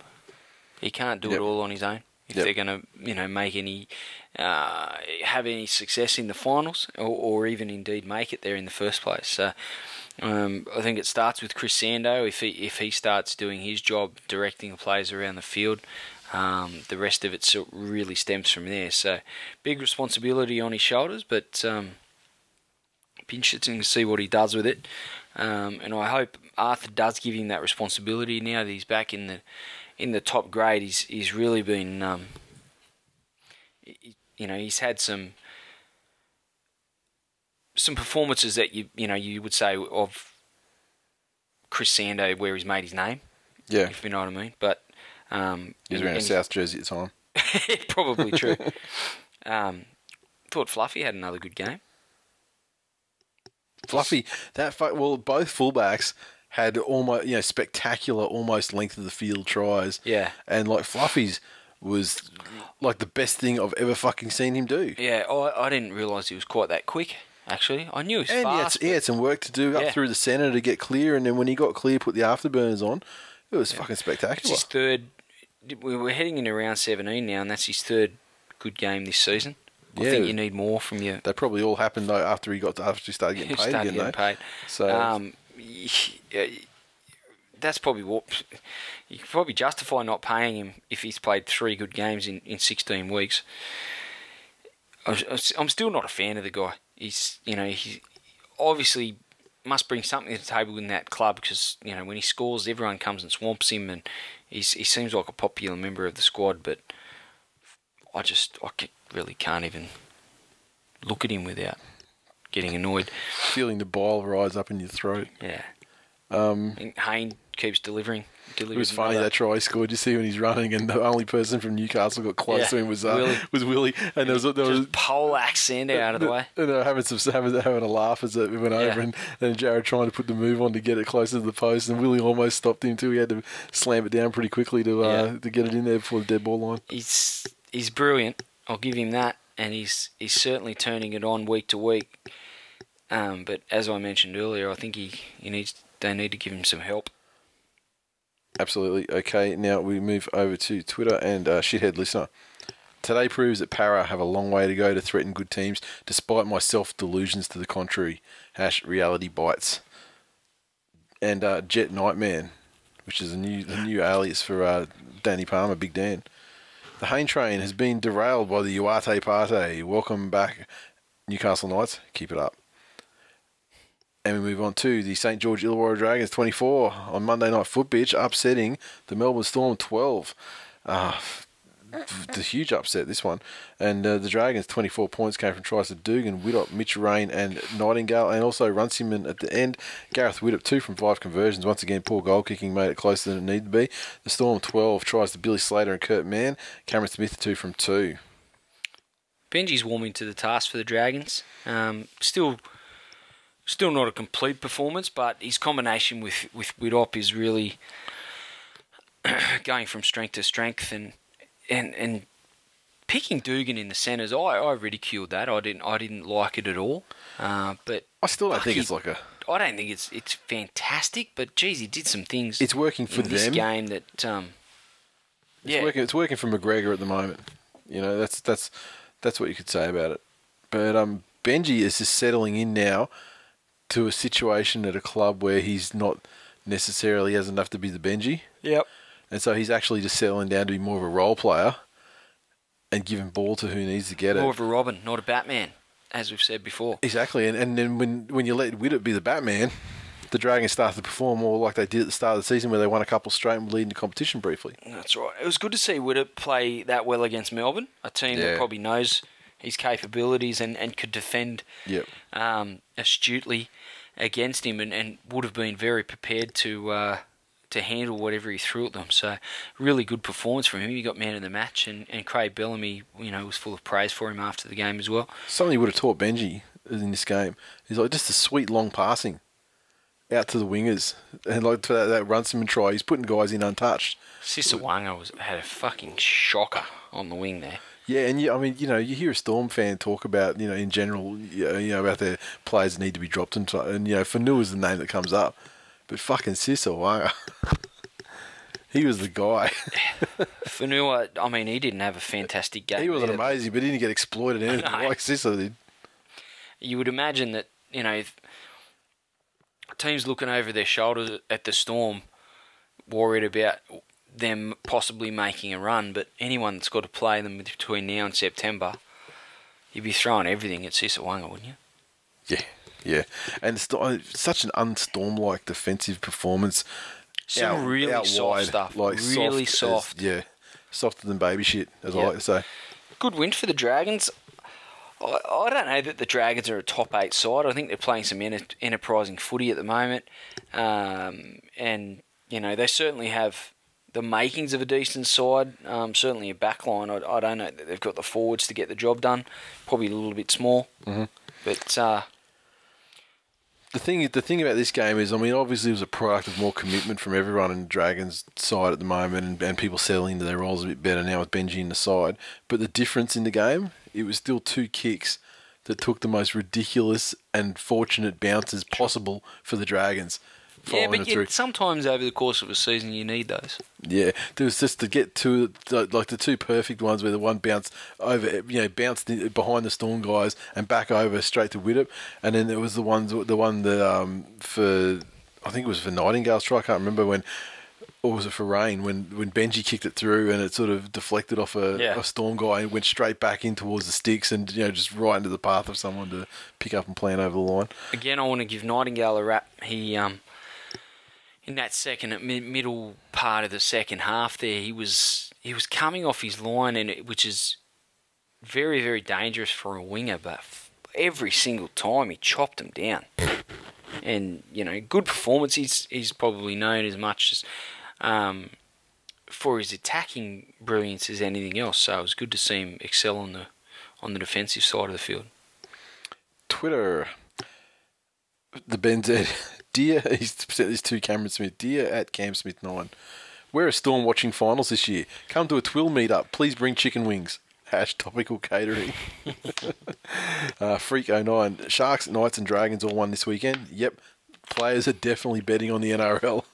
He can't do Yep. it all on his own. If Yep. they're going to, you know, make any, uh, have any success in the finals, or, or even indeed make it there in the first place. So, um, I think it starts with Chris Sandow. If he if he starts doing his job, directing the players around the field, um, the rest of it really stems from there. So, big responsibility on his shoulders, but um, interesting to see what he does with it. Um, and I hope Arthur does give him that responsibility now that he's back in the in the top grade. He's he's really been, um, he- you know, he's had some some performances that you you know you would say of Chris Sandow where he's made his name, Yeah, if you know what I mean. But um, he was wearing a South jersey at the time. probably true. um, thought Fluffy had another good game. Fluffy, that fu- well, both fullbacks had almost you know spectacular, almost length of the field tries. Yeah. and like Fluffy's was like the best thing I've ever fucking seen him do. Yeah, I, I didn't realise he was quite that quick. Actually, I knew he was And he had, fast. he had some work to do up through the centre to get clear, and then when he got clear, put the afterburners on. It was fucking It's spectacular. his third. we- We're heading into round 17 now, and that's his third good game this season. I Yeah. think you need more from your. They probably all happened though after he got to, after he started getting paid start again. getting paid. So Um, yeah, that's probably what you can probably justify not paying him if he's played three good games in, in 16 weeks. I'm, I'm still not a fan of the guy. He's you know he obviously must bring something to the table in that club because you know when he scores, everyone comes and swamps him, and he's, he seems like a popular member of the squad. But I just I ca- really can't even look at him without getting annoyed. Feeling the bile rise up in your throat. Yeah. Um, and Hayne keeps delivering. It was funny that try he scored. You see when he's running, and the only person from Newcastle got close yeah, to him was uh, Willie. was Willie, and there was there was pole accent out of the way. And they were having some having, having a laugh as it went over, and, and Jarryd trying to put the move on to get it closer to the post, and Willie almost stopped him too. He had to slam it down pretty quickly to uh, yeah. to get it in there before the dead ball line. He's he's brilliant. I'll give him that, and he's he's certainly turning it on week to week. Um, but as I mentioned earlier, I think he, he needs they need to give him some help. Absolutely. Okay, now we move over to Twitter and uh, Shithead Listener. Today proves that Para have a long way to go to threaten good teams, despite my self delusions to the contrary. Hash reality bites. And uh, Jet Nightman, which is a new the new alias for uh, Danny Palmer, Big Dan. The Hayne train has been derailed by the Uate Parte. Welcome back, Newcastle Knights. Keep it up. And we move on to the St George Illawarra Dragons 24 on Monday Night Footbitch, upsetting the Melbourne Storm 12. Uh, the huge upset, this one. And uh, the Dragons' 24 points came from tries of Dugan, Widdop, Mitch Rein, and Nightingale, and also Runciman at the end. Gareth Widdop, two from five conversions. Once again, poor goal kicking made it closer than it needed to be. The Storm 12 tries to Billy Slater and Kurt Mann. Cameron Smith, two from two. Benji's warming to the task for the Dragons. Um, still Still not a complete performance, but his combination with with Widdop is really going from strength to strength, and and and picking Dugan in the centres. I, I ridiculed that. I didn't I didn't like it at all. Uh, but I still don't think it's like a. I don't think it's it's fantastic, but geez, he did some things. It's working for in them. This game that um, it's yeah, working. It's working for McGregor at the moment. You know, that's that's that's what you could say about it. But um, Benji is just settling in now to a situation at a club where he's not necessarily has enough to be the Benji. Yep. And so he's actually just settling down to be more of a role player and giving ball to who needs to get more it. More of a Robin, not a Batman, as we've said before. Exactly. And and then when, when you let Widdop be the Batman, the Dragons start to perform more like they did at the start of the season where they won a couple straight and leading the competition briefly. That's right. It was good to see Widdop play that well against Melbourne, a team yeah. that probably knows his capabilities and, and could defend yep. um, astutely against him and, and would have been very prepared to uh, to handle whatever he threw at them. So really good performance from him. He got man of the match and, and Craig Bellamy, you know, was full of praise for him after the game as well. Something he would have taught Benji in this game. He's like just a sweet long passing out to the wingers and like to that, that Runciman try. He's putting guys in untouched. Sisa Waqa was had a fucking shocker on the wing there. Yeah, and you, I mean, you know, you hear a Storm fan talk about, you know, in general, you know, about their players need to be dropped, and, and you know, Fonua is the name that comes up, but fucking Sisa Waqa, he was the guy. Fonua, I mean, he didn't have a fantastic game. He wasn't either. amazing, but he didn't get exploited anything like Sisa did. You would imagine that, you know, teams looking over their shoulders at the Storm, worried about them possibly making a run, but anyone that's got to play them between now and September, you'd be throwing everything at Sisa Waqa, wouldn't you? Yeah, yeah. And st- such an unstorm-like defensive performance. Some out, really out soft wide, stuff. Like really soft. soft. As, yeah, softer than baby shit, as yep. I like to say. Good win for the Dragons. I, I don't know that the Dragons are a top eight side. I think they're playing some enterprising footy at the moment, um, and you know they certainly have the makings of a decent side. Um, certainly a backline. I, I, don't know that they've got the forwards to get the job done. Probably a little bit small, mm-hmm. but. Uh, the thing, the thing about this game is, I mean, obviously it was a product of more commitment from everyone in the Dragons' side at the moment, and, and people settling into their roles a bit better now with Benji in the side. But the difference in the game, it was still two kicks that took the most ridiculous and fortunate bounces possible for the Dragons yeah, but yet, sometimes over the course of a season you need those. Yeah, there was just to get two like the two perfect ones where the one bounced over, you know, bounced behind the Storm guys and back over straight to Widdop, and then there was the ones the one that um, for I think it was for Nightingale's try. I can't remember when. Or was it for Rein when, when Benji kicked it through and it sort of deflected off a, yeah. a storm guy and went straight back in towards the sticks and you know just right into the path of someone to pick up and plan over the line. Again, I want to give Nightingale a rap. He um, in that second middle part of the second half there he was he was coming off his line and it, which is very very dangerous for a winger but every single time he chopped him down. And you know, good performance. He's he's probably known as much as um, for his attacking brilliance as anything else. So it was good to see him excel on the on the defensive side of the field. Twitter. The Benzed, Dear, he's sent this to Cameron Smith. Dear at Cam Smith 9. We're a Storm watching finals this year. Come to a TWiL meetup. Please bring chicken wings. Hash topical catering. uh, Freak 09. Sharks, Knights, and Dragons all won this weekend. Yep. Players are definitely betting on the NRL.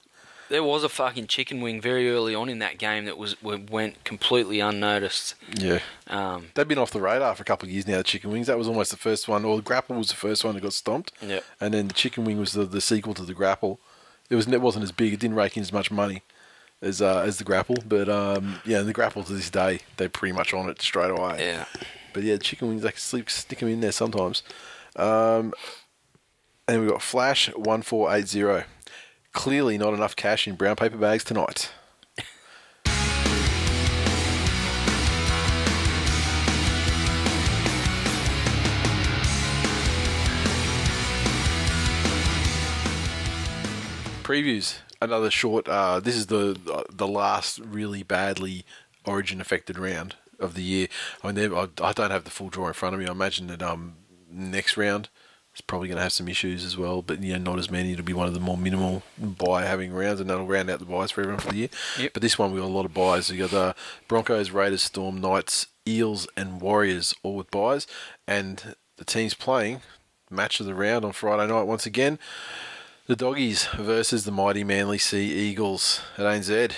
There was a fucking chicken wing very early on in that game that was went completely unnoticed. Yeah. Um, They've been off the radar for a couple of years now, the chicken wings. That was almost the first one, or the grapple was the first one that got stomped. Yep. And then the chicken wing was the, the sequel to the grapple. It was it wasn't as big. It didn't rake in as much money as uh, as the grapple, but um, yeah, the grapple to this day they're pretty much on it straight away. yeah. But yeah, the chicken wings they can sleep, stick them in there sometimes. Um, and we've got Flash one four eight zero. Clearly not enough cash in brown paper bags tonight. Previews. Another short. Uh, this is the the last really badly Origin affected round of the year. I mean, I, I don't have the full draw in front of me. I imagine that um next round is probably going to have some issues as well, but you know not as many. It'll be one of the more minimal buy having rounds, and that'll round out the buys for everyone for the year. Yep. But this one we got a lot of buys. We got the Broncos, Raiders, Storm, Knights, Eels, and Warriors all with buys, and the teams playing match of the round on Friday night once again. The Doggies versus the mighty Manly Sea Eagles at ANZ.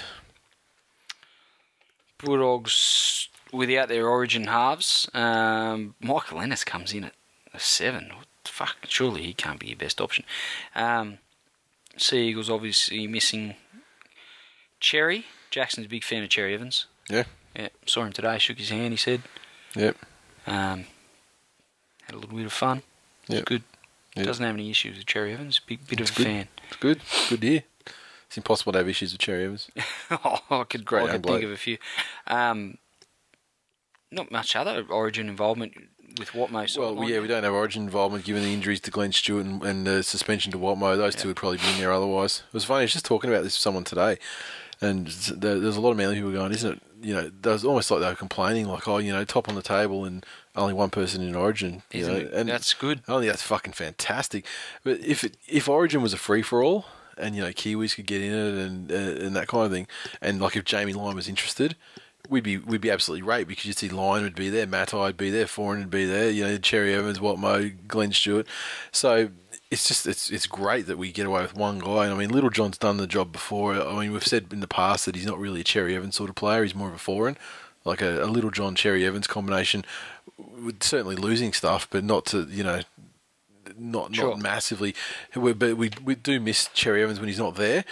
Bulldogs without their origin halves. Um, Michael Ennis comes in at a seven. What fuck? Surely he can't be your best option. Um, sea Eagles obviously missing Cherry. Jackson's a big fan of Cherry Evans. Yeah. Yeah, saw him today. Shook his hand. He said, Yep. um, had a little bit of fun. It's good. Yep. Doesn't have any issues with Cherry Evans. Big bit It's of good. a fan. It's good. Good to hear. It's impossible to have issues with Cherry Evans. oh, I could, Great I could think of a few. Um, not much other Origin involvement with Watmough. Well, sideline. yeah, we don't have Origin involvement given the injuries to Glenn Stewart and, and the suspension to Watmough. Those two would probably be in there otherwise. It was funny. I was just talking about this with someone today, and there's a lot of Manly people going, isn't it? You know, there was almost like they were complaining, like, oh, you know, top on the table and only one person in Origin. You Isn't know, and That's good. I think that's fucking fantastic. But if it, if Origin was a free for all, and you know Kiwis could get in it and uh, and that kind of thing, and like if Jamie Lyon was interested, we'd be we'd be absolutely great because you'd see Lyon would be there, Matai would be there, Foran would be there, you know Cherry Evans, Watmough, Glenn Stewart. So it's just it's it's great that we get away with one guy. And I mean, Littlejohn's done the job before. I mean, we've said in the past that he's not really a Cherry Evans sort of player. He's more of a Foran, like a, a Littlejohn Cherry Evans combination. With certainly losing stuff, but not to you know not Sure. not massively. We, but we we do miss Cherry Evans when he's not there.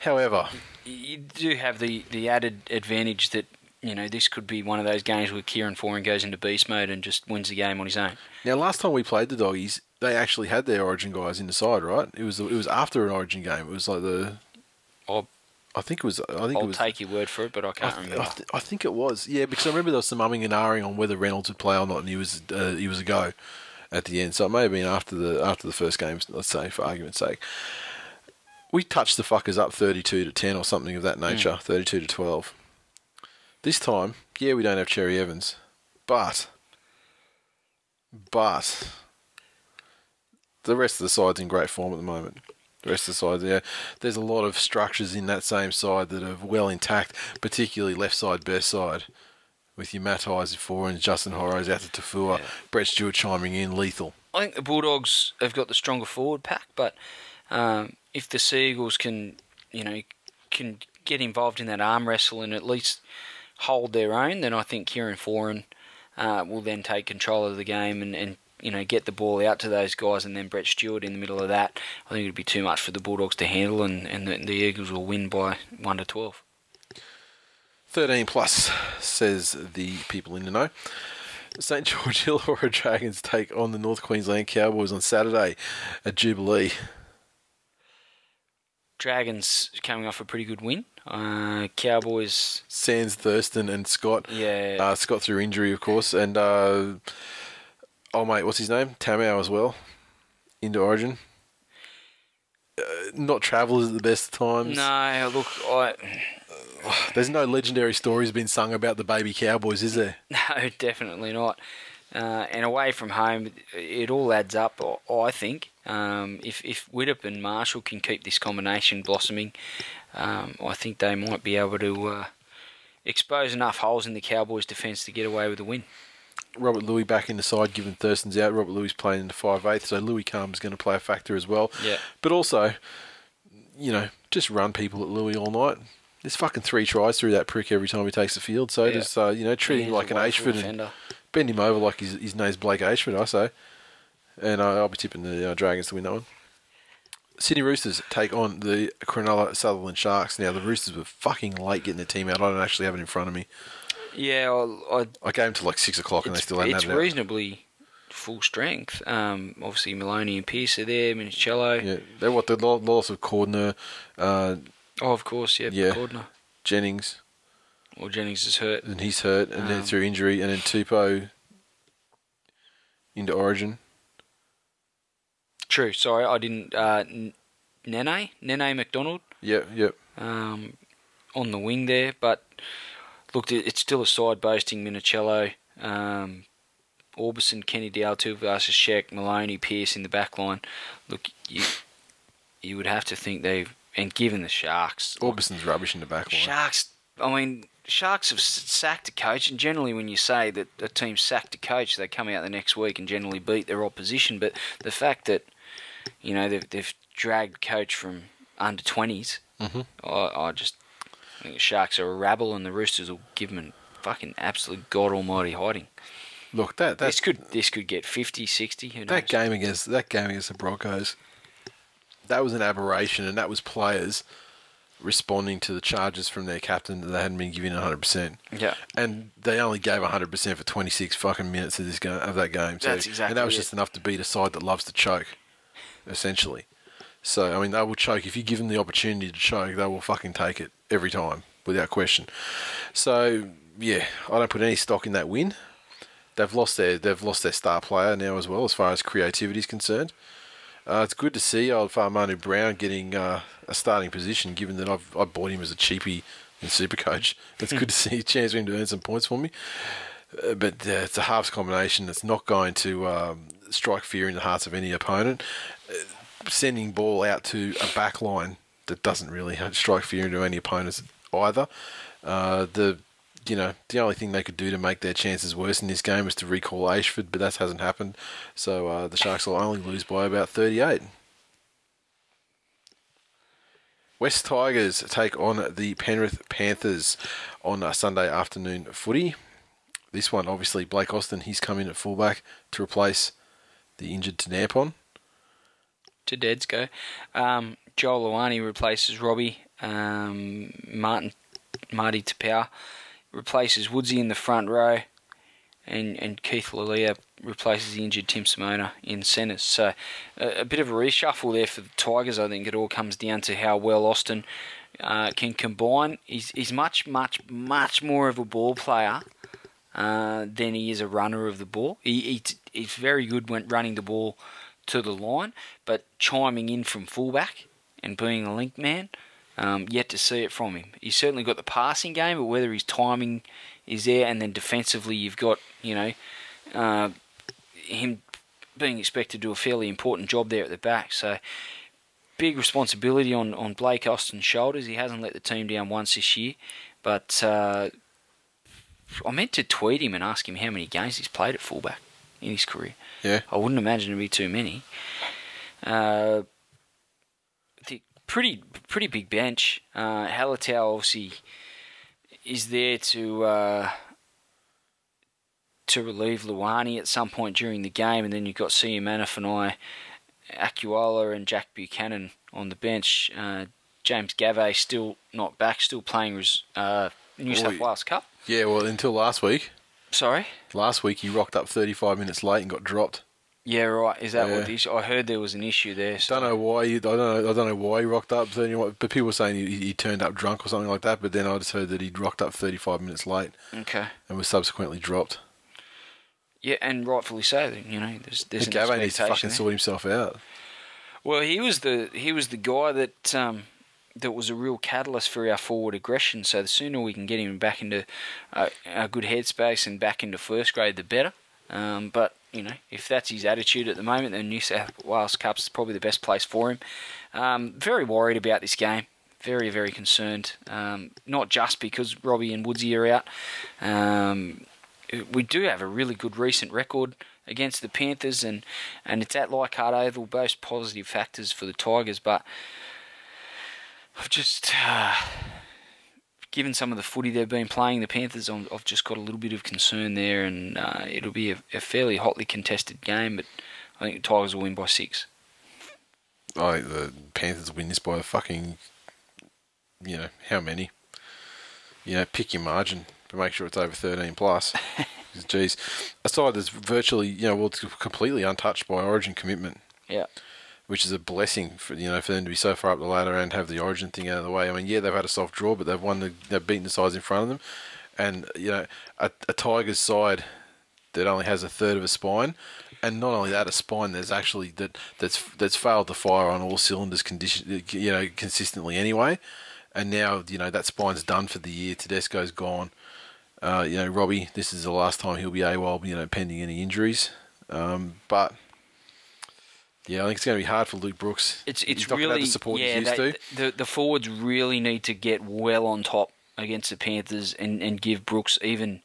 However, You do have the, the added advantage that you know this could be one of those games where Kieran Foran goes into beast mode and just wins the game on his own. now last time we played the Doggies, they actually had their Origin guys in the side, right? It was it was after an Origin game. It was like the I'll, I think it was I think I'll it was take your word for it, but I I, can't th- remember. I, th- I think it was yeah because I remember there was some umming and ahhing on whether Reynolds would play or not, and he was uh, he was a go at the end. So it may have been after the after the first game. Let's say for argument's sake. We touched the fuckers up thirty-two to ten or something of that nature, thirty-two to twelve. This time, yeah, we don't have Cherry Evans, but but the rest of the side's in great form at the moment. The rest of the side, yeah, there's a lot of structures in that same side that are well intact, particularly left side, best side, with your Matt Eyes four and Justin Horrocks out to Taufua, Brett Stewart chiming in, lethal. I think the Bulldogs have got the stronger forward pack, but um, if the Seagulls can, you know, can get involved in that arm wrestle and at least hold their own, then I think Kieran Foran uh, will then take control of the game and, and you know get the ball out to those guys, and then Brett Stewart in the middle of that. I think it'd be too much for the Bulldogs to handle, and, and the, the Eagles will win by one to twelve. 13 plus, says the people in the know. St George Illawarra Dragons take on the North Queensland Cowboys on Saturday at Jubilee. Dragons coming off a pretty good win. Uh, Cowboys, Sands, Thurston, and Scott. yeah, Uh, Scott through injury, of course, and uh, Oh mate, what's his name? Tamou as well. Into Origin. Uh, not travellers at the best of times. No, look, I There's no legendary stories being sung about the baby cowboys, is there? no, definitely not. Uh, and away from home, it all adds up. I- I think um, if if Widdop and Marshall can keep this combination blossoming, um, I think they might be able to uh, expose enough holes in the Cowboys' defence to get away with a win. Robert Lui back in the side, given Thurston's out. Robert Lui playing in the five eighth, so Louis Calm's going to play a factor as well. Yeah. But also, you know, just run people at Lui all night. There's fucking three tries through that prick every time he takes the field. So Yeah. just uh, you know, treat him like an Ayshford and bend him over like his, his name's Blake Ayshford. I say, and uh, I'll be tipping the uh, Dragons to win that one. Sydney Roosters take on the Cronulla Sutherland Sharks. Now the Roosters were fucking late getting the team out. I don't actually have it in front of me. Yeah, I, I, I gave them to like six o'clock and they still hadn't it's had it out. reasonably full strength. Um, obviously, Maloney and Pearce are there. Minichiello. Yeah, they what the lo- loss of Cordner, uh, Oh, of course, yeah. Yeah. Cordner. Jennings, Well, Jennings is hurt. and he's hurt, and then Um, through injury, and then Tupou into Origin. True. Sorry, I didn't. Uh, Nene, Nene McDonald, Yep, yep. um, on the wing there. But look, it- it's still a side boasting Minichiello, um, Orbison, Kenny-Dowall versus Sheck, Maloney, Pearce in the back line. Look, you you would have to think they've and given the Sharks, Orbison's rubbish in the back line. Sharks. I mean, Sharks have sacked a coach, and generally, when you say that a team sacked a coach, they come out the next week and generally beat their opposition. But the fact that you know they've they've dragged coach from under 20s Mhm. I, I just think the Sharks are a rabble, and the Roosters will give them a fucking absolute god almighty hiding. Look, that this could this could get 50, 60. Who knows? that game against that game against the Broncos, that was an aberration, and that was players responding to the charges from their captain that they hadn't been given 100. percent Yeah. And they only gave 100 percent for 26 fucking minutes of this game of that game. So, That's exactly And that was it. just enough to beat a side that loves to choke, essentially. So I mean, they will choke if you give them the opportunity to choke. They will fucking take it every time without question. So yeah, I don't put any stock in that win. They've lost their they've lost their star player now as well, as far as creativity is concerned. Uh, it's good to see old Fa'amanu Brown getting uh, a starting position, given that I've I bought him as a cheapie in Supercoach. It's good to see a chance for him to earn some points for me. Uh, but uh, it's a halves combination that's not going to um, strike fear in the hearts of any opponent. Uh, sending ball out to a back line that doesn't really strike fear into any opponents either. Uh, the you know the only thing they could do to make their chances worse in this game was to recall Ayshford, but that hasn't happened. So uh, the Sharks will only lose by about 38. West Tigers take on the Penrith Panthers on a Sunday afternoon footy. This one, obviously, Blake Austin, he's come in at fullback to replace the injured Tanampon. to Dead's go. Um, Joel Luani replaces Robbie. Um, Martin Marty Taupau replaces Woodsy in the front row, and and Keith Lulia replaces the injured Tim Simona in centres. So a, a bit of a reshuffle there for the Tigers. I think it all comes down to how well Austin uh, can combine. He's he's much much much more of a ball player. Uh, than he is a runner of the ball. He, he he's very good when running the ball to the line, but chiming in from fullback and being a link man, um, yet to see it from him. He's certainly got the passing game, but whether his timing is there, and then defensively, you've got you know uh, him being expected to do a fairly important job there at the back. So big responsibility on on Blake Austin's shoulders. He hasn't let the team down once this year, but. Uh, I meant to tweet him and ask him how many games he's played at fullback in his career. Yeah. I wouldn't imagine it'd be too many. Uh, the pretty pretty big bench. Uh, obviously is there to uh, to relieve Luani at some point during the game, and then you've got Sia Manafanai, Akuala, and Jack Buchanan on the bench. Uh, James Gavet still not back, still playing res- uh, New South Wales Cup. Yeah, well, until last week. Sorry. Last week he rocked up 35 minutes late and got dropped. Yeah, right. Is that Yeah. what the issue? I heard there was an issue there. so- Don't know why. You, I don't know. I don't know why he rocked up. 30, but people were saying he, he turned up drunk or something like that. But then I just heard that he rocked up 35 minutes late Okay. and was subsequently dropped. Yeah, and rightfully so. You know, there's there's an Gave needs to fucking there. sort himself out. Well, he was the he was the guy that um, that was a real catalyst for our forward aggression. So the sooner we can get him back into uh, a good headspace and back into first grade, the better. Um, but you know, if that's his attitude at the moment, then New South Wales Cups is probably the best place for him. Um, very worried about this game. Very, very concerned. Um, not just because Robbie and Woodsy are out. Um, we do have a really good recent record against the Panthers, and, and it's at Leichhardt Oval, both positive factors for the Tigers. But I've just, uh, given some of the footy they've been playing, the Panthers, I'm, I've just got a little bit of concern there, and uh, it'll be a, a fairly hotly contested game, but I think the Tigers will win by six. I think the Panthers will win this by a fucking, you know, how many? You know, pick your margin, but make sure it's over 13 plus. Jeez, a side that's virtually, you know, well, it's completely untouched by Origin commitment, Yeah. Which is a blessing for you know for them to be so far up the ladder and have the Origin thing out of the way. I mean, yeah, they've had a soft draw, but they've won, the, they've beaten the sides in front of them, and you know, a, a Tigers side that only has a third of a spine, and not only that, a spine that's actually that that's that's failed to fire on all cylinders, condition you know consistently anyway, and now you know that spine's done for the year. Tedesco's gone. Uh, you know, Robbie, this is the last time he'll be AWOL, you know, pending any injuries. Um, but yeah, I think it's going to be hard for Luke Brooks. It's it's He's really the support yeah. he's used they- to. The the forwards really need to get well on top against the Panthers and, and give Brooks even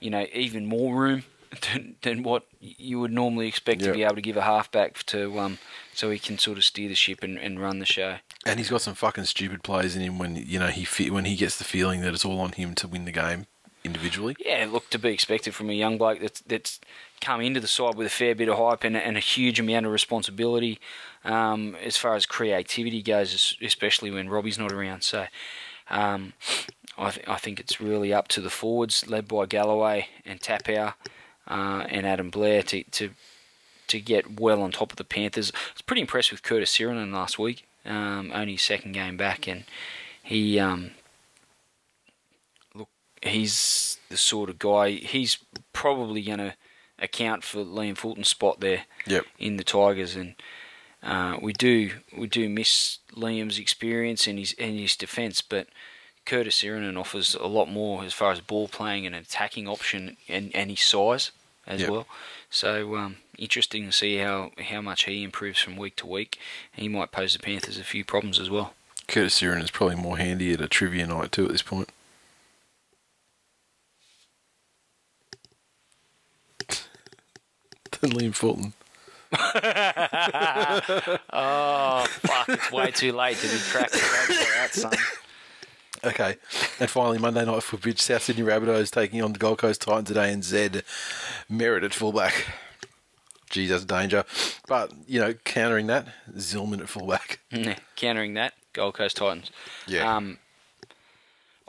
you know even more room than, than what you would normally expect Yeah. to be able to give a halfback to um so he can sort of steer the ship and, and run the show. And he's got some fucking stupid plays in him when you know he fe- when he gets the feeling that it's all on him to win the game individually. Yeah, look to be expected from a young bloke that's that's come into the side with a fair bit of hype and, and a huge amount of responsibility um, as far as creativity goes, especially when Robbie's not around. So um, I, th- I think it's really up to the forwards, led by Galloway and Tapau uh, and Adam Blair, to, to to get well on top of the Panthers. I was pretty impressed with Curtis Sironen last week, um, only second game back, and he um, he's the sort of guy. He's probably going to account for Liam Fulton's spot there Yep. in the Tigers, and uh, we do we do miss Liam's experience and his and his defence, but Curtis Sironen offers a lot more as far as ball playing and attacking option and, and his size as Yep. well. So um, interesting to see how, how much he improves from week to week. He might pose the Panthers a few problems as well. Curtis Siren is probably more handy at a trivia night too at this point. Than Liam Fulton. Oh fuck! It's way too late to be cracking jokes that, son. Okay, and finally Monday night footage: South Sydney Rabbitohs taking on the Gold Coast Titans today, and Zed Merritt at fullback. Geez, that's a danger. But you know, countering that, Zillman at fullback. Yeah, Countering that, Gold Coast Titans. Yeah. Um,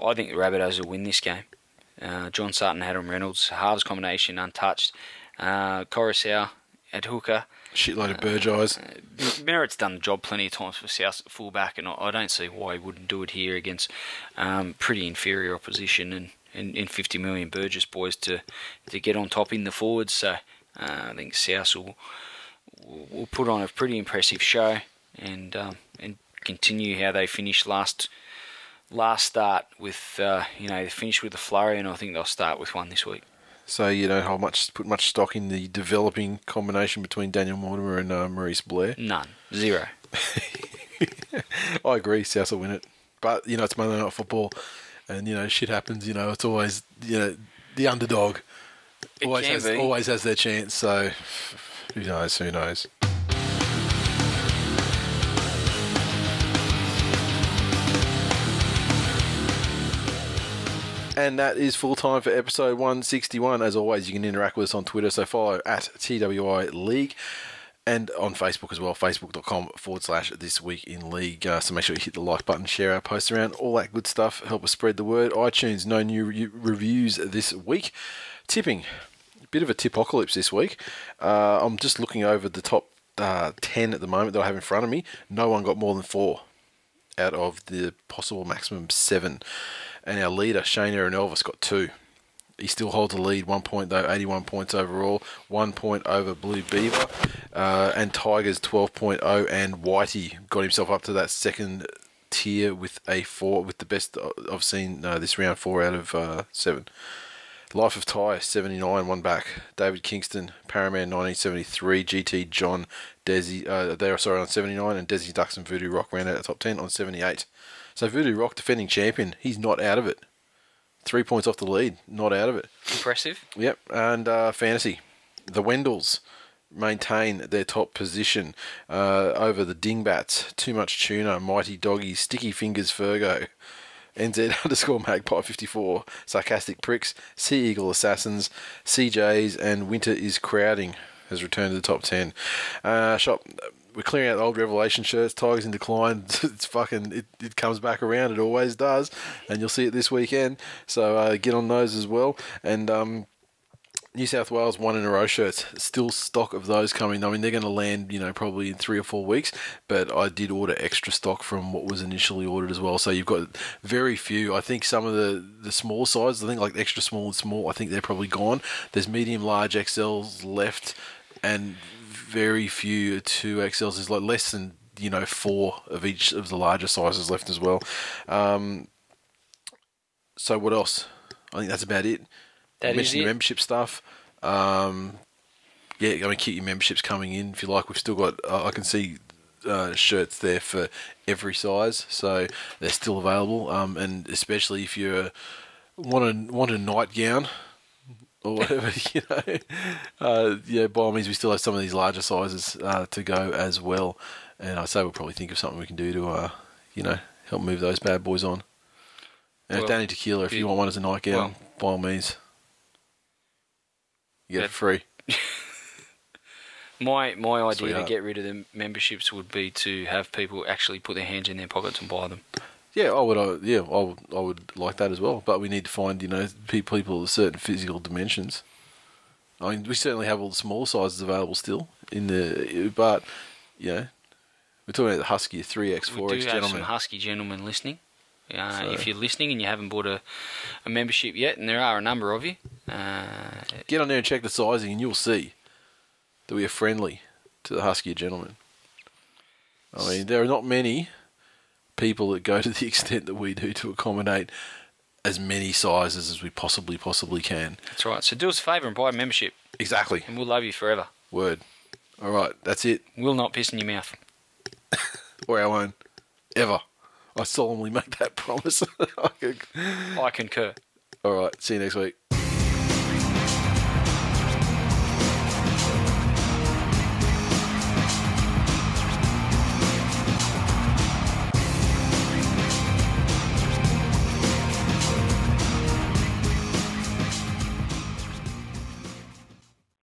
I think the Rabbitohs will win this game. Uh, John Sutton, Adam Reynolds, halves combination untouched. Uh, Coruscant at hooker. Shitload of Burgesses. Merritt's done the job plenty of times for South fullback, and I, I don't see why he wouldn't do it here against um, pretty inferior opposition and, and, and 50 million Burgess boys to to get on top in the forwards. So uh, I think South will, will will put on a pretty impressive show and um, and continue how they finished last last start with uh, you know they finished with a flurry, and I think they'll start with one this week. So you don't hold much put much stock in the developing combination between Daniel Mortimer and uh, Maurice Blair. None, zero. I agree, South will win it. But, you know, it's Monday Night Football and, you know, shit happens, you know, it's always, you know, the underdog always has, always has their chance, so who knows, who knows. And that is full time for episode 161. As always, you can interact with us on Twitter, so follow at TWI League and on Facebook as well, facebook.com forward slash this week in league. Uh, so make sure you hit the like button, share our posts around, all that good stuff. Help us spread the word. iTunes, no new re- reviews this week. Tipping, a bit of a tipocalypse this week. Uh, I'm just looking over the top uh, 10 at the moment that I have in front of me. No one got more than four out of the possible maximum seven. And our leader, Shane Elvis, got two. He still holds the lead, one point though, 81 points overall, one point over Blue Beaver, uh, and Tigers 12.0, and Whitey got himself up to that second tier with a four, with the best I've seen uh, this round, four out of uh, seven. Life of Ty, 79, one back. David Kingston, Paraman, 1973. GT John, Desi, uh, they are sorry on 79, and Desi Ducks and Voodoo Rock ran out of top 10 on 78. So Voodoo Rock, defending champion, he's not out of it. Three points off the lead, not out of it. Impressive. Yep, and uh, fantasy, the Wendells maintain their top position uh, over the Dingbats. Too much tuna, mighty doggy, sticky fingers, Fergo. NZ underscore Magpie 54, Sarcastic Pricks, Sea Eagle Assassins, CJs, and Winter is Crowding has returned to the top 10. Uh, shop, we're clearing out old Revelation shirts, Tigers in decline. it's fucking, it, it comes back around, it always does, and you'll see it this weekend. So uh, get on those as well. And, um, New South Wales one in a row shirts. Still stock of those coming. I mean, they're going to land, you know, probably in three or four weeks. But I did order extra stock from what was initially ordered as well. So you've got very few. I think some of the the small sizes, I think like extra small and small, I think they're probably gone. There's medium, large XLs left, and very few two XLs. There's like less than you know four of each of the larger sizes left as well. Um, so what else? I think that's about it. That is mentioned it. the membership stuff. Um, yeah, I mean, keep your memberships coming in if you like. We've still got, uh, I can see uh, shirts there for every size, so they're still available. Um, and especially if you want a want a nightgown or whatever, you know, uh, yeah, by all means, we still have some of these larger sizes uh, to go as well. And I say we'll probably think of something we can do to, uh, you know, help move those bad boys on. And Well, Danny Tequila, if you you- want one as a nightgown, well- by all means. You get it free. My my idea Sweetheart. to get rid of the memberships would be to have people actually put their hands in their pockets and buy them. Yeah, I would. I, yeah, I would. I would like that as well. But we need to find, you know, pe- people of certain physical dimensions. I mean, we certainly have all the small sizes available still in the, but you know, we're talking about the Husky three X, four X have some husky gentlemen listening. Uh, So- If you're listening and you haven't bought a, a membership yet, and there are a number of you, uh, Get on there and check the sizing, and you'll see that we are friendly to the Husky gentlemen. I mean, there are not many people that go to the extent that we do to accommodate as many sizes as we possibly possibly can. that's right. So do us a favour and buy a membership, Exactly. and we'll love you forever. Word. All right, that's it. We'll not piss in your mouth. or our own ever. I solemnly make that promise. I concur. All right, see you next week.